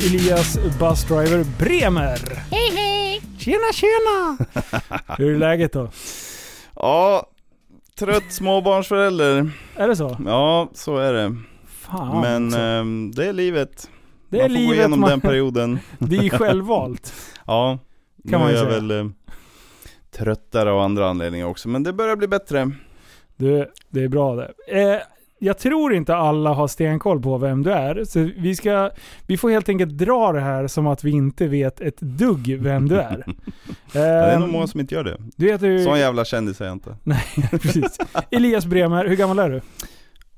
Elias Busdriver Bremer. Hej hej! Tjena tjena! Hur är läget då? Ja, trött småbarnsförälder. Är det så? Ja, så är det. Fan Men också. ehm, det är livet. Det är man får gå livet igenom man- den perioden. Det är ju självvalt. Ja, Kan nu man är ju jag säga. väl eh, tröttare av andra anledningar också. Men det börjar bli bättre. Du, det är bra det. Eh, jag tror inte alla har stenkoll på vem du är. Så vi, ska, vi får helt enkelt dra det här som att vi inte vet ett dugg vem du är. Ja, det är nog många som inte gör det. du heter ju... Sån jävla kändis är jag inte. Precis. Elias Bremer, hur gammal är du?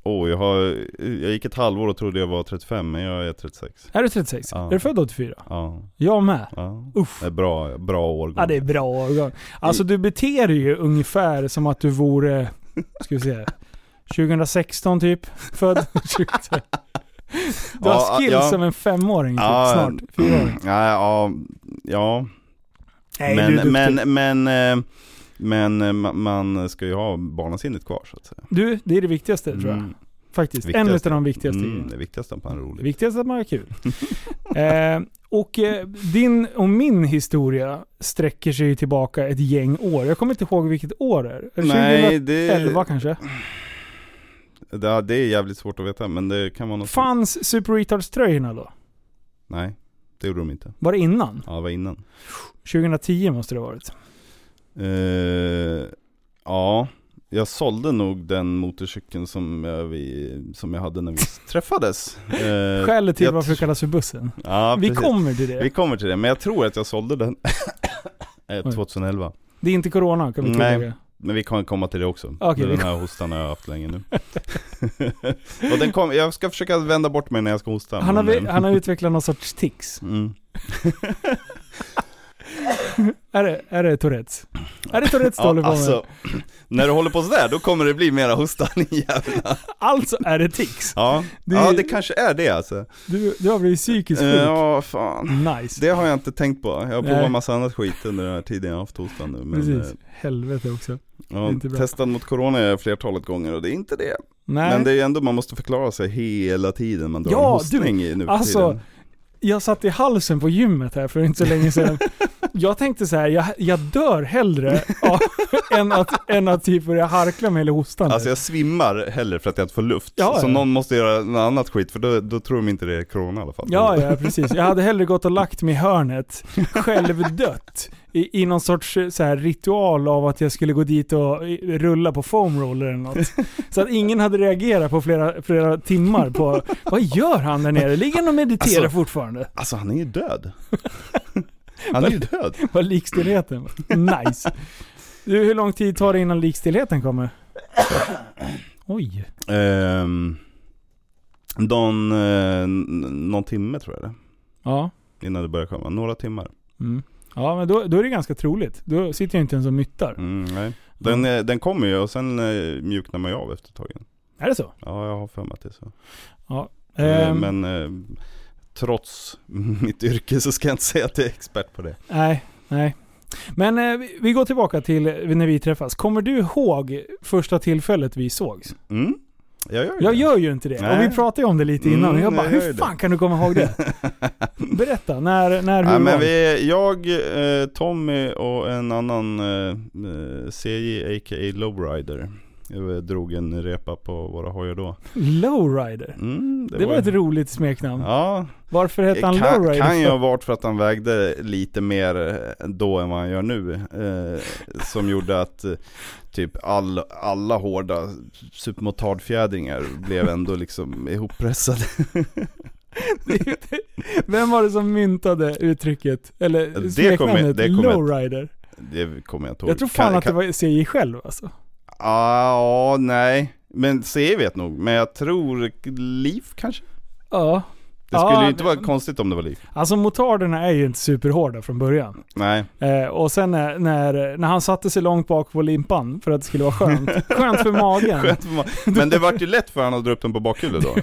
Åh, jag, har, jag gick ett halvår och trodde jag var 35, men jag är 36. Är du 36? Ja. Är du född 84? Ja, Jag med. ja. Uff. Det är bra, bra årgång. Ja det är bra årgång. Alltså du beter dig ju ungefär som att du vore, ska vi se, 2016 typ, född. du har Ja, skills ja. som en femåring typ, Ja, snart. Fyraåring. Ja, ja, ja. Nej, du men, men, men, eh, men eh, ma- man ska ju ha barnasinnet kvar så att säga. Du, det är det viktigaste tror jag. Mm. Faktiskt. Viktigaste. En av de viktigaste Mm, det viktigaste är att man är Det rolig. viktigaste är att man har kul. eh, och eh, din och min historia sträcker sig tillbaka ett gäng år. Jag kommer inte ihåg vilket år det är. Är det Nej, det, 2011 kanske? Det, det är jävligt svårt att veta, men det kan vara något. Fanns Super Retards-tröjorna då? Nej, det gjorde de inte. Var det innan? Ja, det var innan. 2010 måste det ha varit. Eh, ja, jag sålde nog den motorcykeln som jag, vi, som jag hade när vi träffades. Eh, Skälet till jag varför det kallas för bussen. Ja, Vi precis. kommer till det. Vi kommer till det, men jag tror att jag sålde den eh, Oj. 2011. Det är inte corona kan vi tillägga. Men vi kan komma till det också. Vi den här hostan har jag haft länge nu. och den kom, jag ska försöka vända bort mig när jag ska hosta. Han har, men, han har utvecklat någon sorts tics. mm. Är det, är det Tourettes? Är det Tourettes du ja, håller på med? alltså, när du håller på sådär, då kommer det bli mera hosta, din jävla. Alltså är det tics? Ja, Det- ja det kanske är det alltså. Du, du har blivit psykiskt sjuk. Ja, fan. Nice. Det har jag inte tänkt på. Jag har provat massa annat skit under den här tiden jag har haft hostan nu. Men, Precis. eh, Helvete också. ja, testat mot corona är flertalet gånger och det är inte det. Nej. Men det är ändå, man måste förklara sig hela tiden man drar Ja, en hostning i nu för alltså, tiden. Jag satt i halsen på gymmet här för inte så länge sedan. Jag tänkte så här, jag, jag dör hellre av, än, att, än att typ börja harkla mig eller hosta nu. Alltså jag svimmar hellre för att jag inte får luft. Ja, så ja. någon måste göra något annat skit för då, då tror de inte det är corona i alla fall. Ja, ja precis. Jag hade hellre gått och lagt mig i hörnet, självdött, i, i någon sorts eh, så här ritual av att jag skulle gå dit och i- rulla på foamroller eller något. Så att ingen hade reagerat på flera, flera timmar på, vad gör han där nere? Ligger han och mediterar Alltså- fortfarande? Alltså han är ju död. Han är ju död. Vad likstillheten Nice. Du, hur lång tid tar det innan likstillheten kommer? Oj. Ehm, någon, eh, någon timme tror jag det Ja. Innan det börjar komma. Några timmar. Mm. Ja, men då, då är det ganska troligt. Då sitter jag inte ens och myttar. Mm, nej. Den, eh, den kommer ju och sen eh, mjuknar man ju av efter ett tag. igen. Är det så? Ja, jag har för mig att det är så. Ja. Eh, Ehm, Men eh, trots mitt yrke så ska jag inte säga att jag är expert på det. Nej, nej. Men eh, vi- går tillbaka till när vi träffas. Kommer du ihåg första tillfället vi sågs? Mm, jag gör ju Jag gör ju inte det. Nej. Och vi pratade ju om det lite innan. Mm, och jag bara, jag hur fan det. kan du komma ihåg det? Berätta, när, när, hur var men vi, jag, eh, Tommy och en annan eh, eh, CJ, a.k.a. Lowrider, eh, drog en repa på våra hojar då. Lowrider. Mm, Det, var ett roligt smeknamn. Ja, Varför hette han kan, Lowrider? kan ju ha varit för att han vägde lite mer eh, då än vad han gör nu. Eh, som gjorde att eh, typ all, alla hårda supermotardfjädringar blev ändå liksom ihoppressade. Vem var det som myntade uttrycket? Eller Det smeknamnet det Lowrider? Det kommer jag inte ihåg. Jag tror fan Kan- att det var CJ själv alltså. Ja, nej. Men C vet nog. Men jag tror Liv kanske? Ja. Det skulle Ja, ju inte vara men- konstigt om det var Liv. Alltså motarderna är ju inte superhårda från början. Nej. Eh, och sen när, när, när han satte sig långt bak på limpan för att det skulle vara skönt. skönt för magen. Skönt för ma- Men det vart ju lätt för han att dra upp den på bakhjulet då.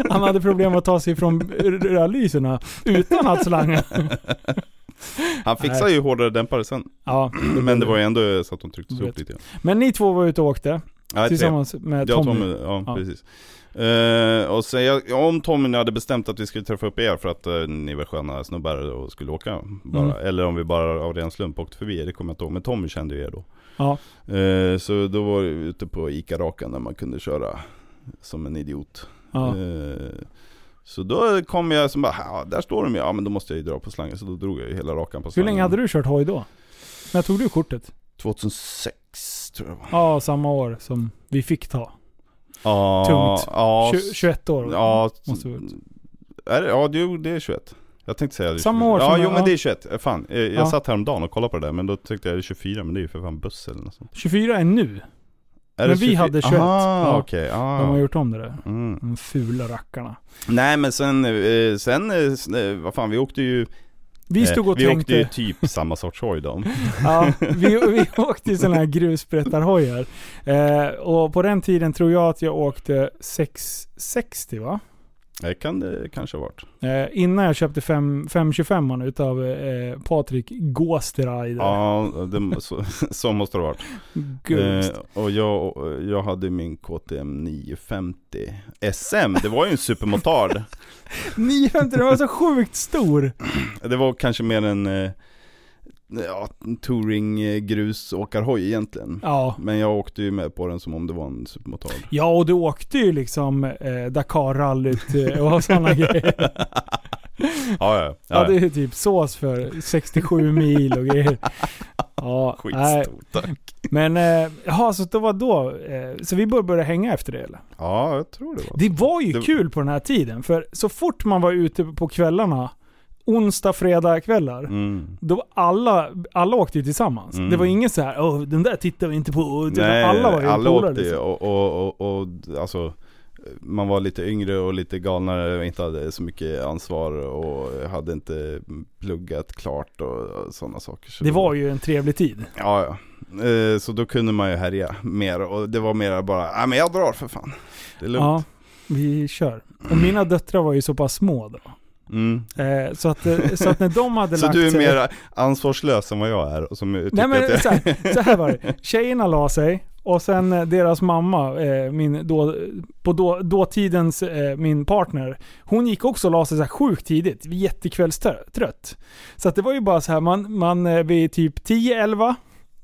Han hade problem att ta sig från rödlyserna utan att slanga. Han fixade ju hårdare dämpare sen. Ja, Men det var ju ändå så att de trycktes upp lite. Men ni två var ute och åkte. Ja, tre. Tillsammans med Ja, Tommy. Tommy, ja, Ja. precis. Eh, och så jag, ja, om Tommy nu hade bestämt att vi skulle träffa upp er för att eh, ni var sköna snubbar och skulle åka bara. Mm. Eller om vi bara av ren slump åkte förbi, det kommer jag inte ihåg. Men Tommy kände ju er då. Ja. Eh, så då var vi ute på Ica-rakan där man kunde köra som en idiot. Ja. Så då kom jag som bara, ja, där står de ju. Ja men då måste jag ju dra på slangen. Så då drog jag ju hela rakan på Hur slangen. länge hade du kört hoj då? När tog du kortet? 2006 tror jag det. Ja, samma år som vi fick ta. Ja, Tungt. Ja, Tju- 21 år. Ja, måste vara. är det, ja det, det är 21. Jag tänkte säga det Samma 24. år Ja, som- jo ja. men det är 21. Eh, Fan, eh, jag Ja. satt häromdagen och kollade på det där men då tyckte jag det är 24 men det är ju för fan buss eller något sånt. 24 är nu. Är Men vi 24? hade 21. Aha, Ja. okej. ah. De har gjort om det där. mm. De fula rackarna. Nej men sen, eh, sen, eh, eh, vad fan vi åkte ju Vi stod och Vi tänkte... åkte ju typ samma sorts hoj då. Ja, vi, vi åkte i sådana här grussprättarhojar. Eh, och på den tiden tror jag att jag åkte 660 va? Det kan det kanske ha varit. Eh, innan jag köpte 5, 525 utav eh, Patrik Gåsteraider. Ja, det, så, så måste det ha varit. Eh, och jag, jag hade min KTM 950 SM, det var ju en supermotard. 950, den var så sjukt stor. Det var kanske mer en eh, ja, en touring eh, grusåkarhoj egentligen. Ja. Men jag åkte ju med på den som om det var en supermotard. Ja, och du åkte ju liksom eh, Dakar-rallyt eh, och sådana grejer. Ja, ja. Ja, det är typ sås för 67 mil och grejer. Ja. Skitstort tack. Men, eh, jaha, så det var då. Så vi började börja hänga efter det eller? Ja, jag tror det var. Det var ju Det- kul på den här tiden, för så fort man var ute på kvällarna, onsdag, fredag kvällar, Mm. då alla, alla åkte ju tillsammans. Mm. Det var ingen så här, Åh, den där tittar vi inte på. Nej, alla var ju alla polare, åkte liksom. och, och, och, och alltså man var lite yngre och lite galnare och inte hade så mycket ansvar och hade inte pluggat klart och, sådana saker. Så Det var ju en trevlig tid. Ja, ja. Eh, Så då kunde man ju härja mer och det var mer bara, ja men jag drar för fan. Det är lugnt. Ja, vi kör. Och mina döttrar var ju så pass små då. Mm. Eh, så, att, eh, så att när de hade Så lagt du är sig... mer ansvarslös än vad jag är och som Nej men jag... så, här, så här var det. Tjejerna la sig och sen eh, deras mamma, eh, min då, på då, dåtidens eh, min partner, hon gick också och la sig så här sjukt tidigt. Jättekvällstrött. Så att det var ju bara så här, man, man vid typ 10-11,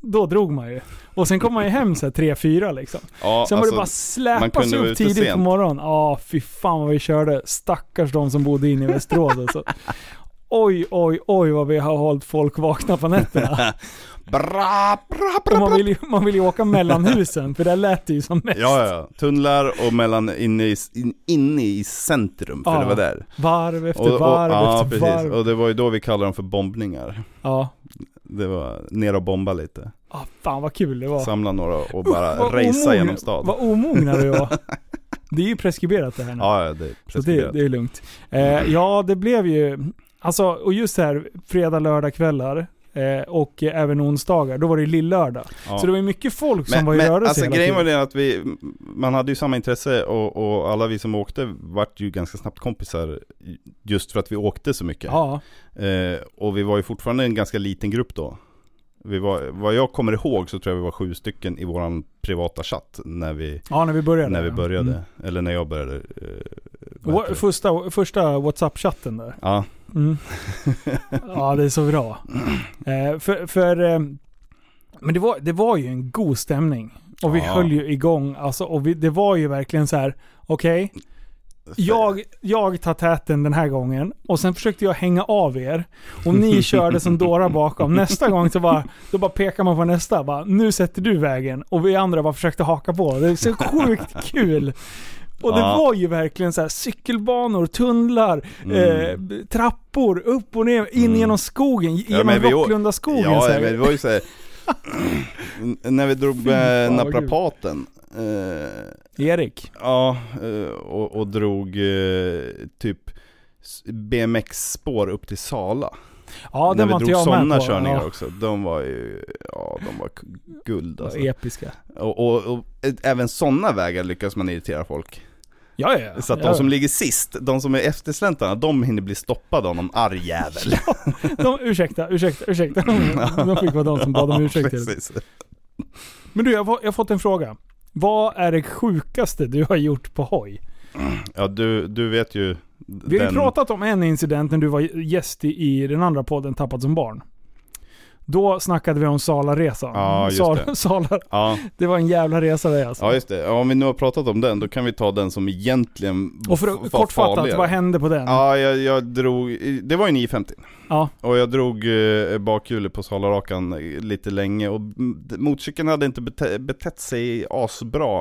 då drog man ju. Och sen kom man ju hem så här 3-4 liksom. Ja, Sen var det bara alltså, släpas upp tidigt på sent. morgonen. Ja, fy fan vad vi körde. Stackars de som bodde inne i Västerås alltså. Oj, oj, oj vad vi har hållit folk vakna på nätterna. bra, bra, Och bra, man vill, ju, man vill ju åka mellan husen, för där lät det ju som mest. Ja, ja, tunnlar och mellan inne i, in, inne i centrum, för Ja. det var där. Varv efter Och, och, varv ja, efter precis. varv. Och det var ju då vi kallade dem för bombningar. Ja. Det var ner och bomba lite. Ah, fan vad kul det var. Samla några och bara Vad racea genom stan. Vad omogna vi var. Det är ju preskriberat det här nu. Ja, det är så det, preskriberat. det är lugnt. Eh, ja, det blev ju... Alltså, och just här fredag, lördag kvällar eh, och även onsdagar, då var det lillördag. Ja. Så det var ju mycket folk som men, var i men, rörelse alltså hela grejen var tiden. det att vi, man hade ju samma intresse och, och alla vi som åkte vart ju ganska snabbt kompisar just för att vi åkte så mycket. Ja, Eh, och vi var ju fortfarande en ganska liten grupp då. Vi var, vad jag kommer ihåg så tror jag vi var sju stycken i våran privata chatt när vi, ja, när vi började. när vi började. Mm. Eller när jag började. Eh? Första, första WhatsApp-chatten där. ja, Mm. Ja, det är så bra. Eh, för, för, eh, men det var, det var ju en god stämning. Och vi Ja. höll ju igång. Alltså, och vi, det var ju verkligen så här: okej, jag, jag tar täten den här gången och sen försökte jag hänga av er. Och ni körde som dårar bakom. Nästa gång så bara, då bara pekar man på nästa. Bara, nu sätter du vägen. Och vi andra bara försökte haka på. Det är så sjukt kul. Och det Ja. var ju verkligen så här cykelbanor, tunnlar, Mm. eh, trappor, upp och ner, in Mm. genom skogen, genom å- Rocklunda skogen. Ja, så här. men det var ju såhär När vi drog med naprapaten eh, Erik. Ja, eh, och, och drog eh, typ BMX-spår upp till Sala. Ja, När den vi var inte drog jag med sådana på. körningar ja, också, de var ju, ja de var guld var alltså. Episka. Och, och, och även sådana vägar lyckas man irritera folk. Ja, ja, ja. Så att ja. de som ligger sist, de som är eftersläntarna, de hinner bli stoppade av någon arg jävel. de, ursäkta, ursäkta, ursäkta. De fick vara de som bad om ursäkt. Men du, jag har fått en fråga. Vad är det sjukaste du har gjort på hoj? Ja du, du vet ju Vi har ju pratat om en incident när du var gäst i, i den andra podden Tappat som barn. Då snackade vi om Salaresan. Ja, just Sala, det. Sala, Ja, det var en jävla resa det alltså. ja just det. Ja, om vi nu har pratat om den, då kan vi ta den som egentligen Och för var att kortfattat, farligare. vad hände på den? Ja, jag, jag drog, det var ju 950 Ja. Och jag drog eh, bakhjulet på Salarakan eh, lite länge och motorcykeln hade inte bete, betett sig asbra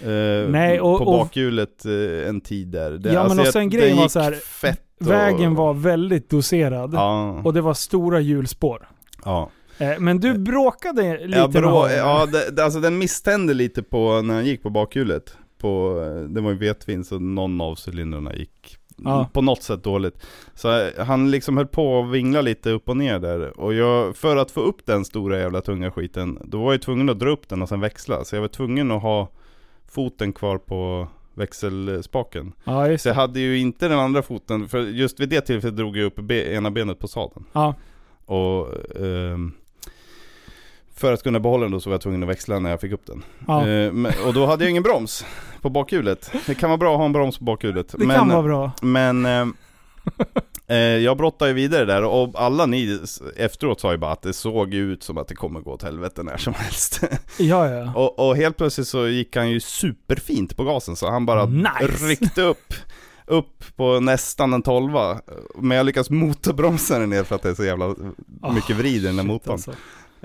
eh, Nej, och- På bakhjulet eh, en tid där det, alltså Ja, men och jag- sen det grejen var så här, fett och, Vägen var väldigt doserad. Ja, Och det var stora hjulspår. Ja. Eh, Men du bråkade lite ja, med honom. ja det, det- alltså den misstände lite på när han gick på bakhjulet på, eh, Det var ju vetvin så någon av cylindrarna gick Ja. på något sätt dåligt Så eh, han liksom höll på att vingla lite upp och ner där Och jag, för att få upp den stora jävla tunga skiten Då var jag tvungen att dra upp den och sen växla Så jag var tvungen att ha foten kvar på växelspaken Ja, Så jag hade ju inte den andra foten, för just vid det tillfället drog jag upp be, ena benet på sadeln Ja. Och ehm, för att kunna behålla den då så var jag tvungen att växla när jag fick upp den. Ja. Eh, men, och då hade jag ingen broms på bakhjulet. Det kan vara bra att ha en broms på bakhjulet. Det men, kan vara bra. Men eh, eh, jag brottade ju vidare där och alla ni efteråt sa ju bara att det såg ut som att det kommer gå åt helvete när som helst. Ja, ja. och, och helt plötsligt så gick han ju superfint på gasen så han bara Nice. ryckte upp upp på nästan en tolva Men jag lyckas motorbromsa den ner för att det är så jävla mycket vrid i den där motorn Alltså.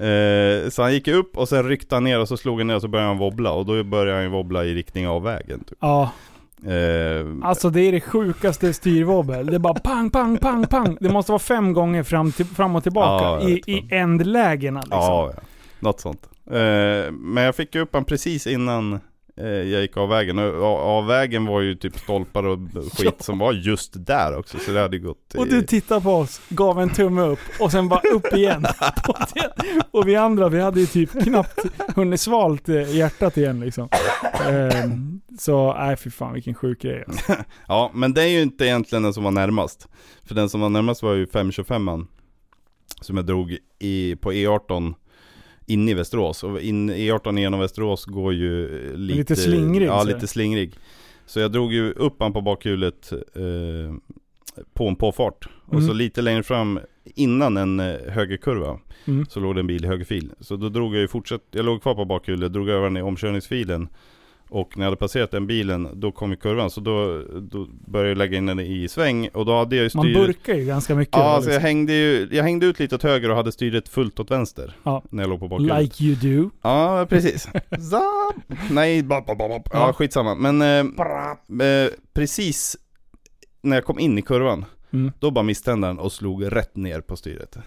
Eh, så han gick upp och sen ryckte han ner och så slog han ner och så började han wobbla och då började han ju wobbla i riktning av vägen typ. Ja, Eh, alltså det är det sjukaste styrvobbel. Det är bara pang, pang, pang, pang. Det måste vara fem gånger fram, till, fram och tillbaka Ja, i, i ändlägena liksom. ja, ja, något sånt. Eh, men jag fick upp han precis innan jag gick av vägen. Och av, vägen var ju typ stolpar och skit som var just där också. Så det hade gått i- Och du tittar på oss, gav en tumme upp och sen bara upp igen. Och vi andra, vi hade ju typ knappt hunnit svalt eh, hjärtat igen liksom. Ehm, så, nej fy fan vilken sjuk grej alltså. Ja, men det är ju inte egentligen den som var närmast. För den som var närmast var ju 525an. Som jag drog i, på E18 inne i Västerås. Och in, E18 genom Västerås går ju lite, Lite slingrig, Ja, så. lite slingrig. Så jag drog ju upp han på bakhjulet eh, på en påfart. Och Mm. så lite längre fram innan en eh, högerkurva Mm. så låg det en bil i högerfil. Så då drog jag ju fortsatt, jag låg kvar på bakhjulet, drog över den i omkörningsfilen. Och när jag hade passerat den bilen, då kom ju kurvan. Så då, då började jag lägga in den i sväng. Och då hade jag ju styr... Man burkar ju ganska mycket. Ja, då, alltså jag liksom. hängde ju, jag hängde ut lite åt höger och hade styret fullt åt vänster. Ja. När jag låg på bakhjulet. Like you do. Ja, precis. Nej, bap, bap, bap. ja skitsamma. Men eh, eh, precis när jag kom in i kurvan, Mm. då bara misstände han och slog rätt ner på styret.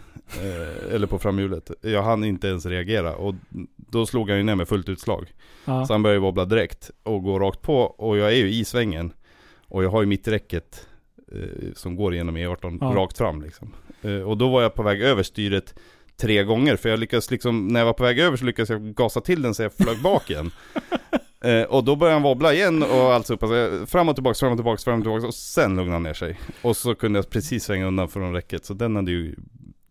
Eh, eller på framhjulet. Jag hann inte ens reagera och då slog han ju ner med fullt utslag. Ja. Så han började wobbla direkt och gå rakt på och jag är ju i svängen. Och jag har ju mitträcket eh, som går igenom E18 Ja. rakt fram liksom. Eh, och då var jag på väg över styret tre gånger. För jag lyckades liksom, när jag var på väg över så lyckades jag gasa till den så jag flög bak igen. Eh, och då började han wobbla igen och alltihopa. Så jag- fram och tillbaks, fram och tillbaks, fram och tillbaks. Och sen lugnade han ner sig. Och så kunde jag precis svänga undan från räcket. Så den hade ju,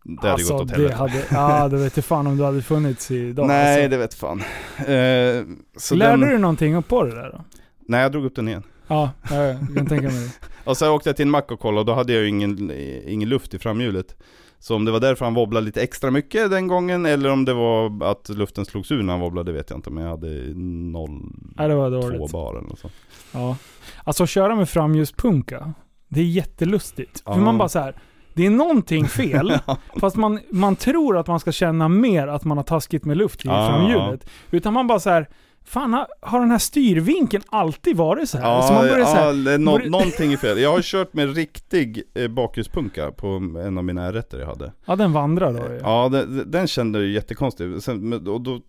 det hade alltså, gått åt det helvete. hade, ja, det vet fan om du hade funnits idag. Nej, alltså. det vet fan. Eh, så Lärde den, du någonting på det där då? Nej, jag drog upp den igen. Ja, ja, jag kan tänka mig det. Och så åkte jag till en mack och kollade och då hade jag ju ingen, ingen luft i framhjulet. Så om det var därför han wobblade lite extra mycket den gången eller om det var att luften slogs ur när han wobblade vet jag inte. Men jag hade 0,2 Ja, det var dåligt. bar eller sånt. Ja. Alltså att köra med framljuspunka, det är jättelustigt. Ja. För man bara så här. Det är någonting fel, fast man, man tror att man ska känna mer att man har taskigt med luft i Ja, framhjulet. Utan man bara så här. fan har, har den här styrvinkeln alltid varit så här? Ja, så man börjar så här, ja det borde- någonting är fel. Jag har kört med riktig eh, bakhjulspunka på en av mina rätter jag hade. ja den vandrar då ju. Ja, den, den kände ju jättekonstig. Sen, och då,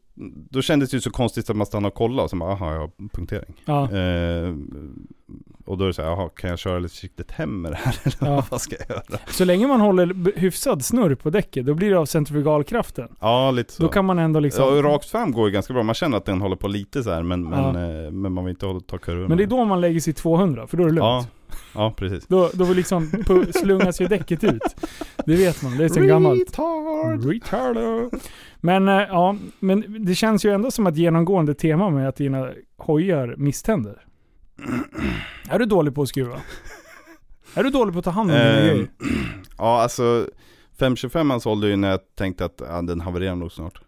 då kändes det ju så konstigt att man stannade och kollade och så bara, aha, jag har punktering. Ja. Eh, och då är det så här, jaha, kan jag köra lite försiktigt hem med det här? Eller Ja. vad ska jag göra? Så länge man håller hyfsad snurr på däcket, då blir det av centrifugalkraften. Ja, lite så. Då kan man ändå liksom... Ja, och rakt fram går ju ganska bra. Man känner att den håller på lite så här, men, men, eh, men man vill inte ta kurvor. Men det är då man lägger sig 200, för då är det lugnt. Ja, Ja, precis. Då, då liksom slungas ju däcket ut. Det vet man, det är så gammalt. Retard! Retardo. Men eh, ja, men det känns ju ändå som ett genomgående tema med att dina hojar misständer. Är du dålig på att skruva? Är du dålig på att ta hand om dina Ehm, grejer? ja, alltså 525 sålde ju när jag tänkte att ja, den havererar nog snart.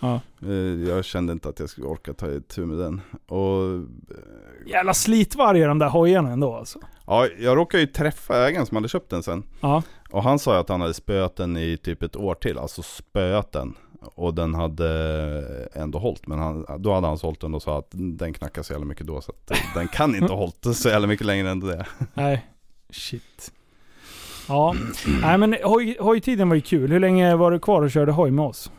Ja. Eh, Jag kände inte att jag skulle orka ta itu med den. Och Jävla slitvargar de där hojarna ändå alltså. ja, jag råkade ju träffa ägaren som hade köpt den sen. Ja. Och han sa ju att han hade spöat den i typ ett år till, alltså spöat den. Och den hade ändå hållit, men han, då hade han sålt den och sa att den knackar så jävla mycket då så att den kan inte ha hållit så jävla mycket längre än det. Nej, shit. Ja, nej men hoj, hojtiden var ju kul. Hur länge var du kvar och körde hoj med oss?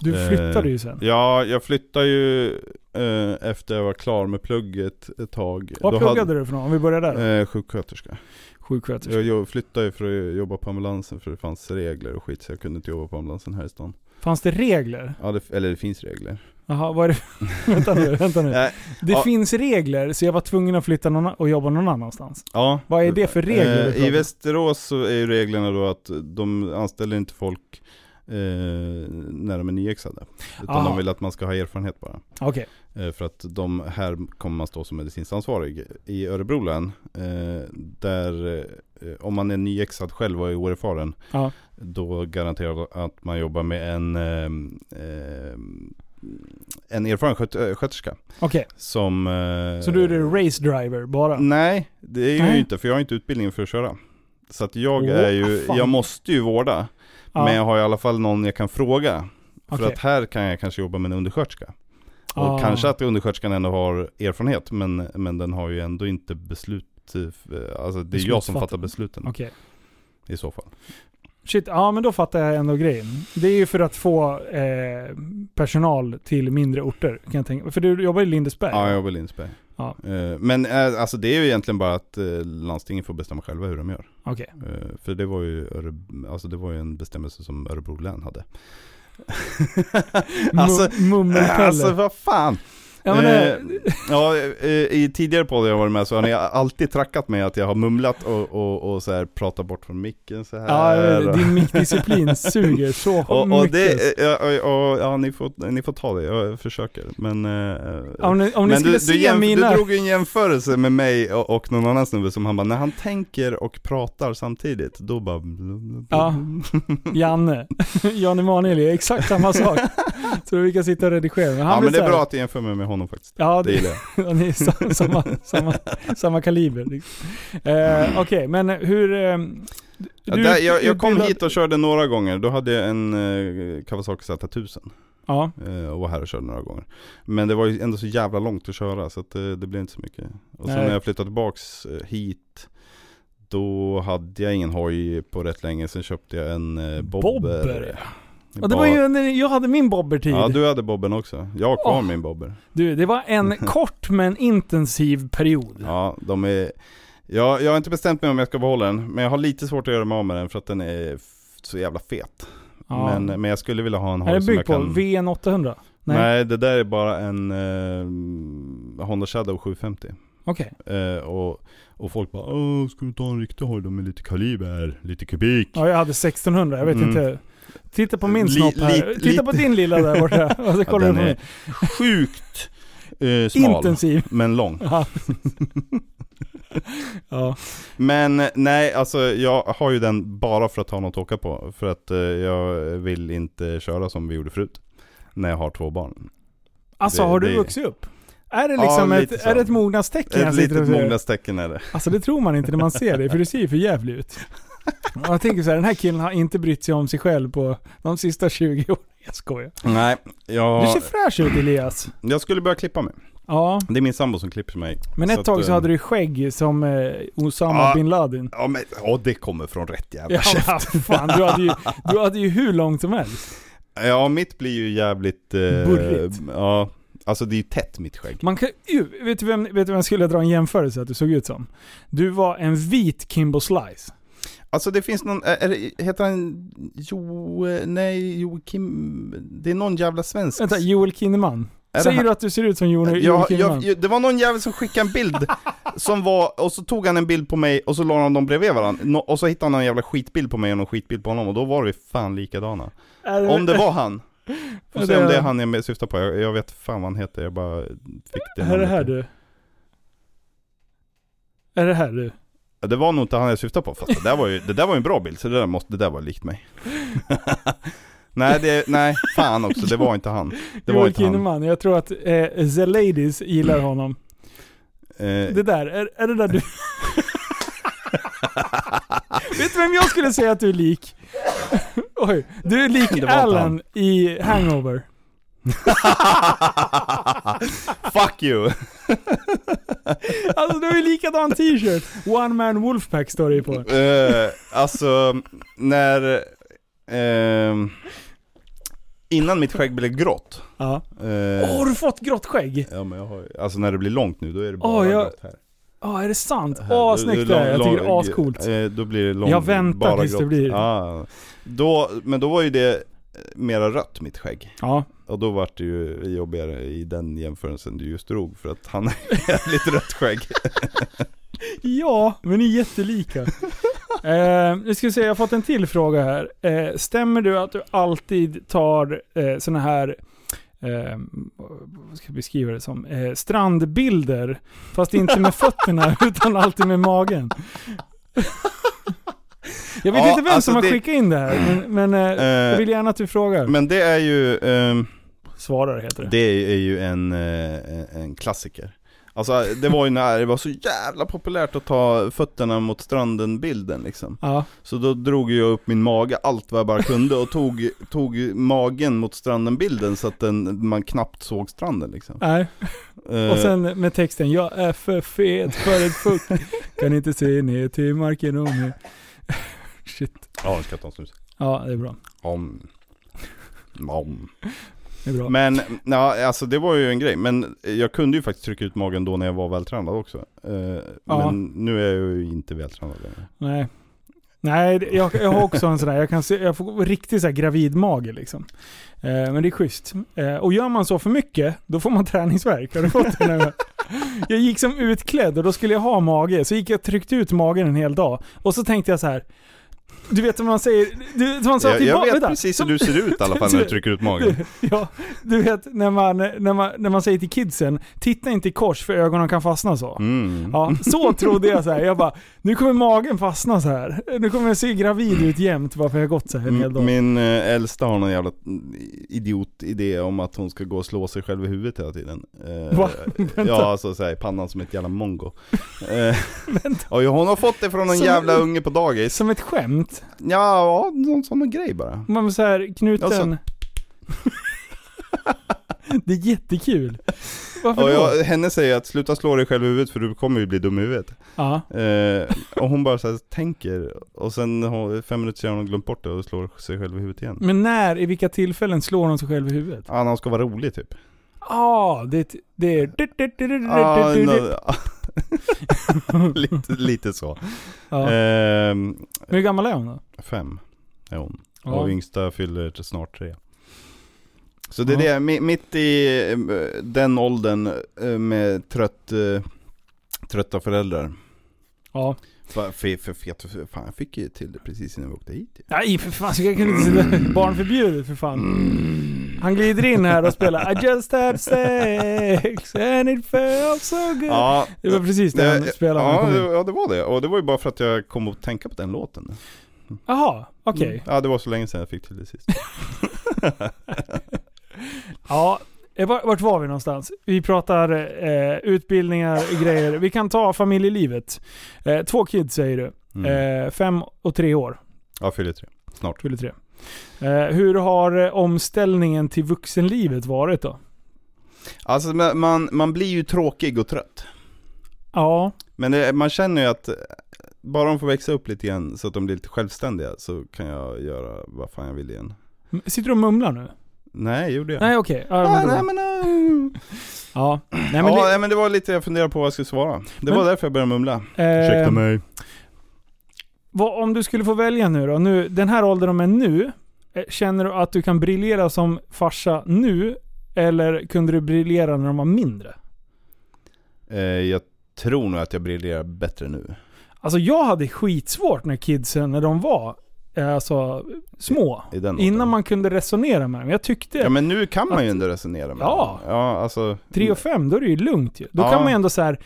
Du Eh, flyttade ju sen. Ja, jag flyttade ju eh, efter jag var klar med plugget ett tag. Vad Då pluggade du för något? Om vi börjar där. hade, eh, Sjuksköterska. Sjuksköterska. Jag, jag flyttade ju för att jobba på ambulansen för det fanns regler och skit så jag kunde inte jobba på ambulansen här i stan. Fanns det regler? Ja, det, eller det finns regler. Jaha, vad är det? vänta nu, vänta nu. Nej, Det Ja. finns regler, så jag var tvungen att flytta någon, och jobba någon annanstans. ja. Vad är det för regler Eh, I? Västerås så är reglerna då att de anställer inte folk eh, när de är nyexade. Utan Aha. de vill att man ska ha erfarenhet bara. Okej. Eh, För att de här kommer man stå som medicinskt ansvarig. I Örebro län, eh, där eh, om man är nyexad själv och är oerfaren, Ja. då garanterar att man jobbar med en, eh, eh, en erfaren sköt, sköterska. Okej, Som... Så du är det race driver bara? Nej, det är jag ju inte för jag har inte utbildning för att köra. Så att jag Åh, är ju, jag måste ju vårda. Ja, Men jag har i alla fall någon jag kan fråga. För att här kan jag kanske jobba med en undersköterska. Och Ah. kanske att undersköterskan ändå har erfarenhet men, men den har ju ändå inte beslut, eh, alltså det är jag som fattar besluten Okej. i så fall. Shit, ja men då fattar jag ändå grejen. Det är ju för att få eh, personal till mindre orter, kan jag tänka För du jobbar i Lindesberg? Ja, jag jobbar i Lindsberg. Ja. Eh, Men eh, alltså det är ju egentligen bara att eh, landstingen får bestämma själva hur de gör. Okej. Eh, För det var ju, alltså det var ju en bestämmelse som Örebro län hade. alltså, alltså vad fan. Ja, men, Eh, eh, ja, eh, i tidigare poddar jag varit med så har ni alltid trackat mig att jag har mumlat och, och, och så här pratat bort från micken så här. ja, och- din mickdisciplin suger så och, och mycket. det, ja, och, och, ja ni, får, ni får ta det, jag försöker. Men, eh, om ni, om ni men du, du, jämf- mina... du drog en jämförelse med mig och, och någon annan snubbe som han bara, när han tänker och pratar samtidigt, då bara Ja. Janne, Jan Emanuel är exakt samma sak. Så vi kan sitta och redigera. Men han Ja men det så är här- bra att du jämför mig med honom faktiskt. Ja, Det det, gillar jag. Ja, ni är sa- samma, samma, samma kaliber. liksom. Eh, Okej, men hur... Eh, Ja, där, jag, jag kom hit och körde några gånger, då hade jag en eh, Kawasaki Z1000 Ja, eh, och var här och körde några gånger. Men det var ju ändå så jävla långt att köra så att det, det blev inte så mycket. Och sen Nej. när jag flyttade tillbaks eh, hit, då hade jag ingen hoj på rätt länge, sen köpte jag en eh, bobber. Bobber, och det var ju när jag hade min bobbertid. Ja du hade bobben också, jag har kvar Åh. min bobber. Du, det var en kort men intensiv period. Ja, de är... Jag, jag har inte bestämt mig om jag ska behålla den, men jag har lite svårt att göra mig av med den för att den är f- så jävla fet. Ja. Men, men jag skulle vilja ha en är hoj det som byggd jag på kan... VN 800? Nej. Nej. det där är bara en eh, Honda Shadow 750. Okej. Eh, och, och folk bara Åh, ska du ta en riktig hoj då med lite kaliber, lite kubik? Ja, jag hade 1600. Jag vet Mm. inte. Titta på min Li- snopp här. li- Titta lite- på din lilla där borta. Och så Ja, kollar du den är sjukt eh, smal, Intensiv. men lång. Ja. ja. Men nej, alltså jag har ju den bara för att ha något att åka på. För att eh, jag vill inte köra som vi gjorde förut. När jag har två barn. Alltså Det- har du det- vuxit upp? Är det Ja, liksom lite ett, så. är det ett mognadstecken? Ett litet mognadstecken är det. Alltså det tror man inte när man ser dig, för du ser ju för jävligt ut. Jag tänker så här, den här killen har inte brytt sig om sig själv på de sista 20 åren. Jag skojar. Nej, Du jag, ser fräsch ut Elias. jag skulle börja klippa mig. Ja, Det är min sambo som klipper mig. men ett Så tag så eh, hade du skägg som eh, Osama Ja. bin Laden. Ja men, ja det kommer från rätt jävla Ja, käft. fan, du hade, ju, du hade ju hur långt som helst. Ja mitt blir ju jävligt... Eh, Burrigt. Ja, alltså det är ju tätt mitt skägg. Man kan, ju, vet, du vem, vet du vem jag skulle dra en jämförelse att du såg ut som? Du var en vit Kimbo Slice. Alltså det finns någon, är, det- heter han Jo, nej Joakim, det är någon jävla svensk. Vänta, Joel Kinnaman. Säger han? du att du ser ut som Joel, Joel Ja, Kinnaman? jag, det var någon jävel som skickade en bild som var, och så tog han en bild på mig och så la han dem bredvid varandra. Och så hittade han en jävla skitbild på mig och en skitbild på honom och då var vi fan likadana. Är Om det var han. Får Ja, se om det är han jag syftar på. Jag, jag vet fan vad han heter, jag bara fick det Är det här du? Är det här du? Det var nog inte han jag syftade på, fast det där var ju, det där var ju en bra bild, så det där, måste, det där var likt mig. nej, det, nej, fan också, det var inte han. Det var Joel inte. Kinnaman, jag tror att eh, The Ladies gillar honom. Eh, Det där, är, är det där du... Vet du vem jag skulle säga att du är lik? Oj, du är lik Alan i Hangover. Fuck you! Alltså du har ju likadan t-shirt. One man wolfpack står det ju på. Eh, alltså, när... ehm, innan mitt skägg blev grått. Ja. eh, Åh, har du fått grått skägg? Ja men jag har alltså när det blir långt nu då är det bara Åh, jag- grått här. Ja, är det sant? Åh, då- snyggt det är. Jag lång- tycker det är lång- ascoolt. eh, Då blir det långt, Jag väntar tills det grått. blir- Ja, då, men då var ju det mera rött mitt skägg. Ja. Och då var det ju jobbigare i den jämförelsen du just drog för att han har jävligt rött skägg. Ja, men ni är jättelika. eh, nu ska vi se, jag har fått en till fråga här. Eh, stämmer du att du alltid tar eh, såna här, eh, vad ska jag beskriva det som, eh, strandbilder, fast inte med fötterna utan alltid med magen? Jag vet Ja, inte vem alltså som har det- skickat in det här, men, men eh, jag Eh, vill gärna att du frågar. men det är ju, ehm, Svarar heter det. det är ju en, eh, en klassiker. Alltså det var ju när det var så jävla populärt att ta fötterna mot stranden-bilden liksom. Ja, Så då drog jag upp min mage allt vad jag bara kunde och tog, tog magen mot stranden-bilden så att den, man knappt såg stranden liksom. nej. Eh, Och sen med texten 'Jag är för fet för ett fuck, kan inte se ner till marken om jag... Shit. Ja, jag ska ta en snus. Ja, det är bra. Om. Om. Det är bra. Men, ja, alltså det var ju en grej. Men jag kunde ju faktiskt trycka ut magen då när jag var vältränad också. Eh. Men nu är jag ju inte vältränad längre. Nej. Nej, jag, jag har också en sån där, jag, kan se, jag får riktigt så här gravidmage liksom. Eh, men det är schysst. Eh, och gör man så för mycket, då får man träningsvärk. Har du fått det nu? Jag gick som utklädd och då skulle jag ha mage, så gick jag och tryckte ut magen en hel dag. Och så tänkte jag så här. Du vet vad man säger, du, som man sa Jag, till jag vet vänta. precis hur du ser ut i alla fall när du trycker ut magen. Ja, du vet när man, när, man, när man säger till kidsen, titta inte i kors för ögonen kan fastna så. Mm. Ja, så trodde jag så här. Jag bara, nu kommer magen fastna så här. Nu kommer jag se gravid ut jämt varför jag har gått så här en hel dag. Min eh, äldsta har någon jävla idiot-idé om att hon ska gå och slå sig själv i huvudet hela tiden. Eh, Va? ja, alltså såhär, pannan som ett jävla mongo. Eh, och hon har fått det från en Som- jävla unge på dagis. Som ett skämt. Ja, ja någon sån grej bara. Man så här, knuten. Det är jättekul. Varför Och då? jag, henne säger att sluta slå dig själv i huvudet för du kommer ju bli dum i huvudet. Ja. Eh, och hon bara så här, tänker, och sen har, fem minuter senare har hon glömt bort det och slår sig själv i huvudet igen. Men när, i vilka tillfällen slår hon sig själv i huvudet? Ja, när hon ska vara rolig typ. Ja, det, det är... Ja, no, lite, lite så. Ja. Ehm, hur gammal är hon då? fem är hon. Ja. Och yngsta fyller snart tre. Så det är Ja. det, mi- mitt i eh, den åldern eh, med trött, eh, trötta föräldrar. Ja. För, för, för, fan, jag fick ju till det precis innan vi åkte hit ju. Nej för fan, så jag kunde inte sitta... Barnförbjudet för fan. Han glider in här och spelar I just had sex and it felt so good. Ja, Det var precis det han spelade ja, det, ja, det var det. Och det var ju bara för att jag kom att tänka på den låten. Jaha, okej. Ja, det var så länge sedan jag fick till det sist. Ja, vart var vi någonstans? Vi pratar eh, utbildningar, grejer. Vi kan ta familjelivet. Eh, två kids säger du. Mm. Eh, fem och tre år. Ja, fyller tre. Snart. Fyller tre. Eh, hur har eh, omställningen till vuxenlivet varit då? Alltså man- man, blir ju tråkig och trött. Ja, Men det, man känner ju att eh, bara de får växa upp lite igen så att de blir lite självständiga så kan jag göra vad fan jag vill igen. Sitter du och mumlar nu? Nej, gjorde jag. Nej okej. Ja, Ah, men då- nej men, uh. ja. Nej, men ja, nej, men det var lite jag funderade på vad jag skulle svara. Det Men- var därför jag började mumla. eh, Ursäkta mig. Vad, om du skulle få välja nu då, nu, den här åldern de är nu, eh, känner du att du kan briljera som farsa nu? Eller kunde du briljera när de var mindre? Eh, jag tror nog att jag briljerar bättre nu. Alltså jag hade skitsvårt när kidsen, när de var alltså, små. I den Innan åldern. man kunde resonera med dem. Jag tyckte, Ja men nu kan man ju Att- ändå resonera med Ja. dem. Ja, alltså. tre och fem, då är det ju lugnt ju. Då Ja. kan man ju ändå så här.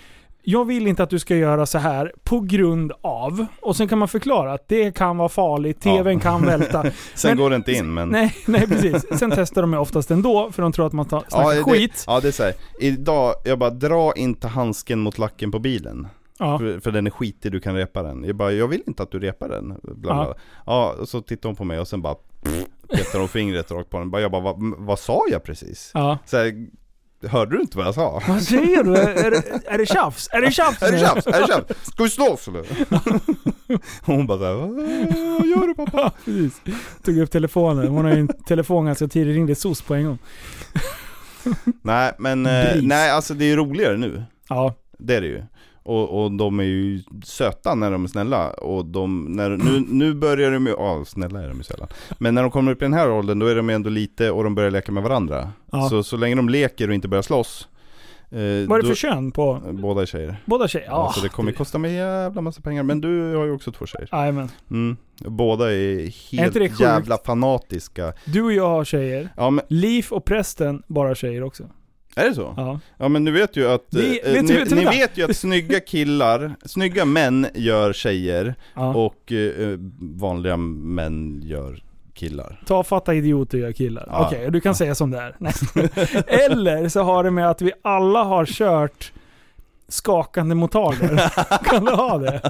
jag vill inte att du ska göra så här på grund av. Och sen kan man förklara att det kan vara farligt, Ja. tvn kan välta. Sen Men- går det inte in men... nej, nej precis. Sen testar de ju oftast ändå, för de tror att man tar, ja, snackar det, skit. ja det är såhär, idag, jag bara dra inte handsken mot lacken på bilen. Ja. För, för den är skitig, du kan repa den. Jag bara, jag vill inte att du repar den. Ja. Ja. och så tittar hon på mig och sen bara petar hon fingret rakt på den. Bara, Jag bara, vad, vad sa jag precis? ja. Så här, hörde du inte vad jag sa? Vad säger du? Är, det- är det tjafs? Är det tjafs? Är det tjafs? Är det tjafs? Ska vi slåss eller? Hon bara såhär, vad gör du pappa? Precis. Tog upp telefonen. Hon har ju en telefon ganska tidigt, ringde SOS på en gång. Nej men, eh, Bris. nej alltså det är roligare nu. Ja. Det är det ju. Och, och de är ju söta när de är snälla. Och de, när, nu, nu börjar de ju, ja snälla är de ju sällan. Men när de kommer upp i den här åldern då är de ju ändå lite, och de börjar leka med varandra. Ja. Så, så länge de leker och inte börjar slåss. Eh, Vad är det för kön på Båda är tjejer. båda tjejer? Ja, så det kommer ju kosta mig jävla massa pengar. Men du har ju också två tjejer. Jajamän. Mm. Båda är Är det helt sjukt? jävla fanatiska. Du och jag har tjejer. Ja men, Liv och prästen, bara tjejer också. Är det så? Ja. Ja men du vet ju att, Vi- eh, vet ni, vet ni vet ju att snygga killar, snygga män gör tjejer ja. och eh, vanliga män gör killar. Ta fatta idioter gör killar. Ja. Okej, du kan säga som det är. Eller så har det med att vi alla har kört skakande motarder. kan du ha det?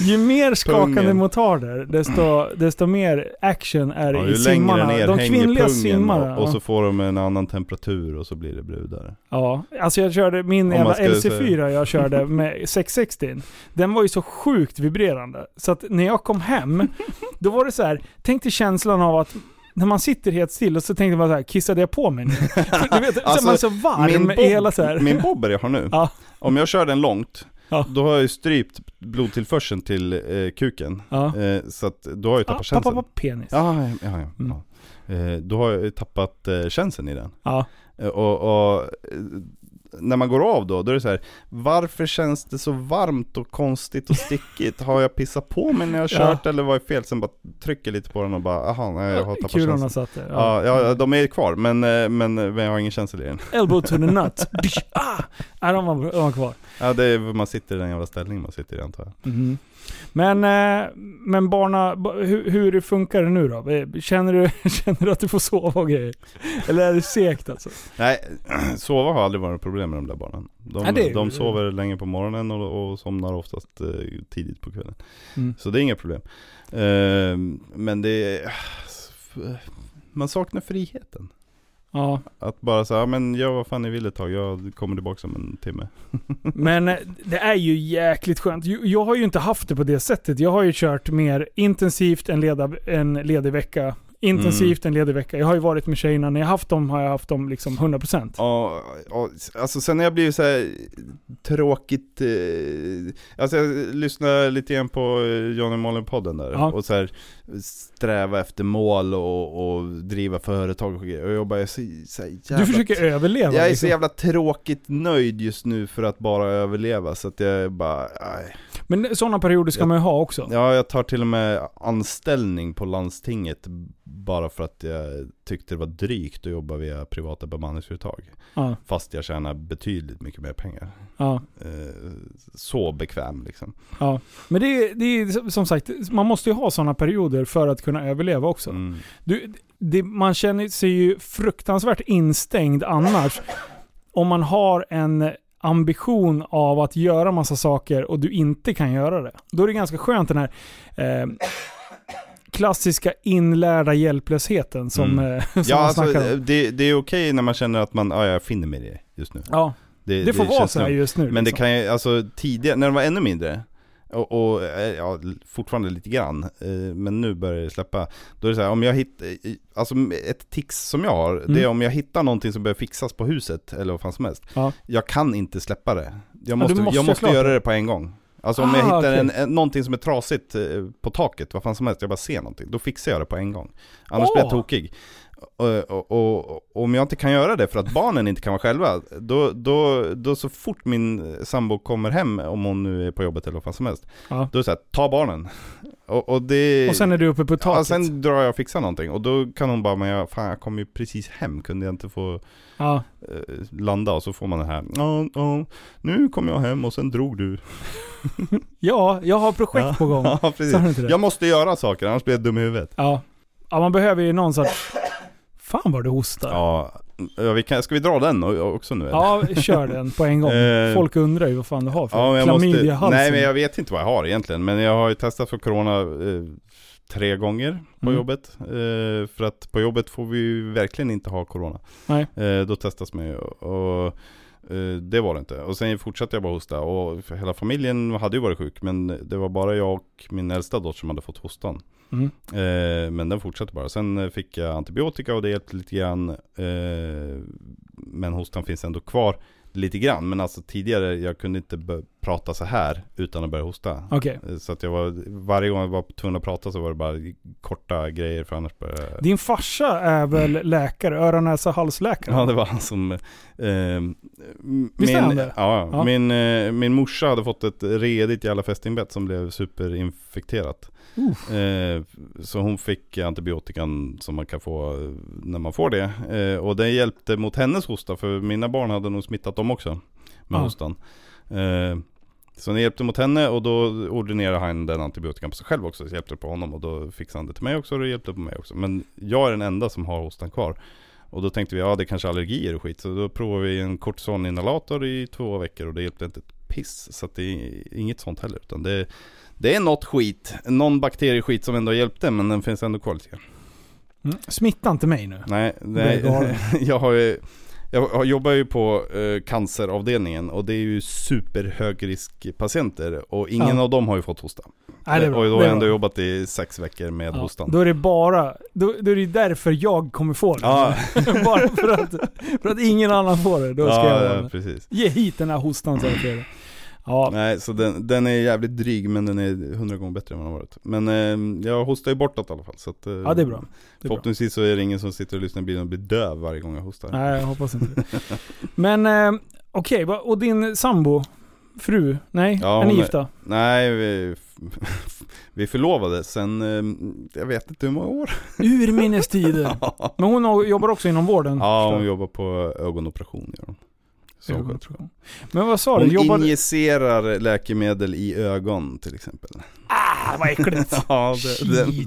Ju mer skakande Pungen. motarder, desto, desto mer action är det Ja, i ju längre simmarna. ner De kvinnliga simmarna. och, och så får de en annan temperatur och så blir det brudar. Ja, alltså jag körde min jävla man ska LC4 jag körde med 660. Den var ju så sjukt vibrerande. Så att när jag kom hem, då var det så här. tänk dig känslan av att när man sitter helt still och så tänkte man så här, kissade jag på mig nu? Du vet, så Alltså, man är så varm i hela så här. min bobber jag har nu, Ja. om jag kör den långt, Ja. då har jag ju strypt blodtillförseln till eh, kuken. Ja. Eh, så att då har jag ju Ah, tappat känseln. pappa, pappa, penis. Ja, ja, ja. Mm. Eh, då har jag ju tappat eh, känseln i den. Ja. Eh, och, och eh, när man går av då, då är det så här. Varför känns det så varmt och konstigt och stickigt? Har jag pissat på mig när jag har Ja. kört eller var det fel? Sen bara trycker lite på den och bara, aha, nej jag har tappat Kulorna känseln. satt där. Ja, ja, de är kvar, men, eh, men, men jag har ingen känsel i den. Elbow to the nut. ah! Nej, de var, de var kvar. Ja, det är, man sitter i den jävla ställningen man sitter i antar jag. Mhm. Men, eh, men barna, ba- hur, hur funkar det nu då? Eh, Känner du, känner du att du får sova och grejer? Eller är det segt alltså? Nej, sova har aldrig varit ett problem med de där barnen. De, Nej, det är- de sover länge på morgonen och, och somnar oftast eh, tidigt på kvällen. Mm. Så det är inga problem. Men det är, man saknar friheten. Ja, Att bara säga, men gör vad fan ni vill ett tag, jag kommer tillbaka om en timme. men eh, det är ju jäkligt skönt. Jag har ju inte haft det på det sättet. Jag har ju kört mer intensivt en, leda, en ledig vecka. Intensivt en ledig vecka. Jag har ju varit med tjejerna, när jag haft dem har jag haft dem liksom 100%. Ja, ja, alltså sen när jag blivit så här tråkigt, eh, alltså jag lyssnade lite grann på eh, Johnny Molin-podden där Ja. och så här sträva efter mål och, och driva företag och grejer. Och jag bara, jag så, så jävla Du försöker överleva. Jag är så liksom. jävla tråkigt nöjd just nu för att bara överleva så att jag bara, nej. Men sådana perioder ska man ju ha också. Ja, jag tar till och med anställning på landstinget bara för att jag tyckte det var drygt att jobba via privata bemanningsföretag. Ja, Fast jag tjänar betydligt mycket mer pengar. ja, Eh, så bekväm liksom. ja. Men det är, det är som sagt, man måste ju ha sådana perioder för att kunna överleva också. Mm. Du, det, man känner sig ju fruktansvärt instängd annars. om man har en ambition av att göra massa saker och du inte kan göra det. Då är det ganska skönt den här eh, klassiska inlärda hjälplösheten som, Mm. eh, som Ja, man alltså, om. det, det är okej när man känner att man, ja jag finner mig i det just nu. Ja, det får vara så här just nu. Men det liksom. kan ju, alltså tidigare, när de var ännu mindre och, och eh, ja, fortfarande lite grann, eh, men nu börjar det släppa. Då är det så här, om jag hittar, alltså ett tics som jag har, det är Mm. om jag hittar någonting som behöver fixas på huset, eller vad fan som helst. Ja. Jag kan inte släppa det. Jag måste, måste jag måste göra det. det på en gång. Alltså om jag Ah, hittar okej. en, en, någonting som är trasigt eh, på taket, vad fan som helst, jag bara ser någonting, då fixar jag det på en gång. Annars Åh! blir jag tokig. Och, och, och, och om jag inte kan göra det för att barnen inte kan vara själva, då, då, då så fort min sambo kommer hem, om hon nu är på jobbet eller vad fan som helst, Ja. då är det så här, ta barnen. Och, och, det, Och sen är du uppe på ja, taket. sen drar jag och fixar någonting. Och då kan hon bara, men jag, fan jag kom ju precis hem, kunde jag inte få Ja. eh, landa? Och så får man det här, ja, ja, nu kom jag hem och sen drog du. ja, jag har projekt Ja. på gång. Ja, precis. Jag måste göra saker, annars blir jag dum i huvudet. Ja. ja, man behöver ju någon sorts... Fan vad du hostar. Ja, ja vi kan, ska vi dra den också nu eller? Ja, kör den på en gång. Eh, Folk undrar ju vad fan du har för Ja, men jag klamydia i måste, halsen. nej men jag vet inte vad jag har egentligen, men jag har ju testat för corona eh, tre gånger på Mm. jobbet. Eh, för att på jobbet får vi ju verkligen inte ha corona. Nej. Eh, då testas man ju och eh, det var det inte. Och sen fortsatte jag bara hosta och hela familjen hade ju varit sjuk men det var bara jag och min äldsta dotter som hade fått hostan. Mm. Eh, men den fortsatte bara. Sen eh, fick jag antibiotika och det hjälpte lite grann. Eh, men hostan finns ändå kvar lite grann. Men alltså tidigare, jag kunde inte prata så här utan att börja hosta. Okej. Eh, Så att jag var, varje gång jag var tvungen att prata så var det bara korta grejer för annars började jag... Din farsa är väl läkare? Öron, näsa, halsläkare? Ja det var han som... Eh, m- Visst är min, han det? Ja, Ja. Min, eh, min morsa hade fått ett redigt jävla fästingbett som blev superinfekterat. Eh, så hon fick antibiotikan som man kan få eh, när man får det. Eh, och det hjälpte mot hennes hosta för mina barn hade nog smittat dem också med Ja. hostan. Eh, så det hjälpte mot henne och då ordinerade han den antibiotikan på sig själv också. Så hjälpte på honom och då fixade han det till mig också och det hjälpte på mig också. Men jag är den enda som har hostan kvar. Och då tänkte vi, ja det är kanske allergier och skit. Så då provade vi en kortisoninhalator i två veckor och det hjälpte inte ett piss. Så att det är inget sånt heller. Utan det, det är något skit, någon bakterieskit som ändå hjälpte men den finns ändå kvar lite grann. Mm. Smitta inte mig nu. Nej, är nej jag har ju jag jobbar ju på eh, canceravdelningen och det är ju superhögriskpatienter och ingen Ja. av dem har ju fått hosta. Nej, det är bra. och då har jag ändå jobbat i sex veckor med Ja, hostan. Då är det bara, då, då är det därför jag kommer få det. Ja. bara för att, för att ingen annan får det. Då ska ja, jag ja, precis. Ge hit den här hostan så det. Ja, Nej, så den, den är jävligt dryg men den är hundra gånger bättre än vad den har varit. Men eh, jag hostar ju bortåt i alla fall. Så att, eh, ja det är bra. Det är bra. Förhoppningsvis så är det ingen som sitter och lyssnar i bilen och blir döv varje gång jag hostar. Nej, jag hoppas inte det. Men eh, okej, va- och din sambo? Fru? Nej? Ja, är ni hon är- gifta? Nej, vi, vi förlovade sen, eh, jag vet inte hur många år. Urminnes tider. Men hon jobbar också inom vården? Ja, hon jobbar på ögonoperation. Gör hon. Så hon sköter. Men vad sa du? Hon Jobbar... injicerar läkemedel i ögon till exempel. Ah, vad äckligt! Ja, det, den,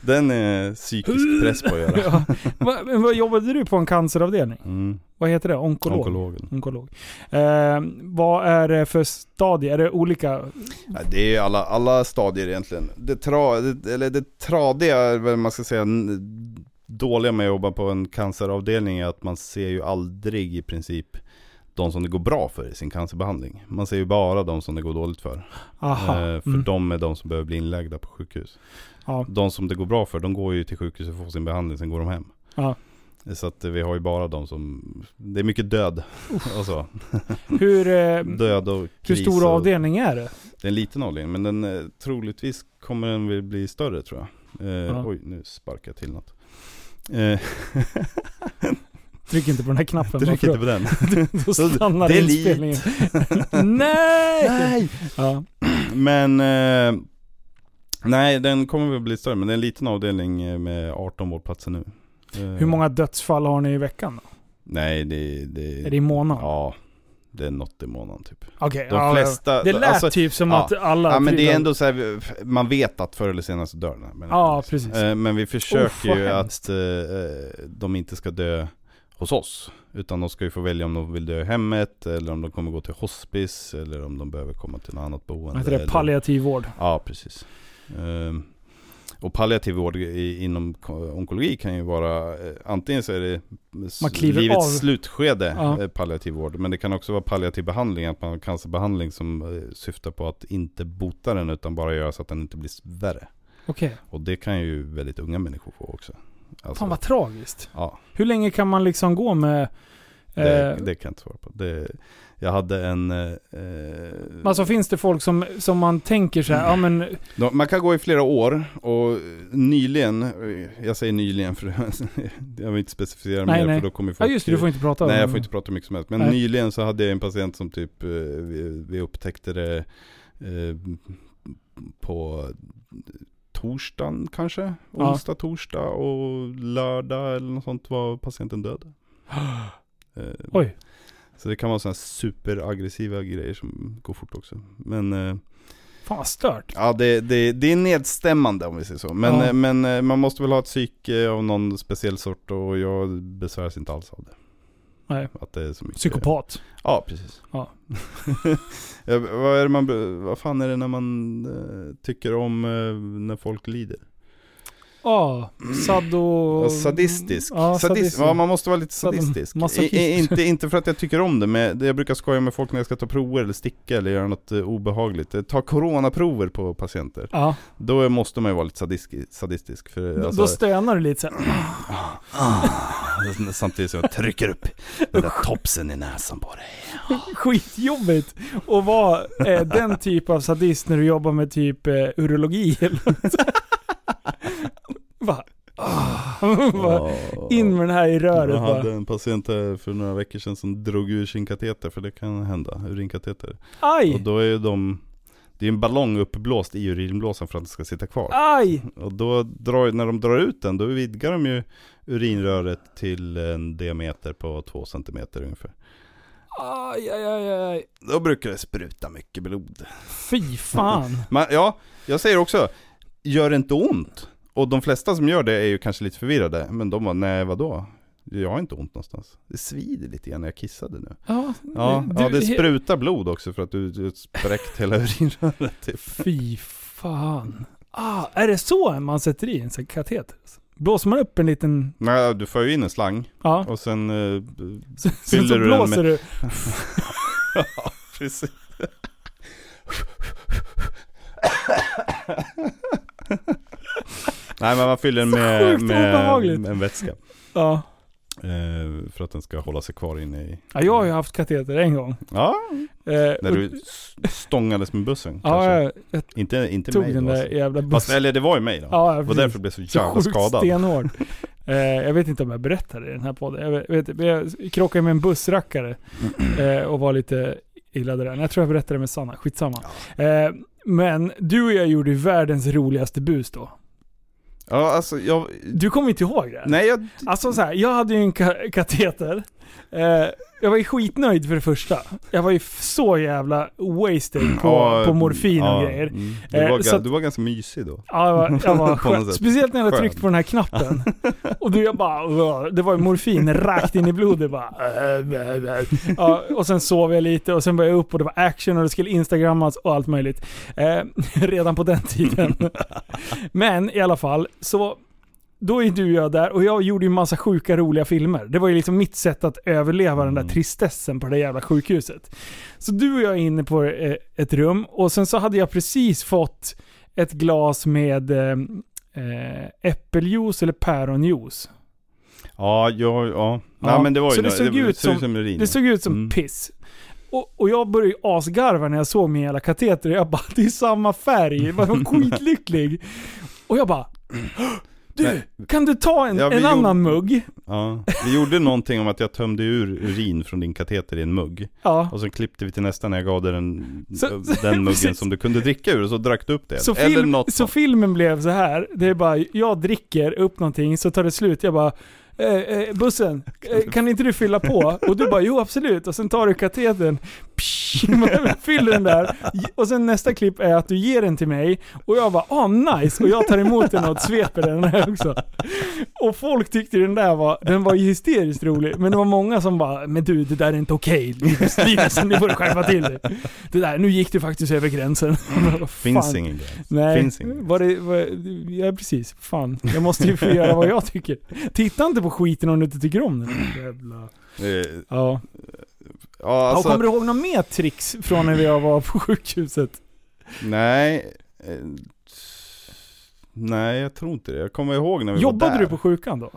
den är psykisk press på att göra. ja. Men vad jobbade du på en canceravdelning? Mm. Vad heter det? Onkolog? Onkologen. Onkolog. Eh, vad är det för stadier? Är det olika? Ja, det är alla, alla stadier egentligen. Det, tra, det, eller det tradiga, väl man ska säga, dåliga med att jobba på en canceravdelning är att man ser ju aldrig i princip de som det går bra för i sin cancerbehandling. Man ser ju bara de som det går dåligt för. Aha. Eh, för mm. de är de som behöver bli inlagda på sjukhus. Ja. De som det går bra för, de går ju till sjukhus och får sin behandling, sen går de hem. Ja. Så att vi har ju bara de som, det är mycket död och så. Hur, eh, Död och hur stor avdelning är det? Det är en liten avdelning, men den, eh, troligtvis kommer den bli större tror jag. Eh, Ja. Oj, nu sparkar jag till något. Tryck inte på den här knappen. Tryck inte på den. Då stannar Delete. inspelningen. Nej! Ja. Men, eh, nej den kommer väl bli större, men det är en liten avdelning eh, med 18 vårdplatser nu. Eh, Hur många dödsfall har ni i veckan då? Nej, det, det, Är det i månaden? Ja, det är något i månaden typ. Okej, De ja, flesta, det lät alltså, typ som ja. att alla... Ja men det är ändå så här, man vet att förr eller senare så dör den här Ja, precis. Eh, Men vi försöker vad ju hemskt. att de inte ska dö hos oss. Utan de ska ju få välja om de vill dö i hemmet, eller om de kommer gå till hospice, eller om de behöver komma till något annat boende. Heter det? eller- Palliativ vård. Ja, precis. Ehm, och palliativ vård i, inom ko- onkologi kan ju vara, eh, antingen så är det Man livets av. slutskede Ja. eh, palliativ vård, men det kan också vara palliativ behandling, att man har cancerbehandling som eh, syftar på att inte bota den utan bara göra så att den inte blir värre. Okej. Och det kan ju väldigt unga människor få också. Alltså, Fan vad tragiskt. ja, Hur länge kan man liksom gå med... det, eh, det kan jag inte svara på. Det, jag hade en, eh, Alltså finns det folk som, som man tänker så här, ja men... man kan gå i flera år och nyligen, eh, jag säger nyligen för jag vill inte specificera Nej, mer nej. för då kommer Ja folk just det, du får inte prata om Nej jag får inte prata hur mycket som helst. Men Nej. nyligen så hade jag en patient som typ, eh, vi, vi upptäckte det eh, på torsdagen kanske? Ja. Onsdag, torsdag och lördag eller något sånt var patienten död. Eh, Oj. Så det kan vara sådana superaggressiva grejer som går fort också. Men eh, Fan vad stört. ja, det, det, det är nedstämmande om vi säger så. Men, Ja. eh, men eh, man måste väl ha ett psyke av någon speciell sort och jag besväras inte alls av det. Nej. Att det är så mycket. Psykopat. Ja, precis. Ja. ja, vad, är det man, vad fan är det när man eh, tycker om eh, när folk lider? Ja, sado... Ja, sadistisk. Ja, Sadist, sadism. ja, man måste vara lite sadistisk. I, inte, inte för att jag tycker om det, men jag brukar skoja med folk när jag ska ta prover eller sticka eller göra något eh, obehagligt. Eh, Ta coronaprover på patienter. Ja, Då måste man ju vara lite sadistisk. sadistisk för, då, alltså, då stönar du lite så här. samtidigt som jag trycker upp den där topsen i näsan på dig. Skitjobbigt att vara eh, den typ av sadist när du jobbar med typ eh, urologi eller något. Bara In med den här i röret Jag hade bara. en patient här för några veckor sedan som drog ur sin kateter, för det kan hända, urinkateter. Och Aj! då är ju de, det är en ballong uppblåst i urinblåsan för att den ska sitta kvar. Aj! Och då drar, när de drar ut den, då vidgar de ju urinröret till en diameter på 2 cm ungefär. Aj, aj, aj, aj. Då brukar det spruta mycket blod. Fy fan. Men ja, jag säger också, gör det inte ont? Och de flesta som gör det är ju kanske lite förvirrade, men de bara, nej vadå? Jag har inte ont någonstans. Det svider lite grann när jag kissade nu. Ja, Ja, du- ja det sprutar blod också för att du, du spräckt hela urinröret typ. Fy fan. Ah, är det så man sätter i en kateter? Blåser man upp en liten... Nej, du får ju in en slang Ja. och sen eh, Sen Fyller så du den blåser du. Ja, precis. Nej men man fyller den Så med, med, obehagligt. med en vätska. Ja. Eh, för att den ska hålla sig kvar inne i... ja. Jag har ju haft kateter en gång. Ja, Eh, när och- du stångades med bussen Ja, jag, jag Inte, inte tog mig den då, där alltså. jävla Fast, bussen. eller det var ju mig då. Ja, det var därför jag blev så jävla sjukt skadad. stenhård. Eh, jag vet inte om jag berättade i den här podden. Jag, vet, jag krockade med en bussrackare eh, och var lite illa där. Jag tror jag berättade med Sanna, skitsamma. Eh, men du och jag gjorde världens roligaste bus då. Ja, alltså jag... Du kommer inte ihåg det? Nej, jag... Alltså så här, jag hade ju en ka- kateter. Eh, jag var ju skitnöjd för det första. Jag var ju så jävla wasted på, ja, på morfin och ja, grejer. mm. Du, Eh, var, så ga- att- du var ganska mysig då. Ja, jag var, jag var skön. Speciellt när jag hade tryckt på den här knappen. Och du jag bara, det var ju morfin rakt in i blodet bara. Ja, och sen sov jag lite och sen var jag upp och det var action och det skulle instagrammas och allt möjligt. Eh, redan på den tiden. Men i alla fall, så då är du och jag där och jag gjorde ju massa sjuka roliga filmer. Det var ju liksom mitt sätt att överleva den där Mm. tristessen på det där jävla sjukhuset. Så du och jag är inne på eh, ett rum och sen så hade jag precis fått ett glas med eh, eh, äppeljuice eller päronjuice. Ja, ja, ja. Ja, Nej men det var ju så det såg ut såg som- urin. Det såg ut som Mm. piss. Och, och jag började ju asgarva när jag såg min jävla kateter. Jag bara, det är samma färg. Jag var skitlycklig. Och jag bara, du, Nej. kan du ta en, Ja, en gjorde- annan mugg? Ja, vi gjorde någonting om att jag tömde ur urin från din kateter i en mugg. Ja. Och sen klippte vi till nästa när jag gav dig den, Så- den muggen som du kunde dricka ur och så drack du upp det. Så, Eller film, något så filmen blev så här. Det är bara, jag dricker upp någonting, så tar det slut. Jag bara, eh, eh, bussen, eh, kan inte du fylla på? Och du bara, jo absolut. Och sen tar du katetern, psh, fyller den där. Och sen nästa klipp är att du ger den till mig. Och jag bara, ah nice. Och jag tar emot den och sveper den här också. Och folk tyckte den där var, den var hysteriskt rolig. Men det var många som bara, men du det där är inte okej. Linus, Linus, nu får du skärpa till dig. Det där, nu gick du faktiskt över gränsen. Vad Finns ingen gräns. Nej, Finns ingen. var det, var, ja precis. Fan, jag måste ju få göra vad jag tycker. Titta inte på skiten om du inte tycker om den. Jävla. Eh, Ja. Ja, alltså, kommer du ihåg några mer tricks från när jag var på sjukhuset? nej. eh, Nej, jag tror inte det. Jag kommer ihåg när vi var Jobbade där. du på sjukan då?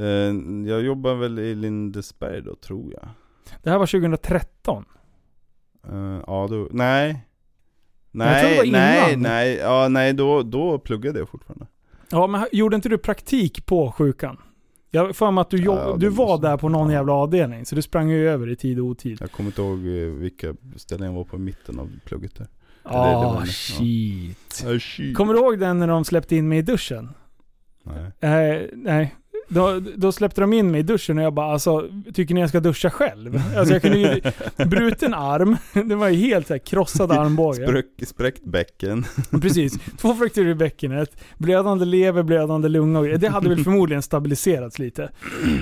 Eh, jag jobbar väl i Lindesberg då, tror jag. Det här var 2013. Eh, ja, då, nej. var Nej, nej, nej, ja nej då, då pluggade jag fortfarande. Ja, men gjorde inte du praktik på sjukan? Jag har för mig att du, jobb, Ja, du var måste- där på någon ja. jävla avdelning, så du sprang ju över i tid och otid. Jag kommer inte ihåg eh, vilka ställen jag var på i mitten av plugget där. Ah, ja. shit. Ah, shit. Kommer du ihåg den när de släppte in mig i duschen? Nej. Eh, nej. Då, då släppte de in mig i duschen och jag bara alltså, tycker ni jag ska duscha själv? Alltså jag kunde ju, bruten arm, det var ju helt så här krossad armbåge. Spräck, spräckt bäcken. Precis. Två frakturer i bäckenet, blödande lever, blödande lunga och. Det hade väl förmodligen stabiliserats lite.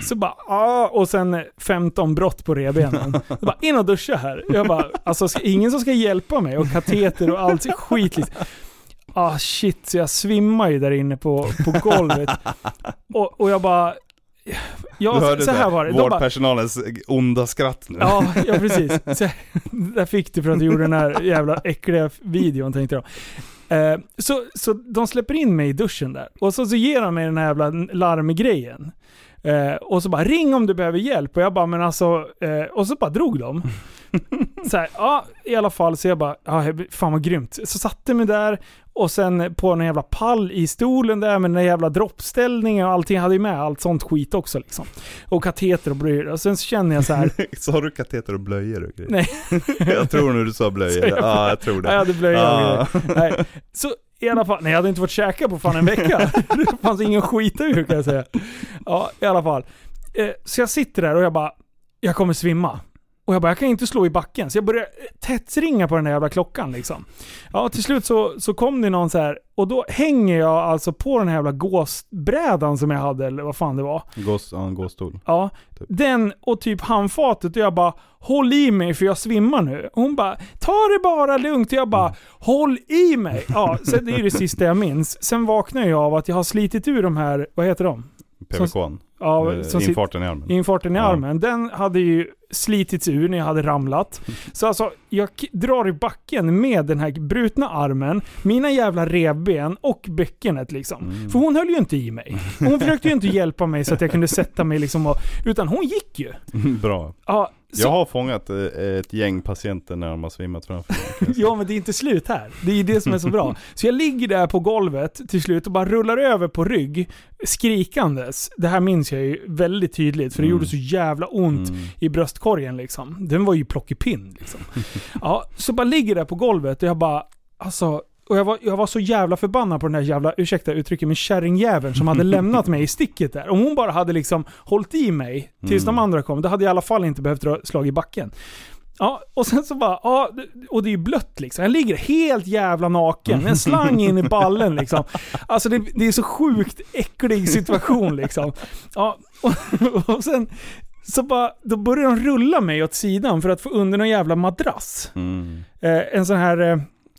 Så bara, ah, och sen 15 brott på revbenen. Så bara, in och duscha här. Jag bara, alltså ska, ingen som ska hjälpa mig och kateter och allt skit liksom. Ah shit, så jag svimmar ju där inne på, på golvet. Och, och jag bara... du Ja, hörde så här var det. De bara, vårdpersonalens onda skratt nu. Ja, ja precis. Så, där fick du för att du gjorde den här jävla äckliga videon tänkte jag. Eh, så, så de släpper in mig i duschen där. Och så, så ger de mig den här jävla larmgrejen. Eh, och så bara ring om du behöver hjälp. Och jag bara men alltså, eh, och så bara drog de. så här, ja i alla fall så jag bara, ja fan vad grymt. Så satte mig där och sen på en jävla pall i stolen där med den där jävla droppställningen och allting. Jag hade ju med allt sånt skit också liksom. Och kateter och blöjor. Och sen så känner jag så här, Sa du kateter och blöjor och grejer? Nej. jag tror nog du sa blöjor. Ja, jag tror det. Ja, jag hade Ja. grejer. Nej. Så i alla fall, nej jag hade inte fått käka på fan en vecka. Det fanns ingen skita ur kan jag säga. Ja, i alla fall. Eh, Så jag sitter där och jag bara, jag kommer svimma. Och jag bara, jag kan inte slå i backen. Så jag börjar tätsringa på den där jävla klockan liksom. Ja, till slut så, så kom det någon så här och då hänger jag alltså på den här jävla gåsbrädan som jag hade, eller vad fan det var. Gås, ja, en gåstol. Ja, Typ. den och typ handfatet och jag bara Håll i mig för jag svimmar nu. Och hon bara Ta det bara lugnt. Och jag bara Håll i mig. Ja, så det är det sista jag minns. Sen vaknar jag av att jag har slitit ur de här, vad heter de? PVK'n. Ja, Eh, som Infarten i armen. Infarten i Ja. armen. Den hade ju slitits ur när jag hade ramlat. Så alltså, jag drar i backen med den här brutna armen, mina jävla revben och bäckenet liksom. Mm. För hon höll ju inte i mig. Hon försökte ju inte hjälpa mig så att jag kunde sätta mig liksom och, Utan hon gick ju. Bra. Ja, Jag har fångat eh, ett gäng patienter när de har svimmat framför mig. Ja men det är inte slut här. Det är det som är så bra. Så jag ligger där på golvet till slut och bara rullar över på rygg skrikandes. Det här minns jag ju väldigt tydligt för det Mm. gjorde så jävla ont Mm. i bröstkorgen liksom. Den var ju plockepinn liksom. Ja, så bara ligger där på golvet och jag bara, alltså och jag var, jag var så jävla förbannad på den här jävla, ursäkta uttrycket, men kärringjäveln som hade lämnat mig i sticket där. Om hon bara hade liksom hållit i mig tills Mm. de andra kom, då hade jag i alla fall inte behövt dra slag i backen. Ja, och sen så bara, ja, och det är ju blött liksom. Jag ligger helt jävla naken med en slang in i ballen liksom. Alltså det, det är så sjukt äcklig situation liksom. Ja, och, och sen så bara, då börjar de rulla mig åt sidan för att få under någon jävla madrass. Mm. Eh, en sån här, eh,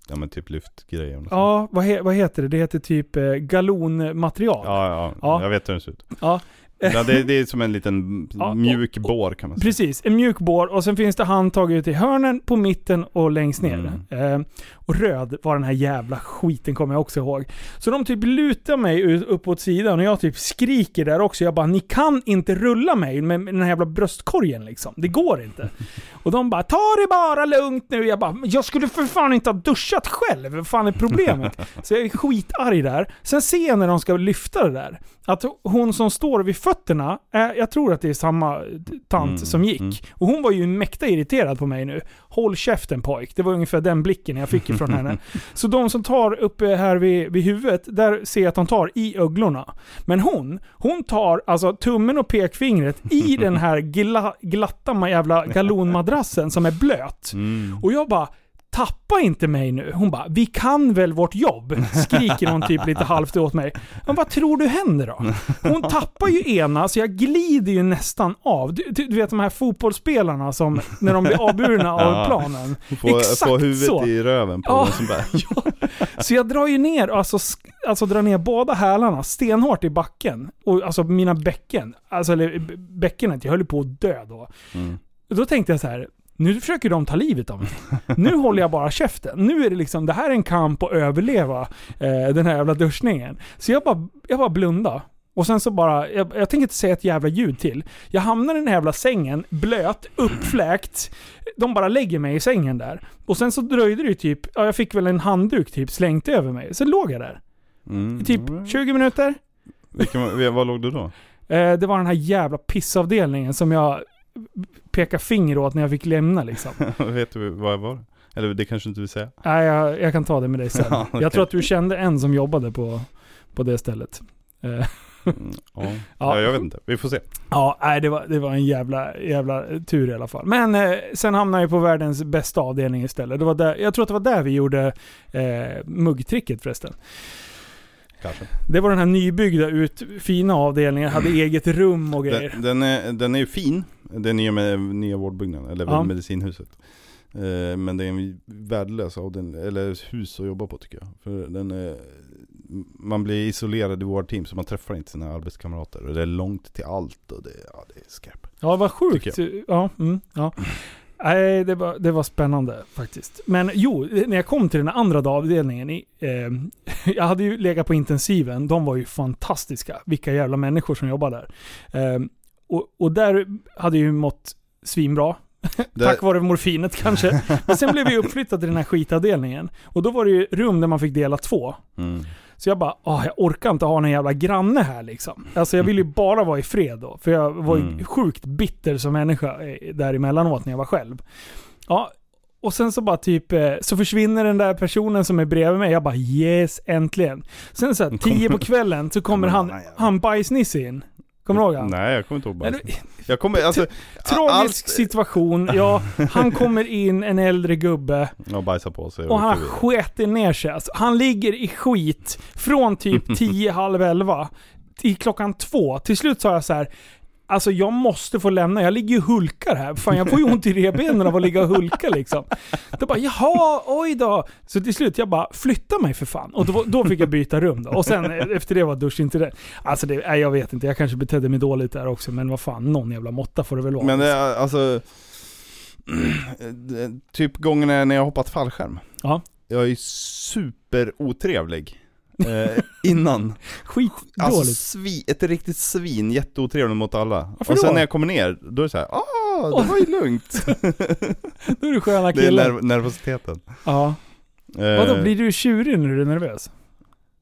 Ja men typ lyftgrej om det ja vad, he, vad heter det? Det heter typ eh, galonmaterial. Ja, ja, Ja. jag vet hur den ser ut. Ja. Ja, det, det är som en liten Ja, och- mjuk bår kan man säga. Precis, en mjuk bår och sen finns det handtag ut i hörnen, på mitten och längst ner. Eh, och röd var den här jävla skiten kommer jag också ihåg. Så de typ lutar mig ut, upp åt sidan och jag typ skriker där också. Jag bara, ni kan inte rulla mig med, den här jävla bröstkorgen liksom. Det går inte. Och de bara, ta det bara lugnt nu. Jag bara, "Men jag skulle för fan inte ha duschat själv. Vad fan är problemet? Så jag är skitarg där. Sen ser jag när de ska lyfta det där, att hon som står vid fötterna, eh, jag tror att det är samma tant Mm, som gick. mm. Och hon var ju mäkta irriterad på mig nu. Håll käften pojk. Det var ungefär den blicken jag fick ifrån henne. Så de som tar uppe här vid, vid huvudet, där ser jag att de tar i öglorna. Men hon, hon tar alltså tummen och pekfingret i den här gla, glatta jävla galonmadrassen som är blöt. Mm. Och jag bara Tappa inte mig nu. Hon bara, vi kan väl vårt jobb? Skriker hon typ lite halvt åt mig. Men vad tror du händer då? Hon tappar ju ena, så jag glider ju nästan av. Du, du, vet de här fotbollsspelarna som, när de blir avburna av Ja. planen. Få, Exakt få huvudet så. i röven på Ja. bara... Så jag drar ju ner, alltså, alltså drar ner båda hälarna stenhårt i backen. Och alltså mina bäcken, alltså eller bäckenet, jag höll på att dö då. Mm. Och Då tänkte jag så här. Nu försöker de ta livet av mig. Nu håller jag bara käften. Nu är det liksom, det här är en kamp att överleva eh, den här jävla duschningen. Så jag bara, jag bara blunda. Och sen så bara, jag, jag tänker inte säga ett jävla ljud till. Jag hamnar i den här jävla sängen, blöt, uppfläkt. De bara lägger mig i sängen där. Och sen så dröjde det ju typ, ja jag fick väl en handduk typ slängt över mig. Sen låg jag där. Mm. I typ 20 minuter. Vilken, var låg du då? Eh, det var den här jävla pissavdelningen som jag pekar finger åt när jag fick lämna liksom. Vet du vad jag var? Eller det kanske inte vill säga? Nej, jag, jag kan ta det med dig sen. Ja, okej. Jag tror att du kände en som jobbade på, på det stället. Eh, Mm, ja. Ja. ja, jag vet inte. Vi får se. Ja, nej, det, var, det var en jävla, jävla tur i alla fall. Men eh, sen hamnade jag på världens bästa avdelning istället. Det var där, jag tror att det var där vi gjorde eh, muggtricket förresten. Kanske. Det var den här nybyggda, ut, fina avdelningen, hade eget rum och grejer. Den, den, är, den är ju fin. Den nya, med, nya vårdbyggnaden, eller Ja. medicinhuset. Eh, men det är en värdelös avdelning, eller hus att jobba på tycker jag. För den är, man blir isolerad i vårdteam så man träffar inte sina arbetskamrater. Och det är långt till allt och det, ja, det är skräp. Ja, vad sjukt. Ja, mm, ja. Nej, det var, det var spännande faktiskt. Men jo, när jag kom till den andra avdelningen, i, eh, jag hade ju legat på intensiven, de var ju fantastiska. Vilka jävla människor som jobbade där. Eh, och, och där hade jag ju mått svinbra. Det, Tack vare morfinet kanske. Men sen blev vi uppflyttade till den här skitavdelningen. Och då var det ju rum där man fick dela två. mm. Så jag bara, åh, jag orkar inte ha någon jävla granne här liksom. Alltså jag vill ju bara vara i fred då. För jag var ju Mm. sjukt bitter som människa eh, där emellanåt när jag var själv. Ja, och sen så bara typ, eh, så försvinner den där personen som är bredvid mig. Jag bara yes, äntligen. Sen så här, tio på kvällen så kommer han, han bajsnisse in. Kommer du ihåg han? Nej jag kommer inte ihåg. Eller, Jag kommer, alltså, Tragisk allt- situation. Ja, han kommer in, en äldre gubbe. Ja, bajsa på sig. Och han sketer ner sig. Alltså, han ligger i skit från typ 10, halv 11 till klockan två. Till slut sa jag så här. Alltså jag måste få lämna, jag ligger ju hulkar här. Fan jag får ju ont i revbenen av att ligga och hulka liksom. Då bara jaha, oj då. Så till slut jag bara flytta mig för fan. Och då, då fick jag byta rum då. Och sen eh, efter det var duschincident. Alltså det, nej, jag vet inte, jag kanske betedde mig dåligt där också. Men vad fan, någon jävla måtta får det väl vara. Men det är alltså, det- typ gångerna när jag hoppat fallskärm. Ja. Jag är superotrevlig. Eh, innan. Skitdåligt. Alltså svi, ett riktigt svin, jätteotrevlig mot alla. Varför och sen då? när jag kommer ner, då är det så här, ah, det var ju lugnt. då är du sköna det är nerv- nervositeten. Ja. Eh, Vadå, blir du tjurig när du är nervös?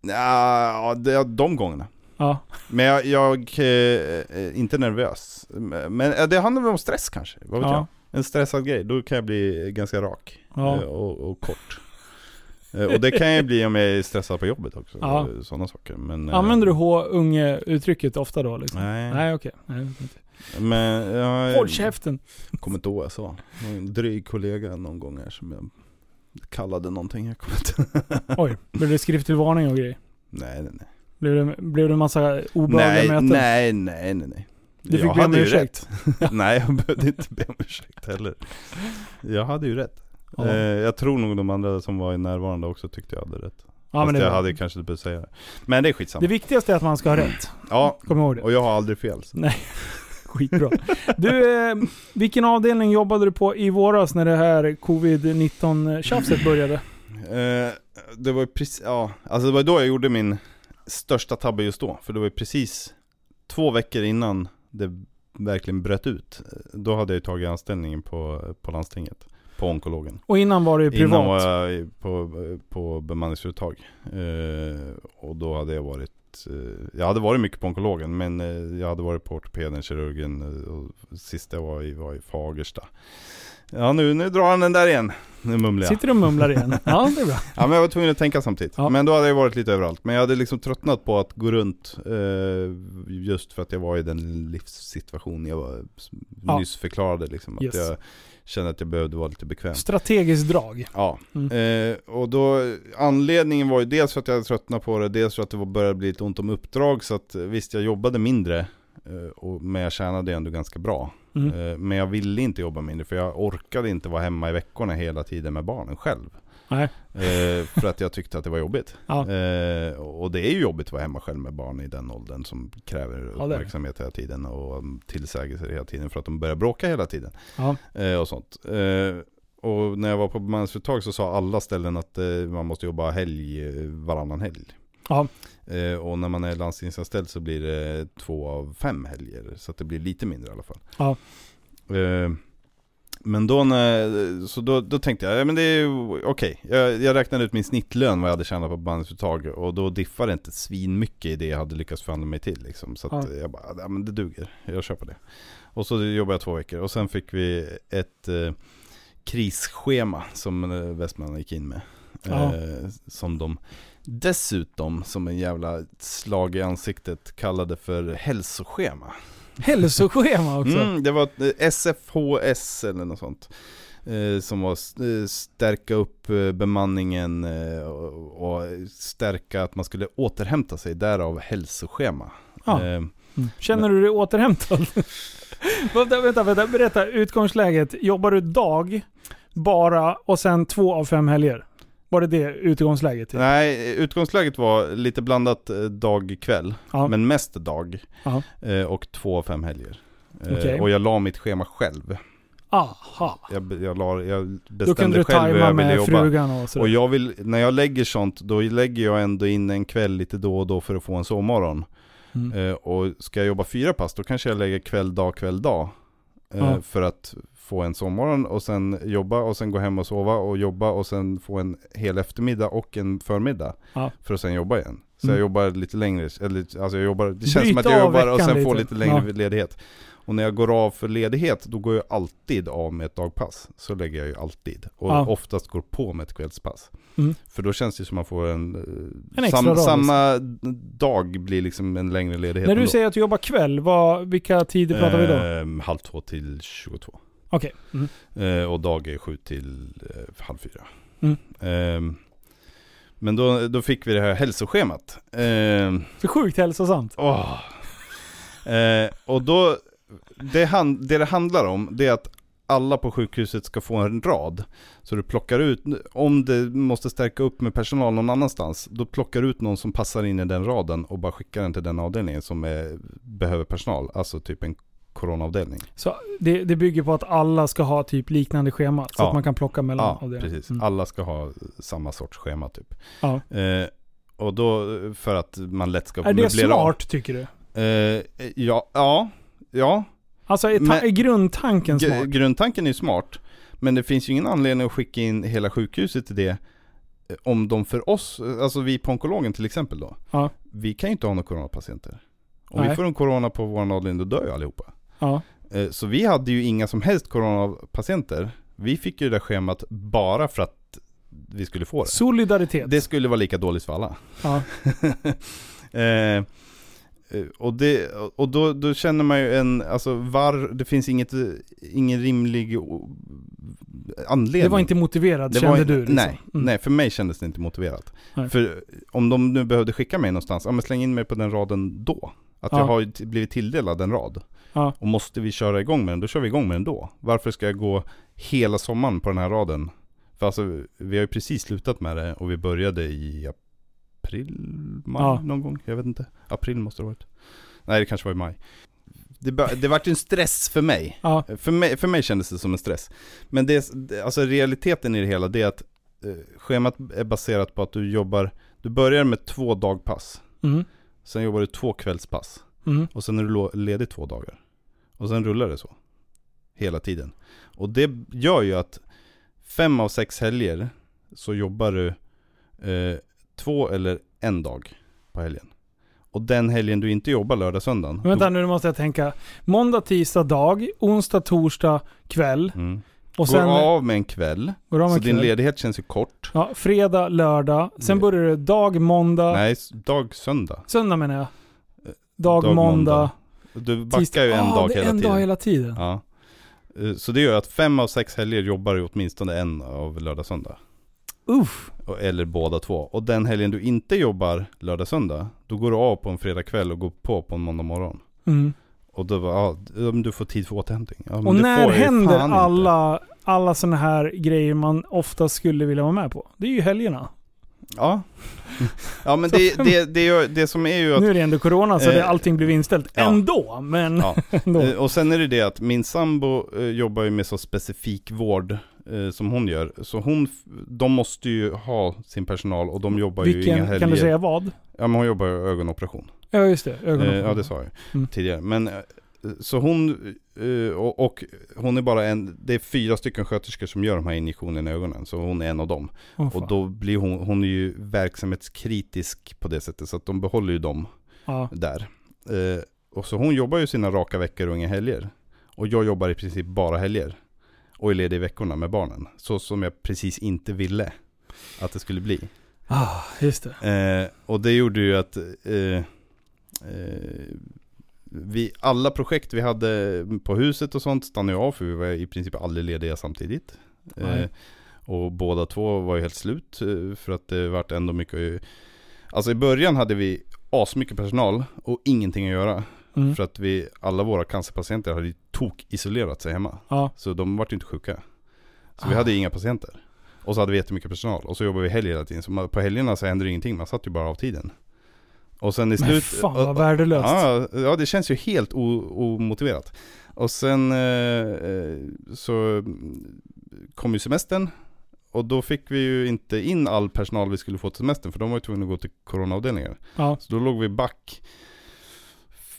Ja, det de gångerna. Ja. Men jag, jag eh, är inte nervös. Men eh, det handlar väl om stress kanske, vad vet Ja. jag? En stressad grej, då kan jag bli ganska rak Ja. eh, och, och kort. Eh, Och det kan jag bli om jag är stressad på jobbet också, Ja. sådana saker. Men, eh, Använder du H-unge-uttrycket ofta då? Liksom? Nej, Nej, okej. Nej, inte. men jag Håll käften! kommer inte ihåg vad jag sa. En dryg kollega någon gång här som jag kallade någonting, jag kommer inte Oj, blev det skriftlig varning och grejer? Nej, nej, nej. Blev det, blev det en massa obehagliga Nej, möten? nej, nej, nej, nej. Du fick Jag be om ju ursäkt. Nej, jag behövde inte be om ursäkt heller. Jag hade ju rätt. Ja. Eh, jag tror nog de andra som var närvarande också tyckte jag hade rätt. Ja, Fast men det, jag hade kanske inte behövt säga det. Men det är skitsamma. det viktigaste är att man ska ha rätt. Ja, Kom ihåg det. och jag har aldrig fel. Så. Skitbra. Du, eh, vilken avdelning jobbade du på i våras när det här covid-19-tjafset började? Eh, det var ju precis, ja, alltså det var då jag gjorde min största tabbe just då. För det var ju precis två veckor innan det verkligen bröt ut. Då hade jag tagit anställningen på, på landstinget. På onkologen. Och innan var ju privat. Innan var jag på, på bemanningsföretag. Eh, och då hade jag varit eh, jag hade varit mycket på onkologen men eh, jag hade varit på ortopeden, kirurgen eh, och sist jag var i var i Fagersta. Ja nu, nu drar han den där igen. Nu mumlar jag. Sitter du och mumlar igen? Ja, det är bra. Ja men jag var tvungen att tänka samtidigt. Ja. Men då hade jag varit lite överallt. Men jag hade liksom tröttnat på att gå runt eh, just för att jag var i den livssituation jag var, Ja. nyss förklarade liksom. Att Yes. jag kände att jag behövde vara lite bekväm. Strategiskt drag. Ja, Mm. eh, och då anledningen var ju dels för att jag hade tröttnat på det, dels för att det var- började bli lite ont om uppdrag så att eh, visst jag jobbade mindre, eh, och, men jag tjänade ändå ganska bra. Mm. Eh, men jag ville inte jobba mindre för jag orkade inte vara hemma i veckorna hela tiden med barnen själv. Nej. Eh, för att jag tyckte att det var jobbigt. Ja. Eh, och det är ju jobbigt att vara hemma själv med barn i den åldern som kräver uppmärksamhet hela tiden och tillsägelser hela tiden för att de börjar bråka hela tiden. Ja. Eh, och sånt. Eh, och när jag var på bemanningsföretag så sa alla ställen att eh, man måste jobba helg eh, varannan helg. Ja. Och när man är landstingsanställd så blir det två av fem helger. Så det blir lite mindre i alla fall. Men då, när, så då, då tänkte jag, ja men det är okej. Jag, jag räknade ut min snittlön vad jag hade tjänat på banduttag och då diffade det inte svin mycket i det jag hade lyckats förhandla mig till. Liksom. Så Ja. jag bara, ja men det duger, jag på det. Och så jobbade jag två veckor och sen fick vi ett eh, krisschema som eh, gick in med. Eh, som de dessutom, som en jävla slag i ansiktet, kallade för hälsoschema. Hälsoschema också. Mm, det var ett eh, SFHS eller något sånt. Eh, som var eh, stärka upp bemanningen och, stärka att man skulle återhämta sig, därav hälsoschema. Eh, Mm. Känner du dig återhämtad? vänta, vänta, vänta, berätta. Utgångsläget. Jobbar du dag, bara och sen två av fem helger? Var det det utgångsläget? Typ? nej, utgångsläget var lite blandat eh, dag-kväll, Ja. men mest dag. Eh, och två av fem helger. Eh, Okej. Och jag la mitt schema själv. Aha. Jag, jag, la, jag bestämde själv hur jag ville med jobba. och sådär. Och jag vill, när jag lägger sånt, då lägger jag ändå in en kväll lite då och då för att få en sovmorgon. Mm. Eh, och ska jag jobba fyra pass, då kanske jag lägger kväll, dag, kväll, dag. Eh, Ja. För att få en sovmorgon och sen jobba och sen gå hem och sova och jobba och sen få en hel eftermiddag och en förmiddag. Ja. För att sen jobba igen. Så Mm. jag jobbar lite längre, eller alltså jag jobbar, det känns som Bryta att jag jobbar och sen får lite. lite längre Ja. ledighet. Och när jag går av för ledighet, då går jag alltid av med ett dagpass. Så lägger jag ju alltid. Och Ja. oftast går på med ett kvällspass. Mm. För då känns det som man får en... eh, En extra dag, liksom. Samma dag blir liksom en längre ledighet När du ändå. säger att du jobbar kväll, vad, vilka tider pratar vi då? Ehm, halv två till 22. Okej. Mm. Eh, och dag är sju till eh, halv fyra. Mm. Ehm, men då, då fick vi det här hälsoschemat. Ehm, Så sjukt hälsosamt. Eh, och då, det, han, det det handlar om, det är att alla på sjukhuset ska få en rad. Så du plockar ut, om det måste stärka upp med personal någon annanstans, då plockar du ut någon som passar in i den raden och bara skickar den till den avdelningen som är, behöver personal. Alltså typ en coronaavdelning. Så det, det bygger på att alla ska ha typ liknande schema. Så Ja. att man kan plocka mellan Ja, av det. precis. Mm. Alla ska ha samma sorts schema typ. Ja. Eh, och då, för att man lätt ska Är det möblera om. smart tycker du? Eh, ja, ja, ja. Alltså är, Men- är grundtanken smart? grundtanken är smart. Men det finns ju ingen anledning att skicka in hela sjukhuset till det. eh, Om de för oss, alltså vi på onkologen till exempel då. Ja. Vi kan ju inte ha några coronapatienter. Om Nej. vi får en corona på vår avdelning då dör ju allihopa. Ja. Eh, Så vi hade ju inga som helst coronapatienter. Vi fick ju det där schemat bara för att vi skulle få det. Solidaritet. Det skulle vara lika dåligt för alla. Ja. eh, eh, och det, och då, då känner man ju en, alltså var, det finns inget, ingen rimlig anledning. Det var inte motiverat Det kände var- du? Liksom. Nej, Mm. nej, för mig kändes det inte motiverat. Nej. För om de nu behövde skicka mig någonstans, ja men släng in mig på den raden då. Att Ja. jag har blivit tilldelad en rad. Ja. Och måste vi köra igång med den, då kör vi igång med den då. Varför ska jag gå hela sommaren på den här raden? För alltså, vi har ju precis slutat med det och vi började i april, maj Ja. någon gång. Jag vet inte. April måste det ha varit. Nej, det kanske var i maj. Det, det vart ju en stress för mig. Ja. För mig, för mig kändes det som en stress. Men det- alltså realiteten i det hela, det är att eh, schemat är baserat på att du jobbar, du börjar med två dagpass. Mm. Sen jobbar du två kvällspass. Mm. Och sen är du ledig två dagar. Och sen rullar det så. Hela tiden. Och det gör ju att fem av sex helger så jobbar du eh, två eller en dag på helgen. Och den helgen du inte jobbar lördag, söndag. Vänta nu måste jag tänka. Måndag, tisdag dag, onsdag, torsdag kväll. Mm. Och sen Går av med en kväll. går av Så med din kväll. ledighet känns ju kort. Ja, fredag, lördag. Sen börjar det dag, måndag. Nej, dag, söndag. Söndag menar jag. Dag, Dag, måndag. måndag. Du backar tisdag. ju en ah, dag hela en tiden. dag hela tiden. Ja. Eh, Så det gör att fem av sex helger jobbar du åtminstone en av lördag, söndag. Uff. Eller båda två. Och den helgen du inte jobbar lördag, söndag, då går du av på en fredag kväll och går på på en måndag morgon. Mm. Och då var, ja, du får tid för återhämtning. Ja, Och när händer inte. alla, alla sådana här grejer man ofta skulle vilja vara med på? Det är ju helgerna. Ja. Ja men det, det, det, det som är ju att Nu är det ändå corona så Eh, allting blev inställt. ja. Ändå, men Ja. ändå. Eh, Och sen är det det att min sambo eh, jobbar ju med så specifik vård eh, som hon gör. Så hon, de måste ju ha sin personal och de jobbar ju inga Vilken, helger. kan du säga vad? Ja men hon jobbar ju ögonoperation. Ja just det, Eh, ögonen. ja det sa jag Mm. tidigare. Men eh, så hon, eh, och, och hon är bara en, det är fyra stycken sköterskor som gör de här injektionerna i ögonen. Så hon är en av dem. Fan. Och då blir hon, hon är ju verksamhetskritisk på det sättet. Så att de behåller ju dem ja. där. Eh, och så hon jobbar ju sina raka veckor och inga helger. Och jag jobbar i princip bara helger. Och är ledig i veckorna med barnen. Så som jag precis inte ville att det skulle bli. Ah, just det. Eh, och det gjorde ju att eh, eh, vi, alla projekt vi hade på huset och sånt stannade ju av för vi var i princip aldrig lediga samtidigt. Nej. och båda två var ju helt slut eh, för att det vart ändå mycket Alltså i början hade vi asmycket personal och ingenting att göra. Mm. För att vi, alla våra cancerpatienter hade ju tok-isolerat sig hemma. Ja. Så de vart ju inte sjuka. Så vi Ah. hade inga patienter. Och så hade vi jättemycket personal. Och så jobbade vi helger hela tiden. Så på helgerna så hände det ingenting. Man satt ju bara av tiden. Och sen i Men slut... fan vad värdelöst. Ja, ja, det känns ju helt omotiverat. Och sen eh, eh, så kom ju semestern. Och då fick vi ju inte in all personal vi skulle få till semestern. För de var ju tvungna att gå till coronaavdelningar. Ja. Så då låg vi back.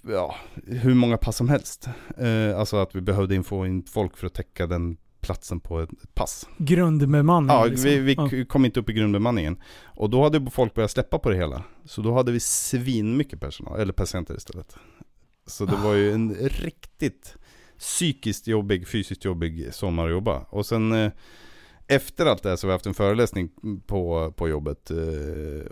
Ja, hur många pass som helst. Eh, alltså att vi behövde in- få in folk för att täcka den platsen på ett, ett pass. Grundbemanning Ja, liksom. vi, vi Ja. kom inte upp i grundbemanningen. Och då hade folk börjat släppa på det hela. Så då hade vi svin mycket personal, eller patienter istället. Så det var ju en riktigt psykiskt jobbig, fysiskt jobbig sommar att jobba. Och sen eh, efter allt det här så har vi haft en föreläsning på, på jobbet eh,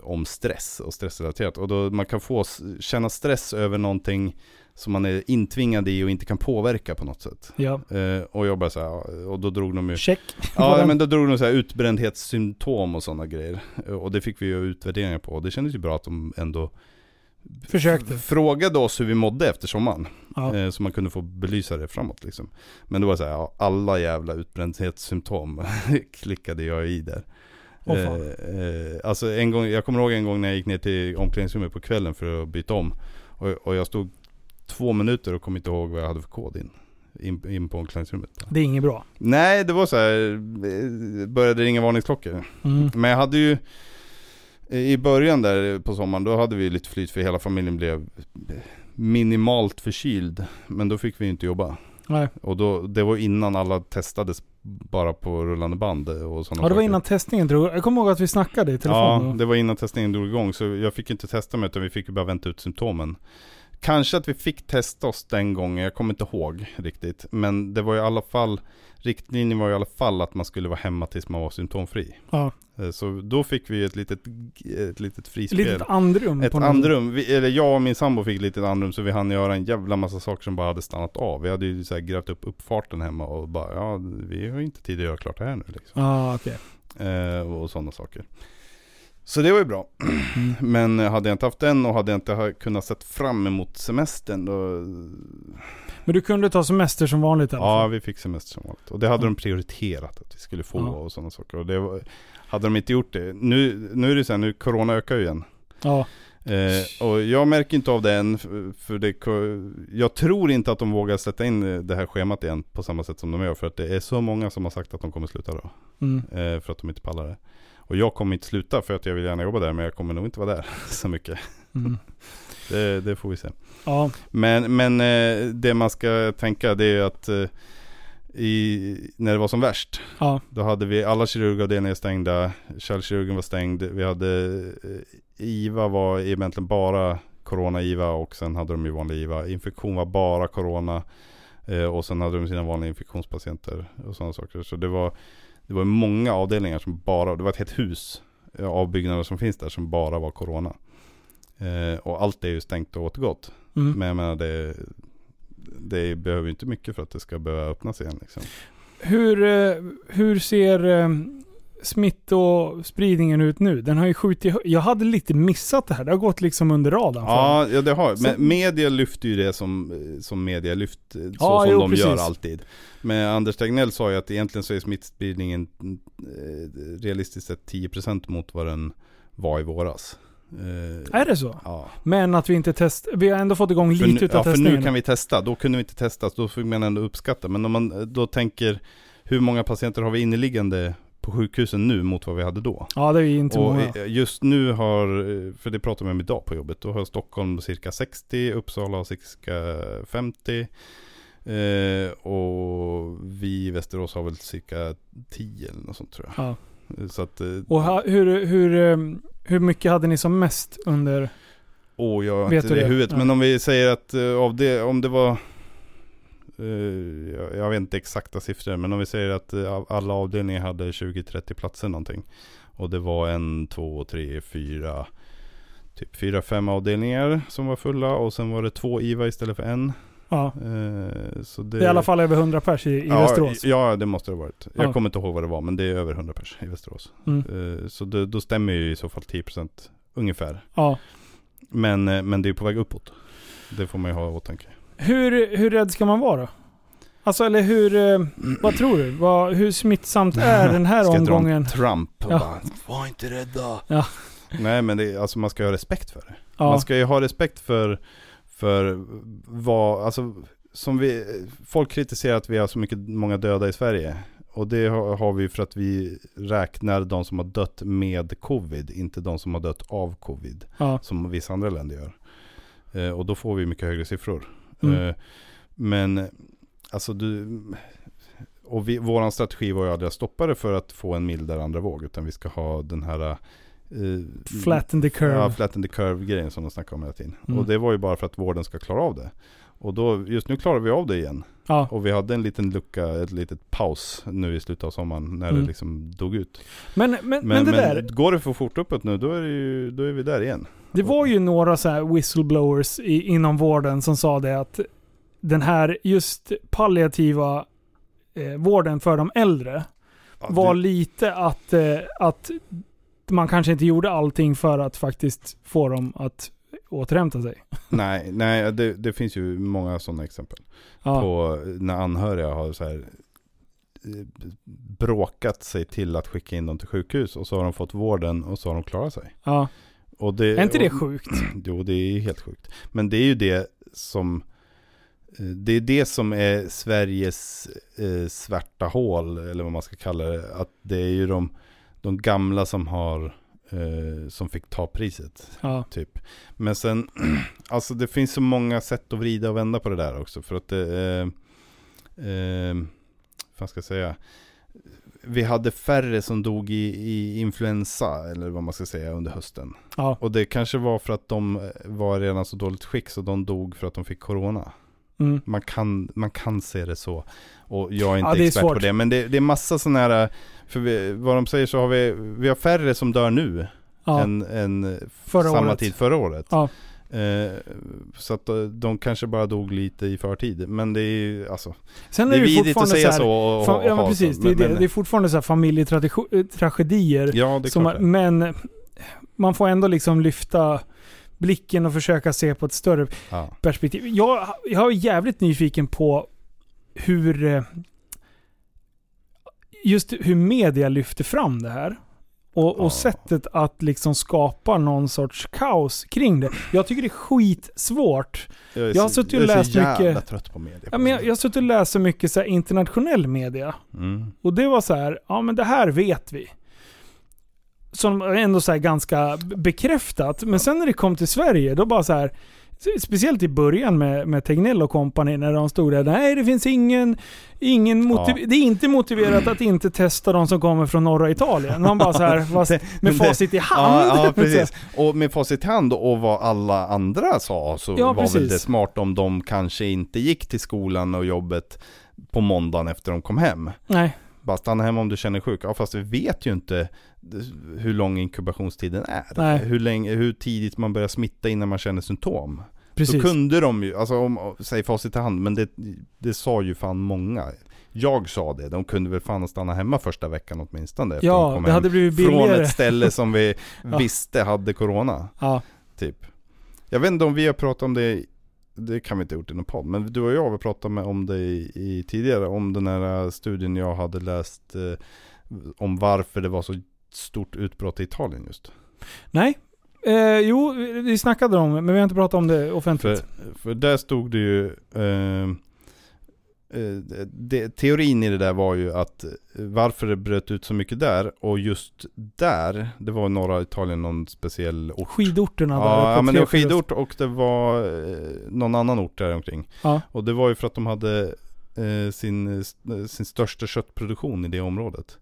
om stress och stressrelaterat. Och då man kan få känna stress över någonting som man är intvingad i och inte kan påverka på något sätt. Ja. Eh, och jag bara så här, och då drog de ju Check. Ja men då drog de så här utbrändhetssymptom och sådana grejer. Och det fick vi ju utvärderingar på. Och det kändes ju bra att de ändå Försökte. frågade oss hur vi mådde efter sommaren. Ja. Eh, så man kunde få belysa det framåt liksom. Men det var så här, ja, alla jävla utbrändhetssymptom klickade jag i där. Eh, eh, alltså en gång, jag kommer ihåg en gång när jag gick ner till omklädningsrummet på kvällen för att byta om. Och, och jag stod två minuter och kom inte ihåg vad jag hade för kod in. In, in på omklädningsrummet. Det är inget bra. Nej, det var så här, eh, började ringa varningsklockor. Mm. Men jag hade ju i början där på sommaren, då hade vi lite flyt för hela familjen blev minimalt förkyld. Men då fick vi inte jobba. Nej. Och då, det var innan alla testades bara på rullande band och sådana Ja, det var saker. innan testningen drog Jag kommer ihåg att vi snackade i telefon. Ja, det var innan testningen drog igång. Så jag fick inte testa mig utan vi fick ju bara vänta ut symptomen. Kanske att vi fick testa oss den gången, jag kommer inte ihåg riktigt. Men det var i alla fall, riktlinjen var i alla fall att man skulle vara hemma tills man var symptomfri. Ja. Eh, Så då fick vi ett litet, ett litet frispel. Litet andrum. Ett andrum, vi, eller jag och min sambo fick ett litet andrum så vi hann göra en jävla massa saker som bara hade stannat av. Vi hade ju så grävt upp uppfarten hemma och bara, ja vi har inte tid att göra klart det här nu liksom. Ja, okej. Eh, och sådana saker. Så det var ju bra. Mm. Men hade jag inte haft den och hade jag inte kunnat sett fram emot semestern då... Men du kunde ta semester som vanligt alla Ja, vi fick semester som vanligt. Och det hade Ja. de prioriterat att vi skulle få Ja. och sådana saker. Och det var, hade de inte gjort det. Nu, nu är det så här, nu corona ökar ju igen. Ja. Eh, och jag märker inte av det än, för- det, jag tror inte att de vågar sätta in eh, det här schemat igen på samma sätt som de gör. För att det är så många som har sagt att de kommer sluta då. Mm. Eh, för att de inte pallar det. Och jag kommer inte sluta för att jag vill gärna jobba där, men jag kommer nog inte vara där så mycket. Mm. Det, det får vi se. Ja. Men, men eh, det man ska tänka det är att eh, i, när det var som värst, Ja. då hade vi alla kirurgavdelningar stängda, kärlkirurgen var stängd, vi hade eh, IVA var egentligen bara Corona-IVA och sen hade de ju vanlig IVA. Infektion var bara Corona eh, och sen hade de sina vanliga infektionspatienter och sådana saker. Så det var, det var många avdelningar som bara, det var ett helt hus eh, av byggnader som finns där som bara var Corona. Eh, och allt är ju stängt och återgått. Mm. Men jag menar det, det behöver inte mycket för att det ska behöva öppnas igen liksom. Hur, eh, hur ser eh, smittospridningen ut nu? Den har ju skjutit Jag hade lite missat det här. Det har gått liksom under radarn. Ja, ja det har Så- Men media lyfter ju det som, som media lyft, eh, så Ja, som jo, de gör precis. alltid. Men Anders Tegnell sa ju att egentligen så är smittspridningen eh, realistiskt sett 10% mot vad den var i våras. Eh, Är det så? Ja. Men att vi inte test... Vi har ändå fått igång lite nu, utav ja, för testningen. nu kan vi testa, då kunde vi inte testa, då fick man ändå uppskatta. Men om man då tänker hur många patienter har vi inneliggande på sjukhusen nu mot vad vi hade då? Ja, det är ju inte Och många. eh, just nu har, eh, för det pratade vi om idag på jobbet, då har Stockholm cirka 60, Uppsala har cirka 50. Eh, och vi i Västerås har väl cirka 10 eller något sånt tror jag. Ja. Så att, eh, Och ha, hur, hur, eh, hur mycket hade ni som mest under... Åh, jag har inte det i det? huvudet. Ja. Men om vi säger att eh, av det, om det var jag- vet inte exakta siffror, men om vi säger att alla avdelningar hade 20-30 platser någonting. Och det var en, två, tre, fyra, typ fyra, fem avdelningar som var fulla. Och sen var det två IVA istället för en. Ja, Eh, så det, det är i alla fall över 100 pers i, i ja, Västerås. Ja, det måste det ha varit. Jag Ja. kommer inte ihåg vad det var, men det är över 100 pers i Västerås. Mm. Eh, så det, då stämmer ju i så fall 10% ungefär. Ja. Men, eh, men det är på väg uppåt. Det får man ju ha i åtanke. Hur, hur rädd ska man vara? Alltså eller hur, vad tror du? Vad, hur smittsamt är den här Ska jag dra en omgången? Trump och Ja. bara, var inte rädda. Ja. Nej men det, alltså man ska ha respekt för det. Ja, Man ska ju ha respekt för, för vad, alltså som vi, folk kritiserar att vi har så mycket, många döda i Sverige. Och det har, vi för att vi räknar de som har dött med covid, inte de som har dött av covid. ja, Som vissa andra länder gör. Eh, och då får vi mycket högre siffror. Mm. Eh, men alltså du, och vi, våran strategi var ju aldrig att stoppa det för att få en mildare andra våg. Utan vi ska ha den här eh, flatten the curve. Ja, flatten the curve grejen som de snackar om hela tiden. Mm. Och det var ju bara för att vården ska klara av det. Och då, just nu klarar vi av det igen. ja. Och vi hade en liten lucka, ett litet paus nu i slutet av sommaren när Mm. det liksom dog ut. Men, men, men, Men, det men, där, går det för fort uppåt nu då är, det ju, då är vi där igen. det var ju några så här whistleblowers i, inom vården som sa det att den här just palliativa eh, vården för de äldre Ja, var du- lite att, eh, att man kanske inte gjorde allting för att faktiskt få dem att återhämta sig. Nej, nej det, det finns ju många sådana exempel. Ja, På när anhöriga har så här eh, bråkat sig till att skicka in dem till sjukhus och så har de fått vården och så har de klarat sig. ja. Det, Är inte det och- sjukt? Jo, det är helt sjukt. Men det är ju det som eh, det är det som är Sveriges eh, svarta hål, eller vad man ska kalla det. Att det är ju de, de gamla som har, eh, som fick ta priset. Ja. Typ. Men sen, alltså det finns så många sätt att vrida och vända på det där också. För att det, eh, eh, vad ska jag säga? Vi hade färre som dog i, i influensa, eller vad man ska säga, under hösten. Ja. Och det kanske var för att de var redan så dåligt skick så de dog för att de fick corona. Mm. Man kan, man kan se det så. Och jag är inte Ja, är expert svårt. på det. Men det, det är massa sådana här, för vi, vad de säger så har vi, vi har färre som dör nu Ja. än, än Förra samma året. tid förra året. Ja. Eh, så att eh, de kanske bara dog lite i förtid. Men det är ju, alltså, Sen är är det vidrigt fortfarande att säga så, så. här, och, fa- och, Ja men precis, det, är det, men, det är fortfarande så här familjetragedier. Ja, det är som klart det. men man får ändå liksom lyfta blicken och försöka se på ett större Ja. perspektiv. Jag, jag är jävligt nyfiken på hur eh, just hur media lyfter fram det här. Och, och Ja. sättet att liksom skapa någon sorts kaos kring det. Jag tycker det är skitsvårt. Jag, är Jag har suttit och läst mycket- trött på media. Ja, men jag, jag har suttit och läst så mycket så internationell media. Mm. Och det var så här, ja men det här vet vi. Som ändå så ganska bekräftat. Men sen när det kom till Sverige, då bara så här. Speciellt i början med, med Tegnell och company när de stod där. Nej, det finns ingen... ingen motiv- Ja. Det är inte motiverat att inte testa de som kommer från norra Italien. Man bara så här, fast med facit i hand. Ja, ja, precis. Och med facit i hand och vad alla andra sa så Ja, var väl precis. det smart om de kanske inte gick till skolan och jobbet på måndagen efter de kom hem. Nej, Bara stanna hemma om du känner sjuk. Ja, fast vi vet ju inte hur lång inkubationstiden är. Nej. Hur, länge, hur tidigt man börjar smitta innan man känner symptom. precis. Då kunde de ju, alltså om, säg facit i hand, men det, det sa ju fan många. Jag sa det, de kunde väl fan stanna hemma första veckan åtminstone. de Ja, kom det hade blivit Från billigare. ett ställe som vi Ja. visste hade corona, Ja, typ. Jag vet inte om vi har pratat om det, det kan vi inte ha gjort i någon podd, men du och jag har pratat med, om det i, i tidigare, om den här studien jag hade läst eh, om varför det var så stort utbrott i Italien just. nej. Eh, jo, vi snackade om det, men vi har inte pratat om det offentligt. För, för där stod det ju, eh, eh, det, teorin i det där var ju att eh, varför det bröt ut så mycket där och just där, det var norra Italien någon speciell ort. Skidorterna där Ja, men det var skidort och det var eh, någon annan ort där omkring. Ja. Och det var ju för att de hade eh, sin, eh, sin största köttproduktion i det området.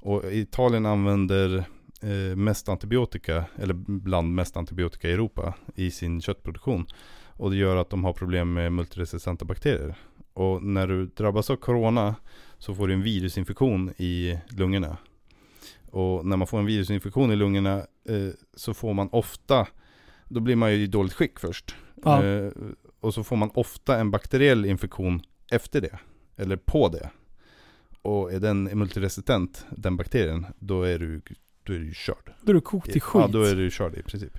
Och Italien använder eh, mest antibiotika, eller bland mest antibiotika i Europa i sin köttproduktion. Och det gör att de har problem med multiresistenta bakterier. Och när du drabbas av corona så får du en virusinfektion i lungorna. Och när man får en virusinfektion i lungorna eh, så får man ofta, då blir man ju i dåligt skick först. Ja. Eh, och så får man ofta en bakteriell infektion efter det. Eller på det. Och är den multiresistent, den bakterien, då är du, då är du körd. Då är du kokt i skit. Ja, då är du körd i princip.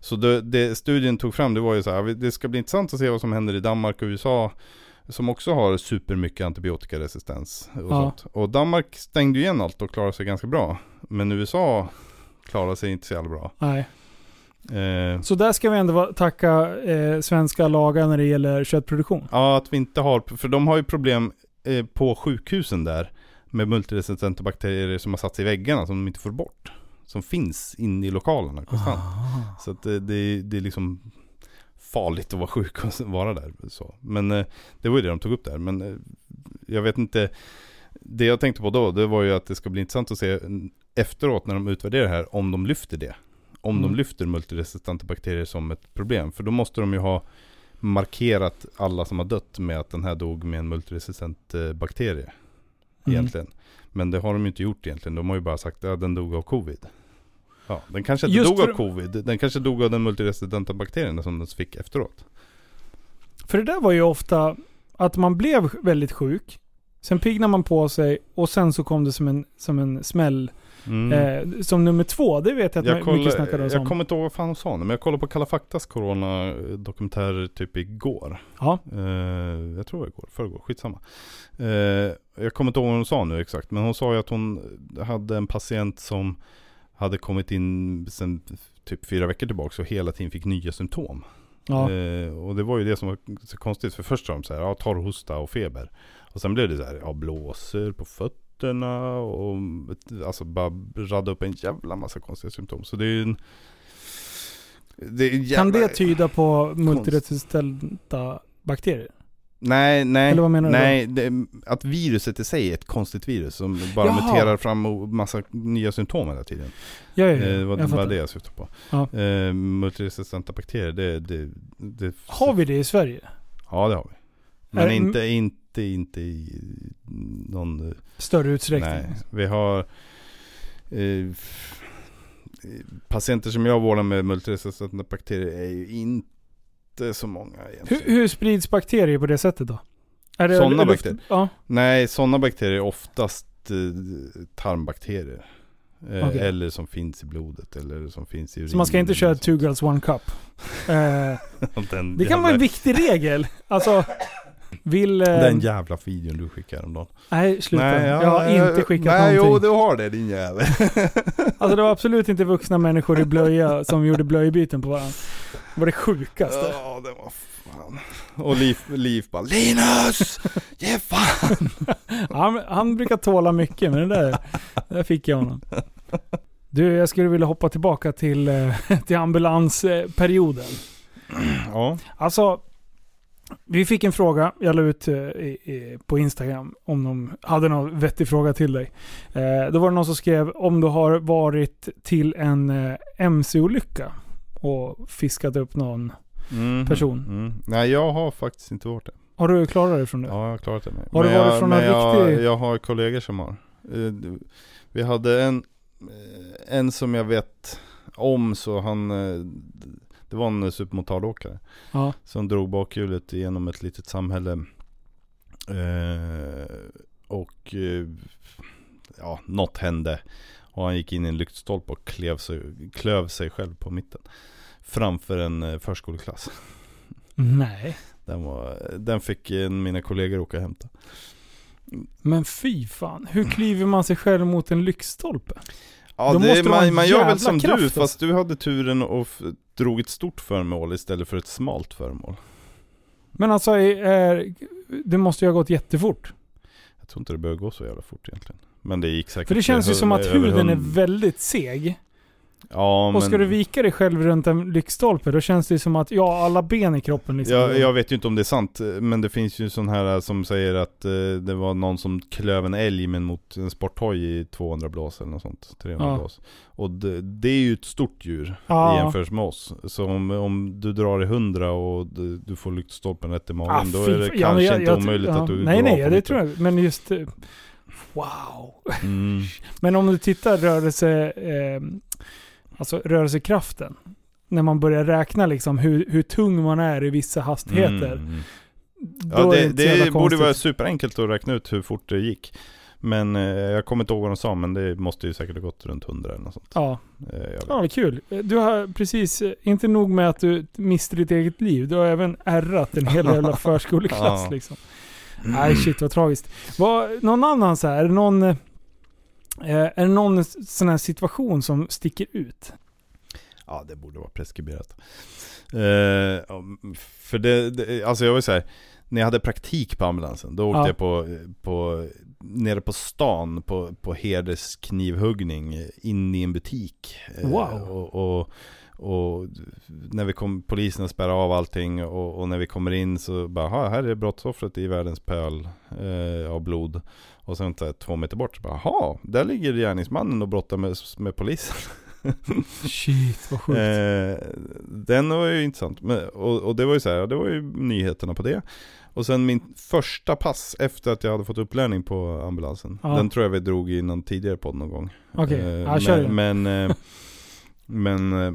Så det, det studien tog fram, det var ju så här, det ska bli intressant att se vad som händer i Danmark och USA. Som också har supermycket antibiotikaresistens och Ja. sånt. Och Danmark stängde ju igen allt och klarade sig ganska bra. Men USA klarade sig inte så jävla bra. Nej. Eh, Så där ska vi ändå tacka eh, svenska lagar när det gäller köttproduktion. Ja, att vi inte har, för de har ju problem eh, på sjukhusen där med multiresistenta bakterier som har satt sig i väggarna som de inte får bort. Som finns inne i lokalerna konstant. Ah. Så att det, det, det är liksom farligt att vara sjuk och vara där. Så. Men eh, det var ju det de tog upp där. Men eh, jag vet inte. Det jag tänkte på då, det var ju att det ska bli intressant att se mm, efteråt när de utvärderar det här, om de lyfter det. Om Mm. de lyfter multiresistenta bakterier som ett problem. För då måste de ju ha markerat alla som har dött med att den här dog med en multiresistent eh, bakterie. Mm. Egentligen. Men det har de ju inte gjort egentligen. De har ju bara sagt att ja, den dog av covid. Ja, den kanske inte Just dog för- av covid. Den kanske dog av den multiresistenta bakterien som den fick efteråt. För det där var ju ofta att man blev väldigt sjuk. Sen piggnade man på sig och sen så kom det som en, som en smäll. Mm. Eh, som nummer två, det vet jag att jag mycket kollade, snackades jag om. kommer inte ihåg vad fan hon sa nu, men jag kollade på Kalla faktas corona-dokumentär typ igår. Ja. Eh, jag tror det var igår, förrgår, skitsamma. Eh, jag kommer inte ihåg vad hon sa nu exakt, men hon sa ju att hon hade en patient som hade kommit in sen typ fyra veckor tillbaka och hela tiden fick nya symptom. ja. Eh, och det var ju det som var så konstigt, för först sa de så här, ja torrhosta och feber. Och sen blev det så här, ja blåser på fötterna och alltså bara radda upp en jävla massa konstiga symptom. Så det är ju en... Det är en jävla... Kan det tyda på multiresistenta bakterier? Nej, nej, Eller vad menar du nej det, att viruset i sig är ett konstigt virus som bara Jaha. muterar fram och massa nya symptom hela tiden. Ja, ja, Eh, ja. det var det jag syftade på. Ja. Eh, multiresistenta bakterier, det, det, det... Har vi det i Sverige? Ja det har vi. Men det- inte, inte, inte i någon... Större utsträckning? Nej, vi har eh, f- patienter som jag vårdar med multiresistenta bakterier är ju inte så många Hur, egentligen. hur sprids bakterier på det sättet då? Är det Sådana bakterier? Ja. Nej, sådana bakterier är oftast eh, tarmbakterier. Eh, Okej. Eller som finns i blodet eller som finns i urinen. Så man ska inte köra two girls one cup? Eh. Den det kan vara en viktig regel. Alltså, vill... Eh, Den jävla videon du skickade häromdagen. nej, sluta. ja, jag har inte skickat Nej, någonting. jo du har det din jävel. Alltså det var absolut inte vuxna människor i blöja som gjorde blöjbyten på varandra. Det var det sjukaste. Ja, det var fan. Och Liv, Liv bara Linus! Ge fan! Han, han brukar tåla mycket, men det där, det där fick jag honom. Du, jag skulle vilja hoppa tillbaka till, eh, till ambulansperioden. Ja. Alltså, vi fick en fråga, jag la ut eh, på Instagram om de hade någon vettig fråga till dig. Eh, då var det någon som skrev om du har varit till en eh, MC-olycka och fiskat upp någon. Mhm. Person. Mm. Nej jag har faktiskt inte varit det. Har du klarat dig från det? Ja jag har klarat det. Har du Men varit jag, från en jag, riktig- jag har kollegor som har. Vi hade en, en som jag vet om så han, det var en supermotardåkare. Ja. Som drog bakhjulet genom ett litet samhälle. Eh, och eh, ja, något hände. Och han gick in i en lyktstolpe och klev sig, klöv sig själv på mitten. Framför en eh, förskoleklass. Nej. Den, var, den fick mina kollegor åka och hämta. Men fy fan. Hur kliver man sig själv mot en lyktstolpe? Ja, Då det, måste man, man gör väl som kraft, du, alltså. fast du hade turen och drog ett stort föremål istället för ett smalt föremål. Men alltså, är, det måste ju ha gått jättefort. Jag tror inte det behöver gå så jävla fort egentligen. Men det gick säkert För det känns ju som att huden är väldigt seg. Ja, Och ska men... du vika dig själv runt en lyktstolpe, då känns det som att, ja, alla ben i kroppen liksom. Jag, jag vet ju inte om det är sant, men det finns ju sån här som säger att eh, det var någon som klöv en älg men mot en sporthoj i 200 blås eller något sånt. 300 Ja. blås. Och det, det är ju ett stort djur Ja. i jämförelse med oss. Så om, om du drar i 100 och du, du får lyktstolpen rätt i magen, Ah, då är det. Ja, kanske men jag- inte jag- omöjligt ja. att du Nej, nej, det mitten. tror jag. Men just... eh, Wow. Mm. Men om du tittar rörelse... Eh, alltså rörelsekraften. När man börjar räkna liksom hur, hur tung man är i vissa hastigheter. Mm. Då Ja, det, jävla det borde vara superenkelt att räkna ut hur fort det gick. Men eh, jag kommer inte ihåg vad de sa, men det måste ju säkert ha gått runt 100 eller något sånt. Ja, Eh, ja vad kul. Du har precis, eh, inte nog med att du miste ditt eget liv, du har även ärrat en hel jävla förskoleklass Ja. liksom. Nej shit vad tragiskt. Vad, någon annan så här, är det någon, eh, är det någon sån här situation som sticker ut? Ja, det borde vara preskriberat. Eh, för det, det, alltså jag vill säga, när jag hade praktik på ambulansen, då åkte Ja. jag på, på, nere på stan på, på hedersknivhuggning in i en butik. Eh, Wow. Och, och, och när vi kom, polisen spärrar av allting och, och när vi kommer in så bara, "Ha, här är brottsoffret i världens pöl eh, av blod. Och sen här, två meter bort, så bara, jaha, där ligger gärningsmannen och brottar med, med polisen. Shit vad sjukt. Eh, den var ju intressant. Men, och, och det var ju så här, det var ju nyheterna på det. Och sen min första pass efter att jag hade fått upplärning på ambulansen. Ja. Den tror jag vi drog i någon tidigare podd någon gång. Okej, Eh, ja, kör men, eh, men eh,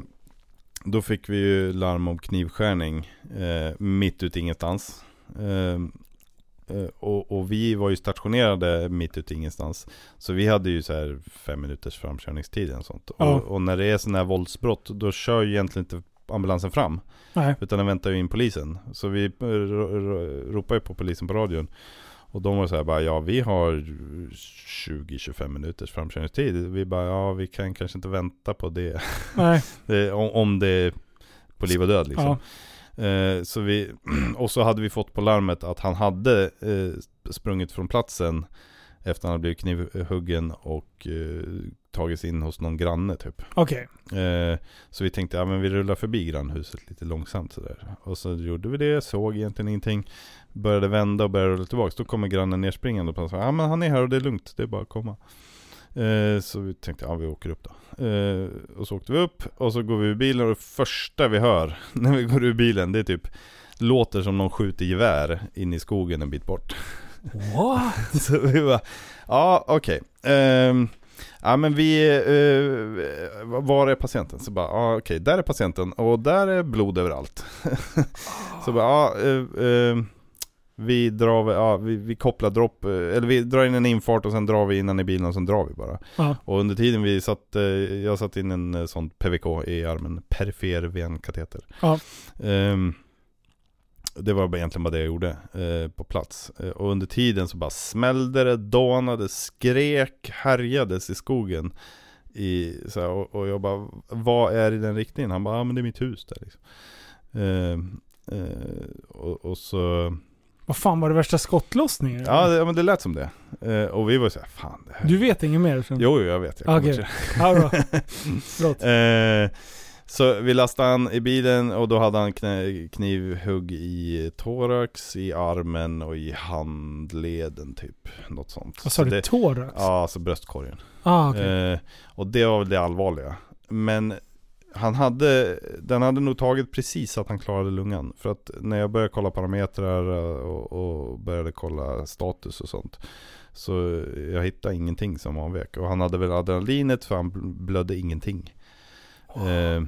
då fick vi ju larm om knivskärning eh, mitt ute ingenstans. Eh, eh, och, och vi var ju stationerade mitt ute ingenstans. Så vi hade ju så här fem minuters framkörningstid eller sånt. Ja. Och, och när det är sådana här våldsbrott, då kör ju egentligen inte ambulansen fram. Nej. Utan den väntar ju in polisen. Så vi eh, ro- ro- ropar ju på polisen på radion. Och de var så här bara, ja vi har 20-25 minuters framkörningstid. Vi bara, ja vi kan kanske inte vänta på det. Nej. det om, om det är på liv och död liksom. Ja. Eh, så vi, och så hade vi fått på larmet att han hade eh, sprungit från platsen efter han hade blivit knivhuggen och eh, tagit sig in hos någon granne typ. Okej. Eh, så vi tänkte, ja men vi rullar förbi grannhuset lite långsamt sådär. Och så gjorde vi det, såg egentligen ingenting. Började vända och började rulla tillbaka. Då kommer grannen nerspringande och sa, ja men han är här och det är lugnt, det är bara att komma. Eh, så vi tänkte, ja vi åker upp då. Eh, och så åkte vi upp och så går vi ur bilen och det första vi hör när vi går ur bilen det är typ Låter som någon skjuter gevär in i skogen en bit bort. What? Så vi bara, ja okej. Ehm, ja men vi, eh, var är patienten? Så bara, ja okej, där är patienten och där är blod överallt. så bara, ja, eh, eh, vi drar, ja, vi, vi kopplar dropp, eh, eller vi drar in en infart och sen drar vi innan i bilen och sen drar vi bara. Ja. Och under tiden vi satt, eh, jag satt in en eh, sån PVK i armen, perifer venkateter. Ja. Ehm, det var egentligen bara det jag gjorde eh, på plats. Eh, och under tiden så bara smällde det, dånade, skrek, härjades i skogen. I, så här, och, och jag bara, vad är i den riktningen? Han bara, ja men det är mitt hus där liksom. Ehm, eh, och, och så, Vad fan var det värsta skottlossningen? ja, det, ja men det lät som det. Eh, och vi var så här, fan det här. Du vet inget mer? Som... Jo, jo, jag vet. Jag det. Ja, bra. Förlåt. Eh, så vi lastade han i bilen och då hade han knä, knivhugg i thorax, i armen och i handleden typ. Något sånt. Vad sa Så du? det, Thorax? Ja, alltså bröstkorgen. Ah, okej. Eh, och det var väl det allvarliga. Men han hade, den hade nog tagit precis att han klarade lungan. För att när jag började kolla parametrar och, och började kolla status och sånt. Så jag hittade ingenting som avvek. Och han hade väl adrenalinet för han blödde ingenting. Eh,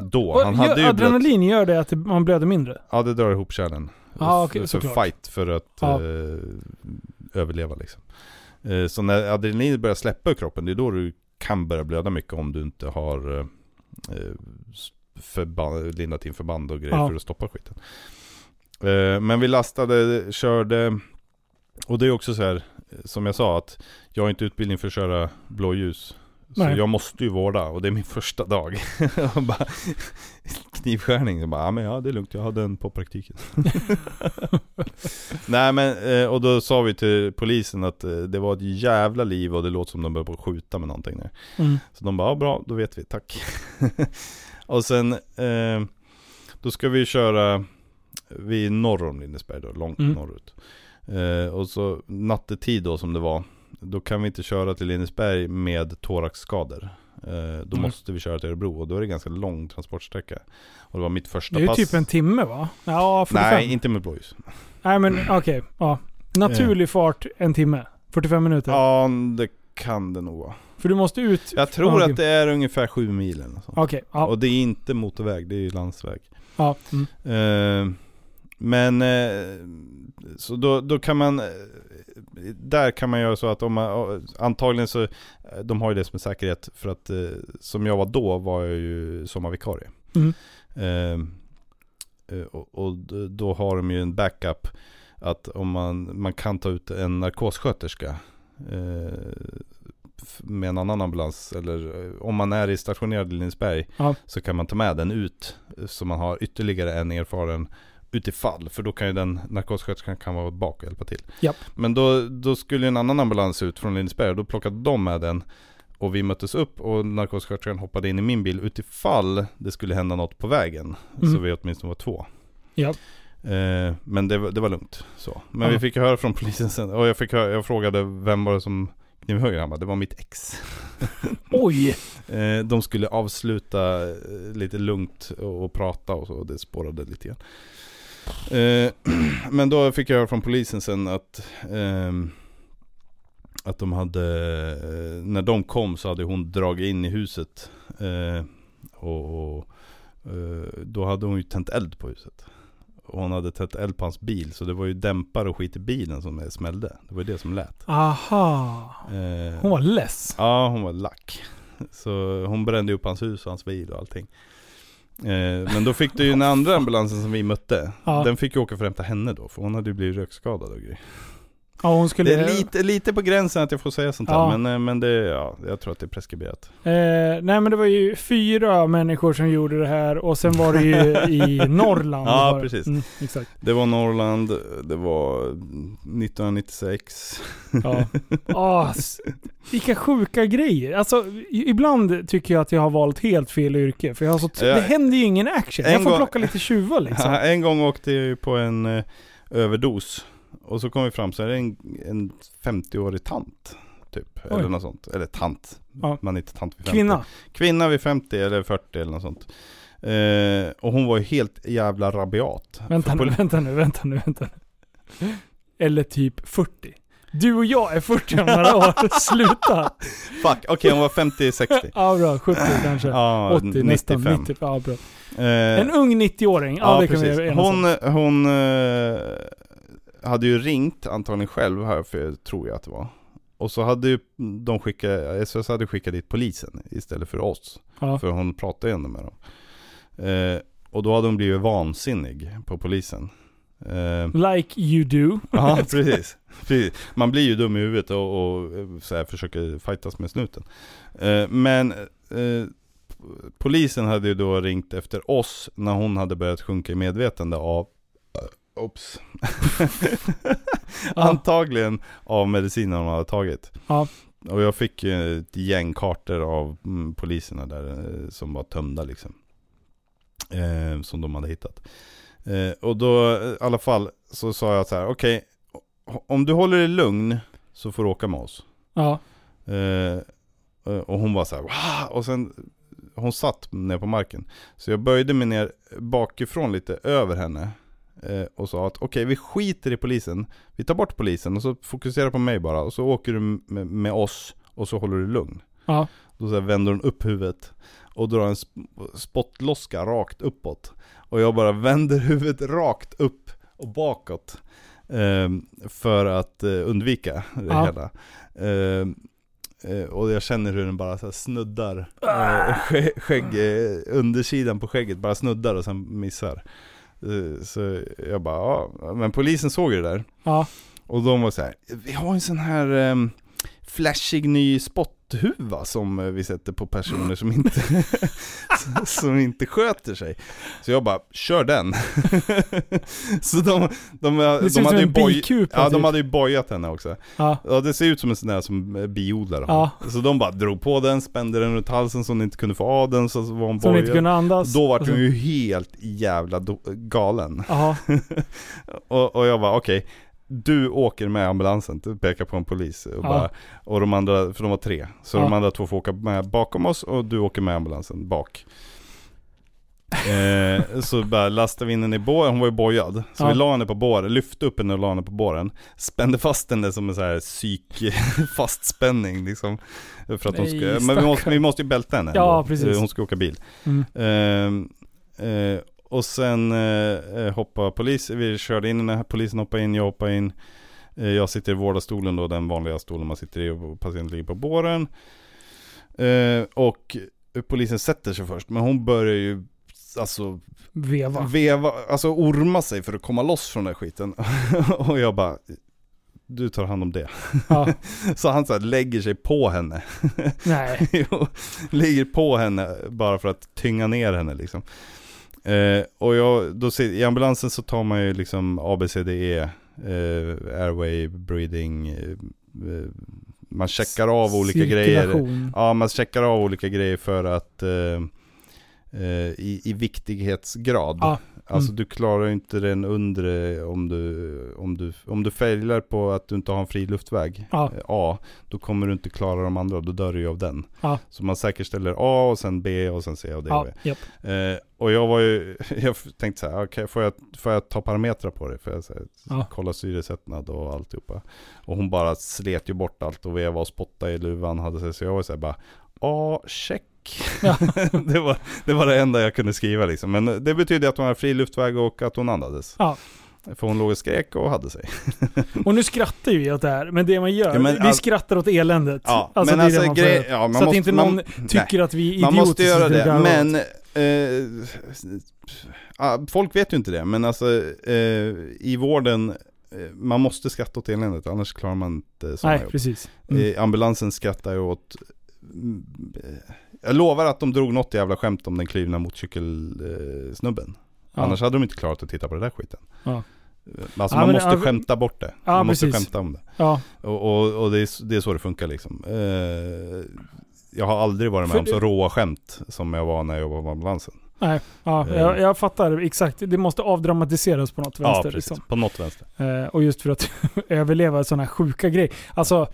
då, han gör- hade ju adrenalin gör det att man blöder mindre? ja det drar ihop kärlen. F- okej, för såklart. fight, för att Ja. eh, överleva liksom. Eh, så när adrenalinet börjar släppa ur kroppen, det är då du kan börja blöda mycket om du inte har eh, förband, lindat in förband och grejer Ja. för att stoppa skiten. Eh, men vi lastade, körde, och det är också så här, eh, som jag sa, att jag har inte utbildning för att köra blåljus. Så Nej. jag måste ju vårda och det är min första dag. Bara knivskärning. Jag bara, ja men ja det är lugnt, jag hade en på praktiken. Nej men, eh, och då sa vi till polisen att eh, det var ett jävla liv och det låter som de började på att skjuta med någonting nu. Mm. Så de bara, ja bra, då vet vi, tack. och sen, eh, då ska vi köra, vi är norr om Lindesberg då, långt Mm. norrut. Och så nattetid då som det var, då kan vi inte köra till Lindesberg med thoraxskador. Eh, då Mm. måste vi köra till Örebro och då är det ganska lång transportsträcka. Och det var mitt första Det är ju pass. typ en timme va? Ja, 45. Nej, inte med blåljus. Nej men okej, ja. Naturlig fart en timme. 45 minuter. Ja, det kan det nog vara. För du måste ut... Jag tror att det är ungefär sju mil eller. Okej, ja. Och det är inte motorväg, det är ju landsväg. ja. Mm. Eh, men, eh, så då, då kan man, eh, där kan man göra så att om man, antagligen så, eh, de har ju det som en säkerhet för att som jag var då var jag ju sommarvikarie. Mm. Eh, eh, och, och då har de ju en backup att om man, man kan ta ut en narkossköterska eh, med en annan ambulans eller om man är i stationerad i Lindesberg Ja. så kan man ta med den ut så man har ytterligare en erfaren utifall för då kan ju den narkossköterskan kan vara bak och hjälpa till. Japp. Men då, då skulle en annan ambulans ut från Lindesberg och då plockade de med den och vi möttes upp och narkossköterskan hoppade in i min bil utifall det skulle hända något på vägen. Mm. Så vi åtminstone var två. Japp. Eh, men det, var- det var lugnt så. Men Ja. vi fick höra från polisen sen, och jag, fick höra, jag frågade vem var det som knivhögg? Han bara, det var mitt ex. Oj! Eh, de skulle avsluta eh, lite lugnt och, och prata och så, och det spårade lite grann. Eh, men då fick jag höra från polisen sen att ehm, att de hade, eh, när de kom så hade hon dragit in i huset eh, och, och eh, då hade hon ju tänt eld på huset. Och hon hade tänt eld på hans bil så det var ju dämpare och skit i bilen som smällde. Det var ju det som lät. Aha. Eh, Hon var less. Ja, hon var lack. Så hon brände upp hans hus och hans bil och allting. Eh, men då fick du ju den andra ambulansen som vi mötte. Ja. Den fick ju åka för att hämta henne då, för hon hade ju blivit rökskadad och grejer. Ja, hon skulle... Det är lite, lite på gränsen att jag får säga sånt här, Ja. men, eh, men det, ja, jag tror att det är preskriberat. Eh, nej men det var ju fyra människor som gjorde det här och sen var det ju i Norrland. Ja, var- precis. Mm, exakt. Det var Norrland, det var 1996. Ja. Ah, vilka sjuka grejer. Alltså, ibland tycker jag att jag har valt helt fel yrke. För jag har så Ja. det händer ju ingen action. Jag får gång- plocka lite tjuvar liksom. en gång åkte jag ju på en eh, överdos. Och så kom vi fram så är det en, en 50-årig tant. Typ, Oj. eller något sånt. Eller tant. Ja. Man är inte tant vid 50. Kvinna. Kvinna vid 50 eller 40 eller något sånt. Eh, och hon var ju helt jävla rabiat. Vänta nu, vänta nu, vänta nu, vänta nu. Eller typ 40. Du och jag är 40 om några år. Sluta! Fuck, okej hon var 50-60. Ja bra, 70 kanske. Ja, 80 nästan, 95. 90. Ja, bra. Eh, En ung 90-åring. Ja, det kan precis. vi. Hon, hon eh, hade ju ringt antagligen själv här, för tror jag att det var. Och så hade ju de skickat, SOS hade skickat dit polisen istället för oss. Ja. För hon pratade ju ändå med dem. Eh, och då hade hon blivit vansinnig på polisen. Eh, Like you do. Ja, precis. precis. Man blir ju dum i huvudet och, och eh, så här, försöker fightas med snuten. Eh, men eh, polisen hade ju då ringt efter oss när hon hade börjat sjunka i medvetande av Ops. Antagligen av medicinen hon hade tagit. Ja. Och jag fick ett gäng kartor av mm, poliserna där eh, som var tömda liksom. Eh, som de hade hittat. Eh, och då eh, i alla fall så sa jag så här: okej, om du håller dig lugn så får du åka med oss. Ja. Eh, eh, och hon var så här, wow! Och sen, hon satt ner på marken. Så jag böjde mig ner bakifrån lite över henne. Eh, och sa att okej, vi skiter i polisen. Vi tar bort polisen och så fokuserar på mig bara. Och så åker du med, med oss och så håller du lugn. Ja. Då så vänder hon upp huvudet och drar en sp- spottloska rakt uppåt. Och jag bara vänder huvudet rakt upp och bakåt. ehm, för att eh, undvika det Ja. hela. Ehm, eh, och jag känner hur den bara så snuddar eh, skä- skägg, eh, undersidan på skägget bara snuddar och sen missar. Eh, så jag bara, ja, men polisen såg det där. Ja. Och de var så här, vi har en sån här ehm, flashig ny spotthuva som eh, vi sätter på personer som inte, som inte sköter sig. Så jag bara, kör den. så de, de, Det de, som hade ju boj, ja, de typ. hade ju bojat henne också. Ja. Ja det ser ut som en sån där som eh, biodlare. Ja. Så de bara drog på den, spände den runt halsen så hon inte kunde få av den, så var hon Som inte bojad. kunde andas. Då var så- hon ju helt jävla galen. Och, och jag bara okej, du åker med ambulansen, du pekar på en polis och, Ja. bara, och de andra, för de var tre, så Ja. de andra två får åka med bakom oss och du åker med ambulansen bak. eh, så bara lastade vi in henne i båren, hon var ju bojad. Så Ja. vi la henne på båren, lyfte upp henne och la henne på båren. Spände fast henne som en så här psyk fastspänning liksom. För att hon Nej, ska, men vi måste, vi måste ju bälta henne Ja, ändå. precis. Eh, Hon ska åka bil. mm. Ehm, eh, och sen eh, eh, hoppade polis, vi körde in den här, polisen hoppade in, jag hoppade in. Eh, jag sitter i vårdarstolen då, den vanliga stolen man sitter i och patienten ligger på båren. Eh, och polisen sätter sig först, men hon börjar ju alltså Veva. veva, alltså orma sig för att komma loss från den här skiten. och jag bara, du tar hand om det. Ja. Så han så här, lägger sig på henne. Nej. Jo, ligger på henne bara för att tynga ner henne liksom. Eh, och jag, då ser, i ambulansen så tar man ju liksom ABCDE, eh, airway, breathing, eh, eh, man checkar av olika grejer. Ja, man checkar av olika grejer för att eh, eh, i, i viktighetsgrad. Ja. Alltså Mm. du klarar ju inte den undre om du, om du, om du failar på att du inte har en fri luftväg. Ja. eh, A, då kommer du inte klara de andra, då dör du ju av den. Ja. Så man säkerställer A och sen B och sen C och D och Ja, E. japp. Eh, och jag var ju, jag tänkte så här, okej får, jag, får jag ta parametrar på det? Får jag så här, Ja. kolla syresättnad och alltihopa? Och hon bara slet ju bort allt och vevade och spottade i luvan hade sig, så jag var så här bara, ja check. Ja. det, var, det var det enda jag kunde skriva liksom. Men det betyder att hon har fri luftväg och att hon andades. Ja. För hon låg och skrek och hade sig. Och nu skrattar ju vi åt det här, men det man gör, Ja, men vi all- skrattar åt eländet. Ja, alltså, men alltså man grej, ja, man Så måste, att inte man- någon nej. tycker att vi är idioter. Man måste göra det, men eh, ja, folk vet ju inte det. Men alltså eh, i vården, eh, man måste skratta åt eländet annars klarar man inte sådana Nej, jobb. precis. Mm. Eh, ambulansen skrattar ju åt mm, eh, jag lovar att de drog något jävla skämt om den klivna motorcykelsnubben. Ja. Annars hade de inte klarat att titta på det där skiten. Ja. Alltså Ja, man måste ja, skämta bort det. Man måste precis. skämta om det. Ja, Och, och, och det, är, det är så det funkar liksom. Eh, jag har aldrig varit med För om så råa skämt som jag var när jag jobbade på ambulansen. nej. Ja, Eh. jag, jag fattar exakt. Det måste avdramatiseras på något vänster. ja, precis. liksom. På något vänster. Eh, och just för att överleva sådana här sjuka grejer. Alltså,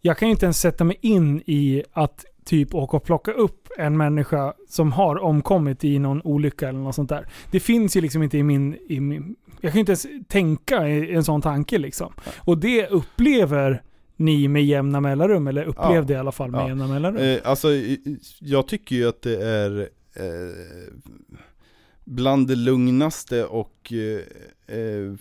jag kan ju inte ens sätta mig in i att typ åka och plocka upp en människa som har omkommit i någon olycka eller något sånt där. Det finns ju liksom inte i min... I min jag kan inte ens tänka i en sån tanke liksom. Och det upplever ni med jämna mellanrum, eller upplevde i alla fall med Ja. jämna mellanrum. Eh, alltså, jag tycker ju att det är eh, bland det lugnaste och eh, eh,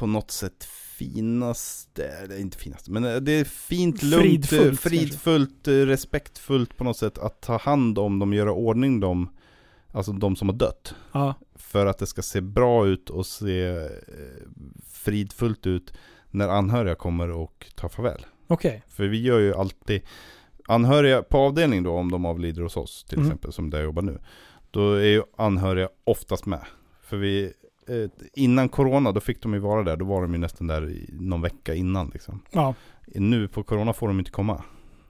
på något sätt finaste, eller inte finaste, men eh, det är fint, lugnt, Fridfullt, fridfullt, fridfullt eh, respektfullt på något sätt att ta hand om dem, göra ordning dem, alltså de som har dött. ja. För att det ska se bra ut och se eh, fridfullt ut när anhöriga kommer och tar farväl. Okej. För vi gör ju alltid Anhöriga på avdelning då, om de avlider hos oss till Mm. exempel, som där jag jobbar nu. Då är ju anhöriga oftast med. För vi, eh, innan corona, då fick de ju vara där. Då var de ju nästan där någon vecka innan liksom. Ja. Nu på corona får de inte komma.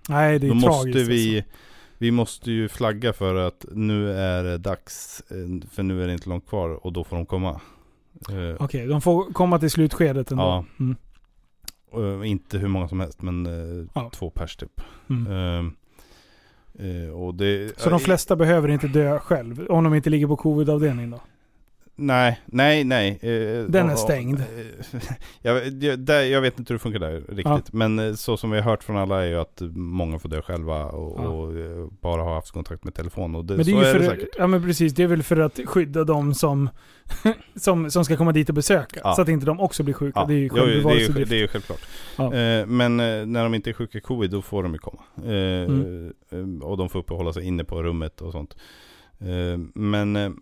Nej, det är Då ju måste tragiskt. vi, Alltså. vi måste ju flagga för att nu är det dags, eh, för nu är det inte långt kvar och då får de komma. Eh, Okej, de får komma till slutskedet ändå. Ja. Mm. och inte hur många som helst, men eh, Ja. två pers typ. Mm. Eh, och det, Så de flesta behöver inte dö själv, om de inte ligger på covid-avdelning då? Nej, nej, nej. eh, Den är stängd. jag, jag, där, jag vet inte hur det funkar där riktigt. Men eh, så som vi har hört från alla är ju att många får dö själva och, Ja. och eh, bara har haft kontakt med telefon. Och det, Men det är ju är för, det säkert. Ja men precis, det är väl för att skydda de som, som, som ska komma dit och besöka. Ja. Så att inte de också blir sjuka. Ja, det är ju jo, det, självbevarelsedrift. det är ju självklart. Ja. Men när de inte är sjuka i covid då får de ju komma. Mm. och de får uppehålla sig inne på rummet och sånt. Men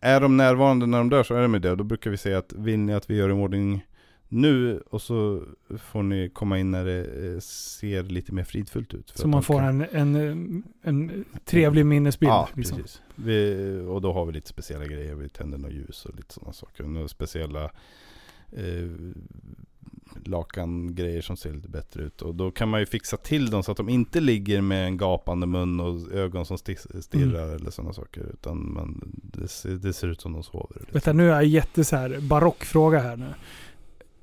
är de närvarande när de dör så är de det. Då brukar vi säga att vill ni att vi gör i ordning nu och så får ni komma in när det eh, ser lite mer fridfullt ut. Så man får kan- en, en, en trevlig minnesbild. Ja, liksom. precis. Vi, och då har vi lite speciella grejer. Vi tänder något ljus och lite sådana saker. Några speciella eh, lakangrejer som ser lite bättre ut. Och då kan man ju fixa till dem så att de inte ligger med en gapande mun och ögon som sti- stirrar Mm. eller sådana saker. Utan man, det, ser, det ser ut som de sover. Liksom. Du, nu är jag jätte så här barock fråga här nu.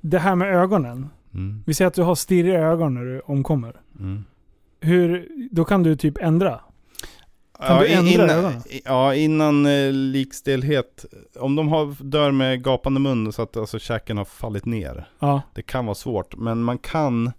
Det här med ögonen. Mm. Vi säger att du har stirriga ögon när du omkommer. Mm. Hur, då kan du typ ändra. Kan du i- ändra innan, i- Ja, innan eh, likstelhet. Om de har, dör med gapande mun så att alltså, käken har fallit ner. Ja. Det kan vara svårt, men man kan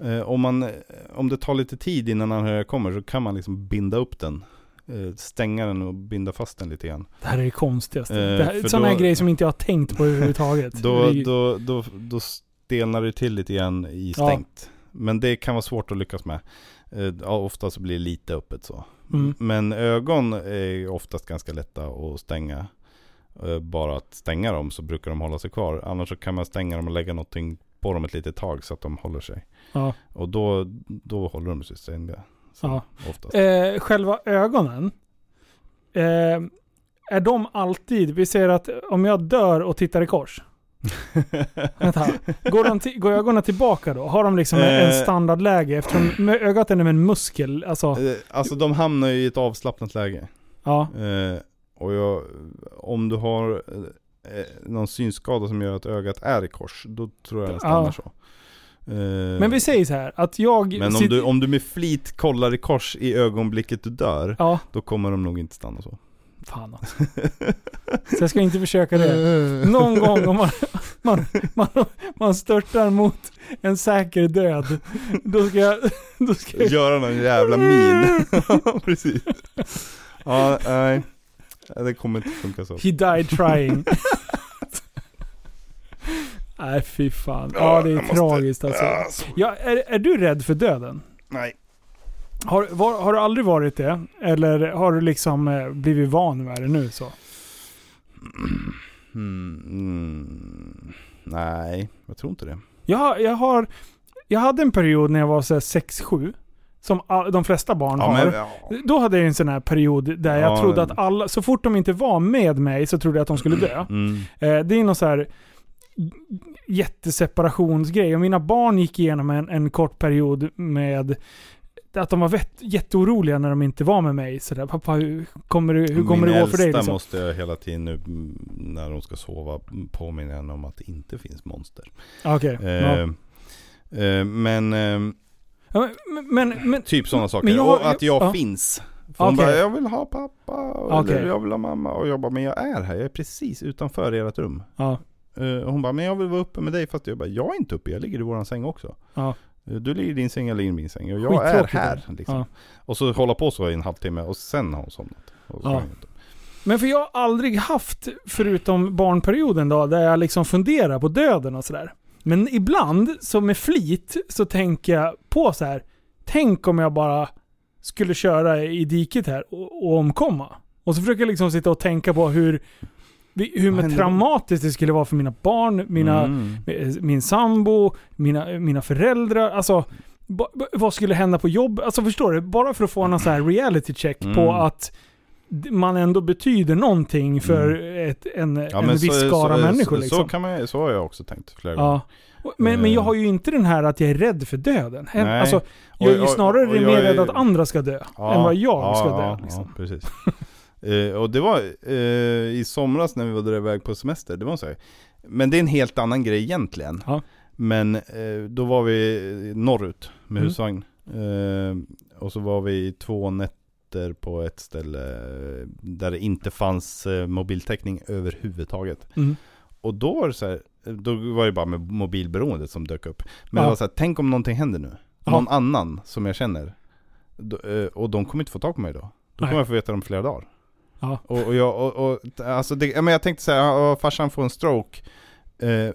eh, om, man, om det tar lite tid innan anhöriga kommer så kan man liksom binda upp den. Eh, stänga den och binda fast den lite grann. Det här är det konstigaste. Eh, det här, sådana här grejer som inte jag har tänkt på överhuvudtaget. Då, ju- då, då, då stelnar det till lite grann i Ja. stängt. Men det kan vara svårt att lyckas med. Eh, ja, ofta så blir det lite öppet så. Mm. Men ögon är oftast ganska lätta att stänga. Eh, Bara att stänga dem så brukar de hålla sig kvar. Annars så kan man stänga dem och lägga någonting på dem ett litet tag så att de håller sig. ja. Och då, då håller de sig stängda. Så, Ja. Oftast. Eh, själva ögonen. Eh, är de alltid, vi säger att om jag dör och tittar i kors. Vänta, går, de till, går ögonen tillbaka då? Har de liksom en- Eh. standardläge? Eftersom ögat är en muskel. Alltså, Eh, Alltså de hamnar ju i ett avslappnat läge. ja. Eh, och jag, om du har eh, någon synskada som gör att ögat är i kors, då tror jag den stannar Ja. så. Eh, Men vi säger så här att jag... men om du, om du med flit kollar i kors i ögonblicket du dör, Ja, då kommer de nog inte stanna så. fan alltså. Så jag ska inte försöka det. Någon gång om man, man, man, man störtar mot en säker död, då ska jag... Då ska jag Göra någon jävla min. Precis. Ja, nej. Det kommer inte funka så. He died trying. Nej fy fan. Ja det är jag måste- tragiskt alltså. Ja, så- Ja, är, är du rädd för döden? Nej. Har, var, har du aldrig varit det? Eller har du liksom eh, blivit van med det nu så? Mm, mm, nej, jag tror inte det. Jag, har- jag har... Jag hade en period när jag var så här 6-7. Som all, de flesta barn Ja, har. men, ja. Då hade jag en sån här period där jag Ja, trodde att alla, så fort de inte var med mig så trodde jag att de skulle dö. Mm. Eh, det är någon så här jätteseparationsgrej. Och mina barn gick igenom en, en kort period med att de var vet, jätteoroliga när de inte var med mig. Så där, pappa, hur kommer, det, hur kommer Min det gå för dig? äldsta Liksom? måste jag hela tiden nu mm, när de ska sova påminna henne om att det inte finns monster. Okej. Eh, ja. eh, men eh, Ja, men, men, men, typ sådana saker. jag- och att jag ja. finns. För hon Okej. bara, jag vill ha pappa. Okej. Eller jag vill ha mamma. Och jag bara, men jag är här. Jag är precis utanför ert rum. ja, Eh, hon bara, men jag vill vara uppe med dig. Fast jag bara, jag är inte uppe. Jag ligger i våran säng också. ja, Eh, Du ligger i din säng, jag ligger i min säng. Och jag är här. Liksom. Ja. Och så hålla på så i en halvtimme och sen har hon somnat. Ja. Men för jag har aldrig haft, förutom barnperioden då, där jag liksom funderar på döden och sådär. Men ibland, så med flit, så tänker jag på så här. Tänk om jag bara skulle köra i diket här och, och omkomma. Och så försöker jag liksom sitta och tänka på hur, hur traumatiskt det skulle vara för mina barn, mina, Mm. min sambo, mina, mina föräldrar. Alltså, vad skulle hända på jobb? Alltså förstår du? Bara för att få någon så här reality check på Mm. att d- man ändå betyder någonting för ett, en, Ja, en viss så, skara så, människor. så, liksom. så, kan man, så har jag också tänkt flera gånger. ja. Och- Men, men jag Eh. har ju inte den här att jag är rädd för döden. En- Nej. Alltså, jag är Och- ju och- snarare och jag mer är- rädd att andra ska dö, än vad jag ska dö. Ja, liksom. ja precis. eh, och det var eh, i somras när vi var där iväg på semester, det var så här. Men det är en helt annan grej egentligen. Ja. Men eh, då var vi norrut med Mm. husvagn. Eh, och så var vi två nätter på ett ställe där det inte fanns eh, mobiltäckning överhuvudtaget. Mm. Och då var det så här, då var det bara med mobilberoendet som dök upp. Men Ja. det var så här, tänk om någonting händer nu. Ja. Någon annan som jag känner. Eh, och de kommer inte få tag på mig då. Då kommer jag få veta det om flera dagar. Ja. Och, och jag, och, och, alltså det, men jag tänkte så här, farsan får en stroke. Eh,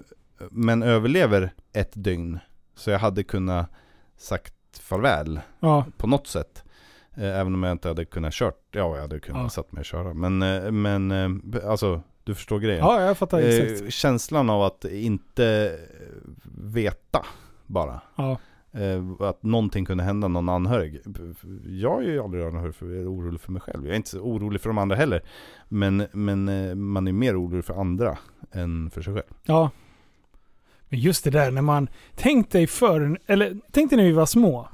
men överlever ett dygn. Så jag hade kunnat sagt farväl Ja. på något sätt. Eh, även om jag inte hade kunnat kört, ja jag hade kunnat Ja. satt mig och köra. Men, eh, men eh, alltså Du förstår grejen? Ja, jag fattar exakt. Eh, känslan av att inte veta bara. Ja. Eh, att någonting kunde hända någon anhörig. Jag är ju aldrig anhörig för är orolig för mig själv. Jag är inte så orolig för de andra heller. Men, men eh, man är mer orolig för andra än för sig själv. Ja. Men just det där när man, tänk dig för, eller tänk dig när vi var små.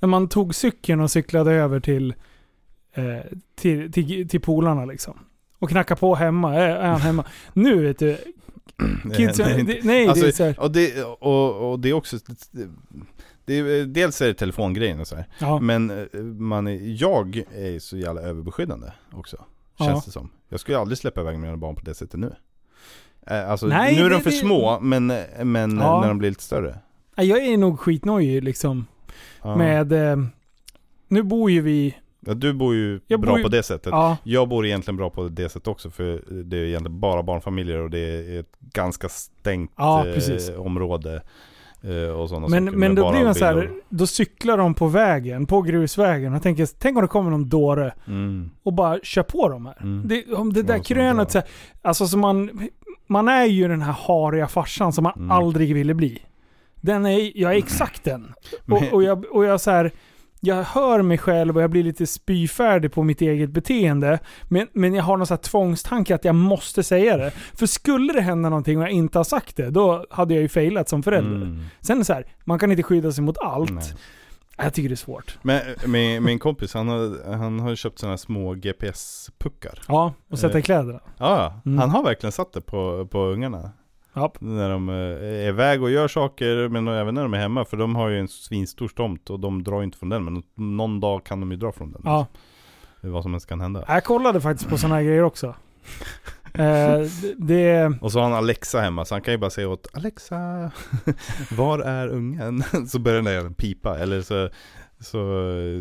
När man tog cykeln och cyklade över till, eh, till, till, till polarna liksom. Och knackade på hemma, är, är han hemma? Nu vet du, kidsen, Nej, det, nej Alltså, det är så här, och, det, och, och det är också, är, dels är det telefongrejen och så här. ja, Men eh, man är, jag är så jävla överbeskyddande också. Känns Ja. det som. Jag skulle aldrig släppa iväg mina barn på det sättet nu. Eh, Alltså Nej, nu är det- de för det- små, men, men Ja. när de blir lite större. Jag är nog skitnojig liksom. Med, eh, nu bor ju vi, Ja, du bor ju Jag bra bor ju- på det sättet. ja, Jag bor egentligen bra på det sättet också, för det är egentligen bara barnfamiljer och det är ett ganska stängt Ja, eh, område. Eh, Och sådana men, saker, men då blir man så här, då cyklar de på vägen, på grusvägen. Jag tänker, tänk om det kommer någon dåre Mm. och bara kör på dem här. Mm. Det, om det där så krönet, så här, alltså som man, man är ju den här hariga farsan som man Mm. aldrig ville bli. Den är, jag är exakt den. Och, och jag, och jag så här, jag hör mig själv och jag blir lite spyfärdig på mitt eget beteende. Men, men jag har någon så här tvångstanke att jag måste säga det. För skulle det hända någonting och jag inte har sagt det, då hade jag ju failat som förälder. Mm. Sen så här, man kan inte skydda sig mot allt. Nej. Jag tycker det är svårt. Men min, min kompis, han har, han har köpt sådana här små GPS-puckar. Ja, och sätta i Eh. kläderna. Ja, Mm. han har verkligen satt det på, på ungarna. Ja. När de eh, är iväg och gör saker, men även när de är hemma. För de har ju en svinstor tomt och de drar ju inte från den. Men någon dag kan de ju dra från den. Ja. Är vad som helst kan hända. Jag kollade faktiskt på sådana här grejer också. Eh, det, Och så har han Alexa hemma, så han kan ju bara säga åt Alexa, var är ungen? Så börjar den där pipa, eller så, så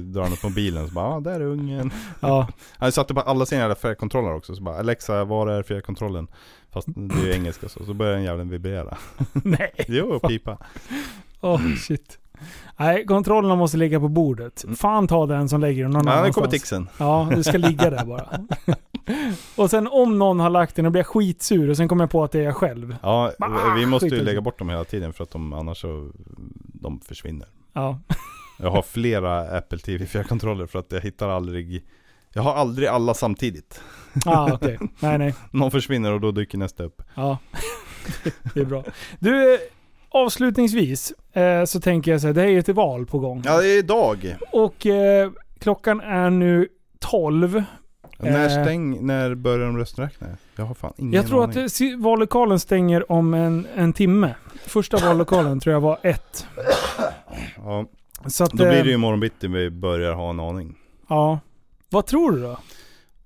drar han upp mobilen, så bara, ja ah, där är ungen. ja, Han satte på alla sina jävla fjärrkontroller också, så bara Alexa, var är fjärrkontrollen? Fast det är ju engelska så, så börjar den jäveln vibrera. nej. Jo, pipa. Åh shit. Nej, kontrollerna måste ligga på bordet. Fan ta den som lägger den någon Ja, annanstans. kommer tixen. Ja, det ska ligga där bara. och sen om någon har lagt den och blir jag skitsur och sen kommer jag på att det är jag själv. Ja, Ah, vi måste ju lägga bort dem hela tiden för att de annars så, de försvinner. Ja. Jag har flera Apple TV fjärrkontroller för att jag hittar aldrig Jag har aldrig alla samtidigt. Ah, okej. Nej, nej. Någon försvinner och då dyker nästa upp. Ja. det är bra. Du, avslutningsvis eh, så tänker jag så här, det är ju ett val på gång. Ja, det är idag. Och eh, klockan är nu 12. När, Eh. stäng, när börjar de rösträkna? Jag har fan ingen Jag tror aning. att vallokalen stänger om en, en timme. Första vallokalen tror jag var ett. Ja, Så att, då blir eh, det ju imorgon bitti vi börjar ha en aning. Ja. Vad tror du då?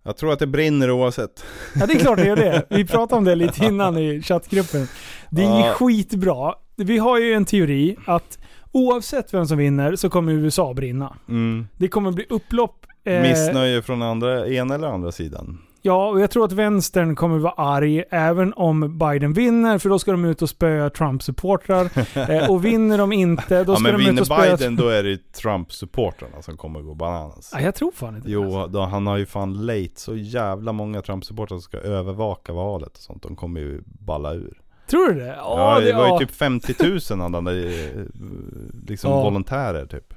Jag tror att det brinner oavsett. Ja det är klart det gör det. Vi pratade om det lite innan i chattgruppen. Det är Ja. skitbra. Vi har ju en teori att oavsett vem som vinner så kommer USA brinna. Mm. Det kommer bli upplopp. eh, Missnöje från andra, ena eller andra sidan. Ja, och jag tror att vänstern kommer vara arg även om Biden vinner, för då ska de ut och spöa Trump-supportrar. eh, och vinner de inte, då Ja ska men de ut vinner och spöa... Biden då är det Trump-supportrarna som kommer gå bananas. Nej, jag tror fan inte det. Jo, då, han har ju fan late så jävla många Trump-supportrar som ska övervaka valet och sånt. De kommer ju balla ur. Tror du det? Ja, det var ja. ju typ 50 000 av de där, eh, liksom Ja. volontärer typ.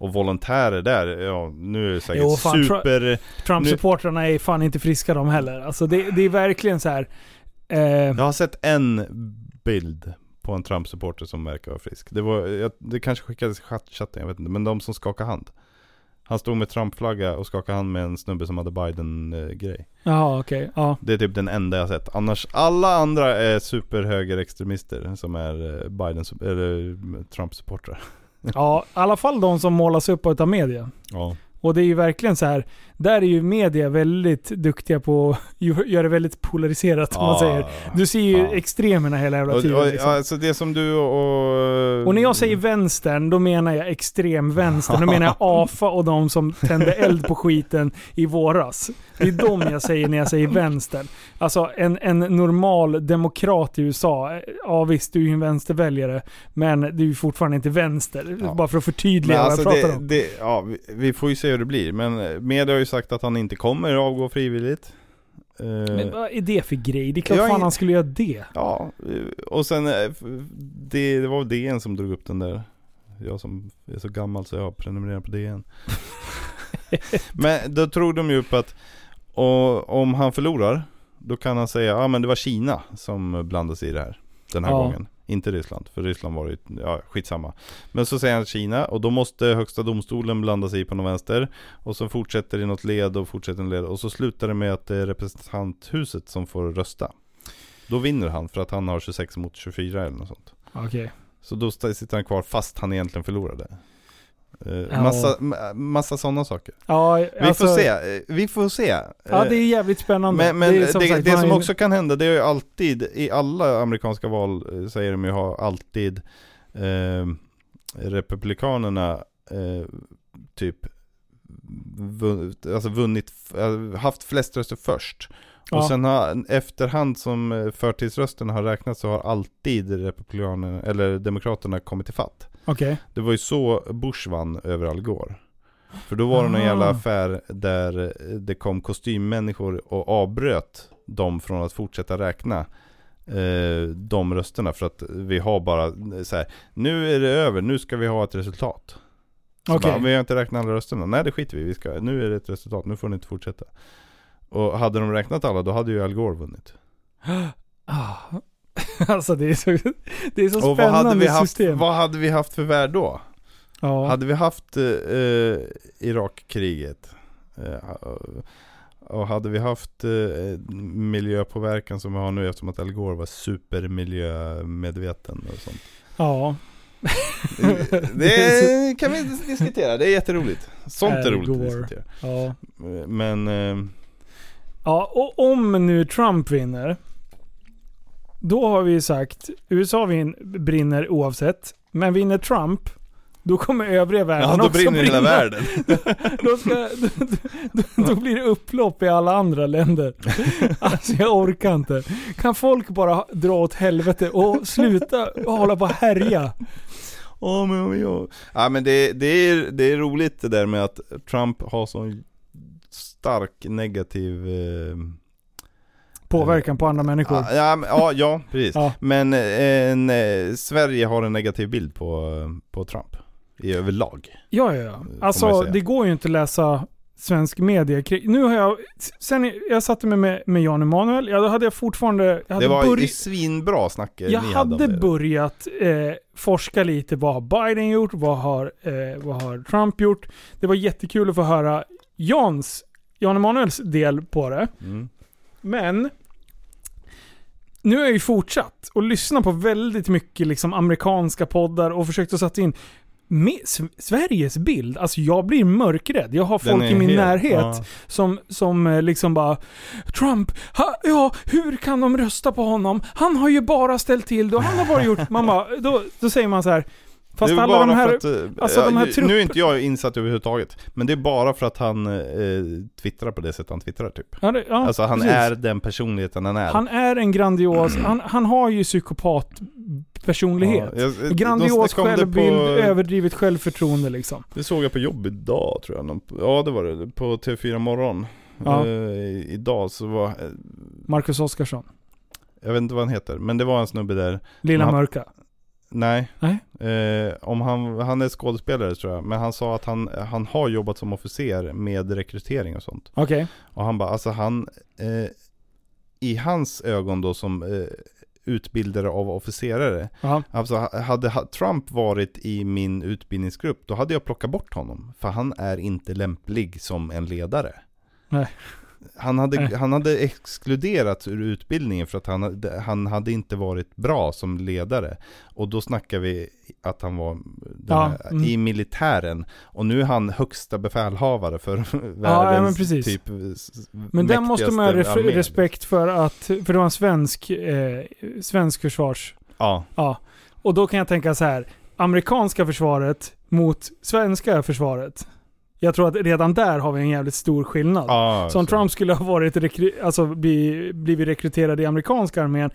Och volontärer där, ja nu är det säkert Jo, fan, super... Trump-supportrarna är fan inte friska de heller. Alltså det, det är verkligen så här. Eh, Jag har sett en bild på en Trump-supporter som verkar vara frisk. Det, var, jag, det kanske skickades i chatt- chatten, jag vet inte. Men de som skakar hand. Han stod med Trump-flagga och skakade hand med en snubbe som hade Biden-grej. Jaha, okej. Ja. Det är typ den enda jag har sett. Annars, alla andra är superhögerextremister som är eh, Biden, eller Trump-supportrar. Ja, i alla fall de som målas upp av media. Ja. Och det är ju verkligen så här. Där är ju media väldigt duktiga på att göra det väldigt polariserat om man säger. Du ser ju Ja. extremerna hela jävla tiden. liksom. alltså det som du och... Och när jag säger vänstern, då menar jag extrem vänster. Då menar jag AFA och de som tände eld på skiten i våras. Det är de jag säger när jag säger vänstern. Alltså en, en normal demokrat i USA, ja visst du är ju en vänsterväljare, men du är fortfarande inte vänster. Ja. Bara för att förtydliga Men vad alltså jag pratar det, om. det, ja, vi, vi får ju se hur det blir. Men media har ju sagt att han inte kommer avgå frivilligt. Men vad är det för grej? Det är klart jag fan ing- han skulle göra det. Ja, eh, och sen eh, det, det var DN som drog upp den där. Jag som är så gammal så jag har prenumererat på DN. Men då tror de ju upp att och, om han förlorar, då kan han säga ja ah, men det var Kina som blandade sig i det här. Den här Ja. gången. Inte Ryssland, för Ryssland var ju, ja skitsamma. Men så säger han Kina och då måste högsta domstolen blanda sig i på någon vänster. Och så fortsätter det i något led och fortsätter i något led. Och så slutar det med att det är representanthuset som får rösta. Då vinner han för att han har 26 mot 24 eller något sånt. Okej. Så då sitter han kvar fast han egentligen förlorade. Eh, Ja. Massa, ma- massa sådana saker. Ja, Vi alltså, får se, eh, vi får se. Ja, det är jävligt spännande. men men det, som det, sagt, det man som också kan hända, det är ju alltid, i alla amerikanska val eh, säger de ju har alltid eh, Republikanerna eh, typ vunnit, alltså vunnit, haft flest röster först. Ja. Och sen har, efterhand som förtidsrösterna har räknats så har alltid Republikanerna, eller Demokraterna kommit till fatt. Okej. Det var ju så Bush vann över Al Gore. För då var det någon jävla Ah. affär där eh, det kom kostymmänniskor och avbröt dem från att fortsätta räkna eh, de rösterna för att vi har bara eh, så här, nu är det över, nu ska vi ha ett resultat. Så Okej. bara, vi har inte räknat alla rösterna, nej det skiter vi vi ska, nu är det ett resultat, nu får ni inte fortsätta. Och hade de räknat alla, då hade ju Al Gore vunnit. Ah. Alltså det är så, det är så Och vad spännande hade, vi haft, system. vad hade vi haft för värld då? ja. Hade vi haft eh, eh, Irakkriget eh, och hade vi haft eh, miljöpåverkan som vi har nu eftersom att Al Gore var supermiljömedveten och sånt. ja. Det kan vi diskutera, det är jätteroligt. Sånt är roligt att diskutera. ja. Men eh, Ja, och om nu Trump vinner. Då har vi ju sagt, USA vin, brinner oavsett. Men vinner Trump, då kommer övriga världen ja, då också brinner hela världen. Då, ska, då, då, då blir det upplopp i alla andra länder. Alltså jag orkar inte. Kan folk bara dra åt helvete och sluta hålla på och härja? Ja men, ja. ja, men det, det, är, det är roligt det där med att Trump har sån stark negativ eh, Påverkan på andra människor. Ja, ja, ja, precis. Ja. Men eh, en, eh, Sverige har en negativ bild på, på Trump. I överlag. Ja, ja, ja. Alltså det går ju inte att läsa svensk media. Nu har jag, sen jag satte mig med, med Jan Emanuel, ja, då hade jag fortfarande, jag hade, Det var börj- svinbra snack eh, jag hade hade börjat eh, forska lite. Vad har Biden gjort? Vad har, eh, vad har Trump gjort? Det var jättekul att få höra Jans, Jan Emanuels del på det. Mm. Men nu har jag ju fortsatt att lyssna på väldigt mycket liksom amerikanska poddar och försökt att sätta in Sveriges bild. Alltså jag blir mörkrädd. Jag har folk i min helt- närhet ja. som, som eh, liksom bara Trump, ha, ja hur kan de rösta på honom? Han har ju bara ställt till det och han har bara gjort... Man bara, då, då säger man så här. Fast alla de här... att, eh, alltså de här trupp- Nu är inte jag insatt överhuvudtaget. Men det är bara för att han eh, twittrar på det sättet han twittrar typ. Ja, det, ja, alltså han precis. är den personligheten han är. Han är en grandios... Han, han har ju psykopat-personlighet. Ja, jag- Grandios självbild, på- överdrivet självförtroende liksom. Det såg jag på jobb idag tror jag. Ja det var det, på TV4 morgon. Ja. I- idag så var, eh, Marcus Oskarsson. jag vet inte vad han heter, men det var en snubbe där. Lilla Han- Mörka. Nej. Nej. Eh, om han, han är skådespelare tror jag, men han sa att han, han har jobbat som officer med rekrytering och sånt. Okej. Och han bara, alltså han, eh, i hans ögon då som eh, utbildare av officerare, Ja. alltså ha- hade ha- Trump varit i min utbildningsgrupp, då hade jag plockat bort honom. För han är inte lämplig som en ledare. Nej. Han hade, Nej. han hade exkluderats ur utbildningen för att han, hade- han hade inte varit bra som ledare. Och då snackar vi att han var Ja, här, mm. i militären. Och nu är han högsta befälhavare för ja, världens men precis. typ Men den måste man ha respekt för att... För det var en svensk, eh, svensk försvars... Ja, Ja. Och då kan jag tänka så här. Amerikanska försvaret mot svenska försvaret. Jag tror att redan där har vi en jävligt stor skillnad. ja Så om så- Trump skulle ha varit rekry- alltså bli, blivit rekryterad i amerikanska armén,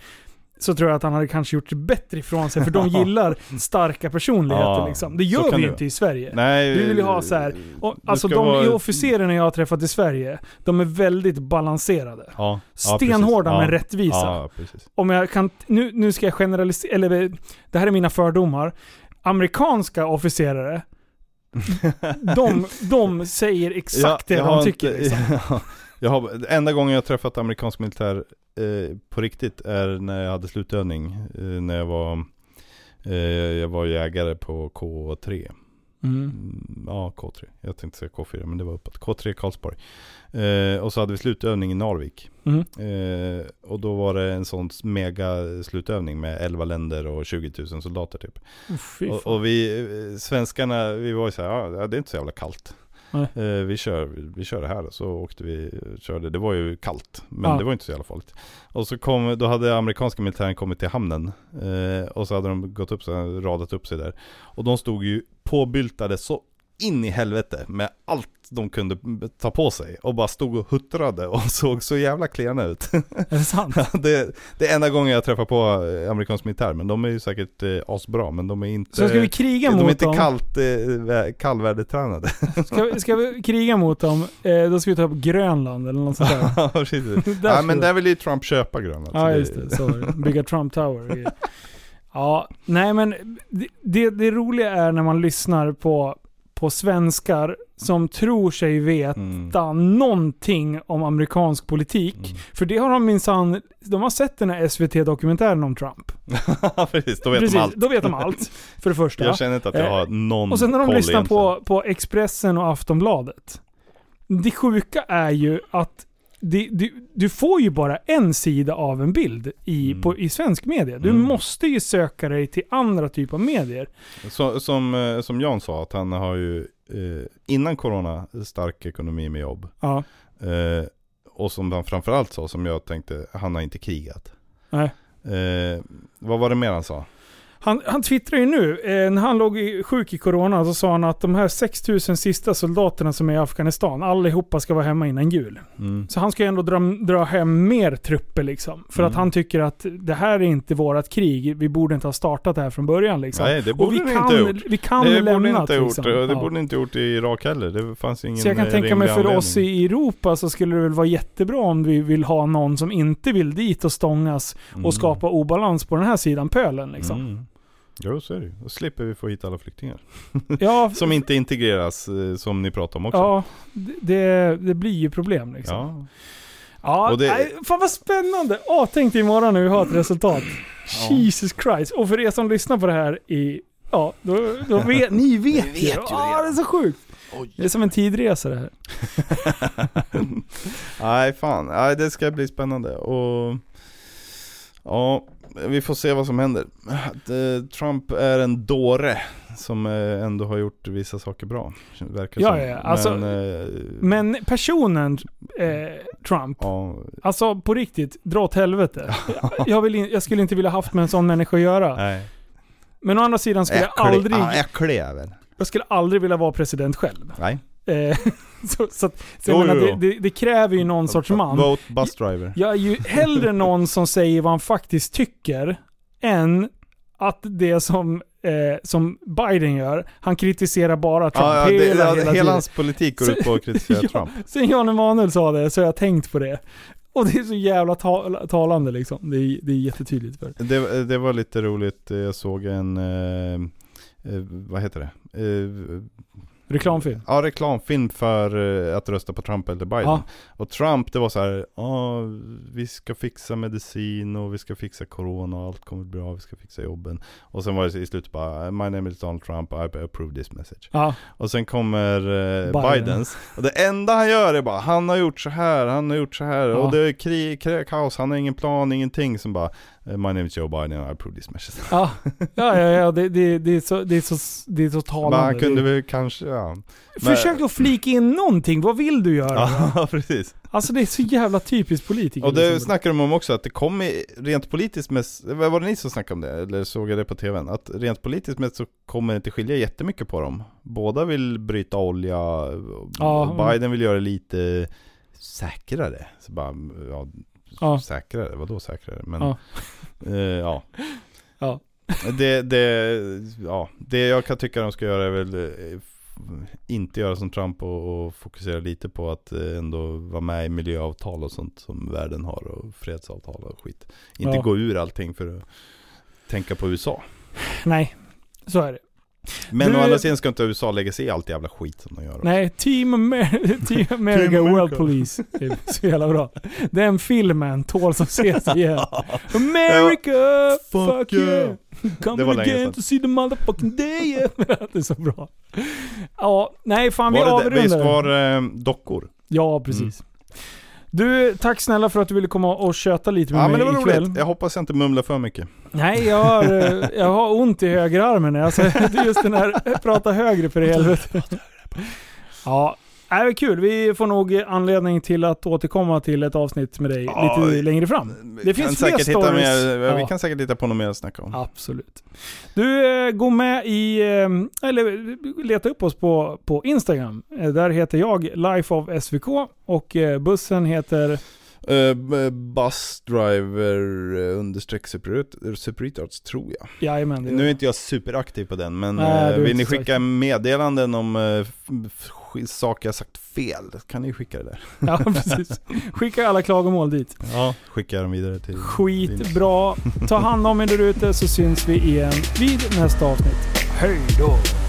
så tror jag att han hade kanske gjort bättre ifrån sig. För de gillar starka personligheter Ja, liksom. Det gör vi det ju inte i Sverige. Nej, Vi vill ju ha så här- Och, alltså de vara- officerarna jag har träffat i Sverige, de är väldigt balanserade. Ja, Stenhårda precis. men rättvisa. Om jag kan, nu, nu ska jag generalisera, eller det här är mina fördomar. Amerikanska officerare, de, de säger exakt Ja, det jag de tycker. inte- liksom. jag har, enda gången jag har träffat amerikansk militär eh, på riktigt är när jag hade slutövning. Eh, när jag var, eh, jag var jägare på K3. Mm. Mm, Ja, K3. Jag tänkte säga K4, men det var uppåt. K3 Karlsborg. Eh, och så hade vi slutövning i Narvik. Mm. Eh, och då var det en sån mega slutövning med 11 länder och 20 000 soldater typ. Oh, Och, och vi, eh, svenskarna, vi var ju så här, ja det är inte så jävla kallt. Nej. Eh, vi, kör, vi kör det här så åkte vi, körde, det var ju kallt. Men Ja. det var inte så jävla farligt. Och så kom, då hade amerikanska militären kommit till hamnen. Eh, och så hade de gått upp, så radat upp sig där. Och de stod ju påbyltade så in i helvete med allt de kunde ta på sig. Och bara stod och huttrade och såg så jävla klena ut. Är det sant? det, det är enda gången jag träffar på eh, amerikansk militär, men de är ju säkert eh, asbra, men de är inte Så ska vi kriga de är mot inte dem? kallt, eh, vä- kallvärdetränade. Ska, ska vi kriga mot dem, eh, då ska vi ta upp Grönland eller något sånt där. Ja, precis. Där ja, men där vill ju Trump köpa Grönland. Ja just det. Bygga Trump Tower. Ja, nej men det, det, det roliga är när man lyssnar på, på svenskar som tror sig veta Mm. någonting om amerikansk politik. Mm. För det har de minsann, de har sett den här SVT-dokumentären om Trump. Precis, då vet Precis, de allt. då vet de allt. För det första. Jag känner inte att jag har någon Och sen när de lyssnar egentligen. på, på Expressen och Aftonbladet. Det sjuka är ju att det, du, du får ju bara en sida av en bild i, Mm. på, i svensk media. Du Mm. måste ju söka dig till andra typer av medier. Så, som, eh, som Jan sa, att han har ju eh, innan corona stark ekonomi med jobb. Ja. Eh, och som han framförallt sa, som jag tänkte, han har inte krigat. Nej. Eh, vad var det mer han sa? Han, han twittrar ju nu, eh, när han låg i, sjuk i corona så sa han att de här 6000 sista soldaterna som är i Afghanistan, allihopa ska vara hemma innan jul. Mm. Så han ska ju ändå dra, dra hem mer trupper liksom. För att Mm. han tycker att det här är inte vårat krig, vi borde inte ha startat det här från början liksom. Nej, det Och borde vi kan, inte ha gjort. vi kan Det lämna borde inte gjort, liksom. det Ja. borde inte ha gjort i Irak heller. Det fanns ingen Så jag kan eh, tänka mig för oss anledning. i Europa så skulle det väl vara jättebra om vi vill ha någon som inte vill dit och stångas Mm. och skapa obalans på den här sidan pölen liksom. Jo, så är det. Då slipper vi få hit alla flyktingar. Ja, Som inte integreras, eh, som ni pratar om också. ja det- det, blir ju problem liksom. Ja. Ja, Och det- nej, fan vad spännande! Åh, tänk dig imorgon när vi har ett resultat. Ja. Jesus Christ. Och för er som lyssnar på det här i... Ja, då, då vet ni vet, vet ju. Ja, redan. det är så sjukt. Det är som en tidresa det här. Nej, fan. Nej, det ska bli spännande. Och ja, vi får se vad som händer. Att, eh, Trump är en dåre som eh, ändå har gjort vissa saker bra. Verkar Ja, som. ja. Alltså, Men, eh, Men personen eh, Trump, Ja, alltså på riktigt, dra åt helvete. Jag, in, jag skulle inte vilja haft med en sån människa att göra. nej. Men å andra sidan skulle jag aldrig, äcklig jävel. jag skulle aldrig vilja vara president själv. Nej. Eh, så så, så Jo, menar, jo, det, det, det kräver ju någon sorts man. Vote bus driver. Jag är ju hellre någon som säger vad han faktiskt tycker, än att det som, eh, som Biden gör, han kritiserar bara Trump Ja, ja, det, hela, ja, hela, hela, tiden. hans politik går ut på att kritisera Ja. Trump. Sen Jan Emanuel sa det, så har jag tänkt på det. Och det är så jävla ta talande liksom. Det är, det är jättetydligt för Det, det var lite roligt, jag såg en, eh, eh, vad heter det? Eh, Reklamfilm. Ja, reklamfilm för eh, att rösta på Trump eller Biden. Ja. Och Trump, det var så här, ja, vi ska fixa medicin och vi ska fixa corona och allt kommer bli bra, vi ska fixa jobben. Och sen var det i slutet bara, my name is Donald Trump, I approve this message. Ja, Och sen kommer eh, Biden. Bidens, och det enda han gör är bara, han har gjort så här, han har gjort så här, och det är krig, krig, kaos, han har ingen plan, ingenting som bara, my name is Joe Biden, I approve this message. ja, ja, ja, ja det, det, det, är så, det, är så, det är så talande. Men han kunde väl kanske, ja. Men- Försök att flika in någonting, vad vill du göra? Ja, precis. Alltså det är så jävla typiskt politiker. Och det liksom. snackar de om också, att det kommer rent politiskt med, var det ni som snackade om det? Eller såg jag det på tvn? Att rent politiskt med så kommer det inte skilja jättemycket på dem. Båda vill bryta olja, Ja. Biden vill göra det lite säkrare. Så bara, ja, Ja. säkrare, vadå säkrare? Men Ja. Eh, ja. Ja. Det, det, ja, det jag kan tycka de ska göra är väl eh, inte göra som Trump och, och fokusera lite på att eh, ändå vara med i miljöavtal och sånt som världen har och fredsavtal och skit. Inte Ja. gå ur allting för att tänka på USA. Nej, så är det. Men Du- å andra sidan ska inte USA lägga sig i allt jävla skit som de gör. Nej, Team, Amer- Team America Team. World Police. Det är så jävla bra. Den filmen tål som ses igen. America! Fuck yeah. yeah! Det var länge again sedan. to see the motherfucking day! det är så bra. Ja, nej fan vi Var det- avrundar. visst var eh, dockor? Ja, precis. Du, tack snälla för att du ville komma och köta lite med Ja men mig det var ikväll. roligt. Jag hoppas jag inte mumlar för mycket. Nej, jag har, eh, jag har ont i högerarmen. Alltså, det är just den här, prata högre för i helvete. Ja, det är kul. Vi får nog anledning till att återkomma till ett avsnitt med dig Ja, lite längre fram. Det finns fler stories. Mer, ja. Vi kan säkert hitta på något mer att snacka om. Absolut. Du, eh, gå med i, eh, eller leta upp oss på, på Instagram. Där heter jag Life of SVK och bussen heter Uh, bus driver uh, understreck superit- superretards tror jag. Jajamän. det Nu är inte jag superaktiv på den men Nej, eh, vill ni skicka meddelanden om uh, saker jag sagt fel, kan ni skicka det där. Ja, precis. Skicka alla klagomål dit. Ja. Skicka dem vidare till... Skitbra. Ta hand om er där ute så syns vi igen vid nästa avsnitt. Hej då!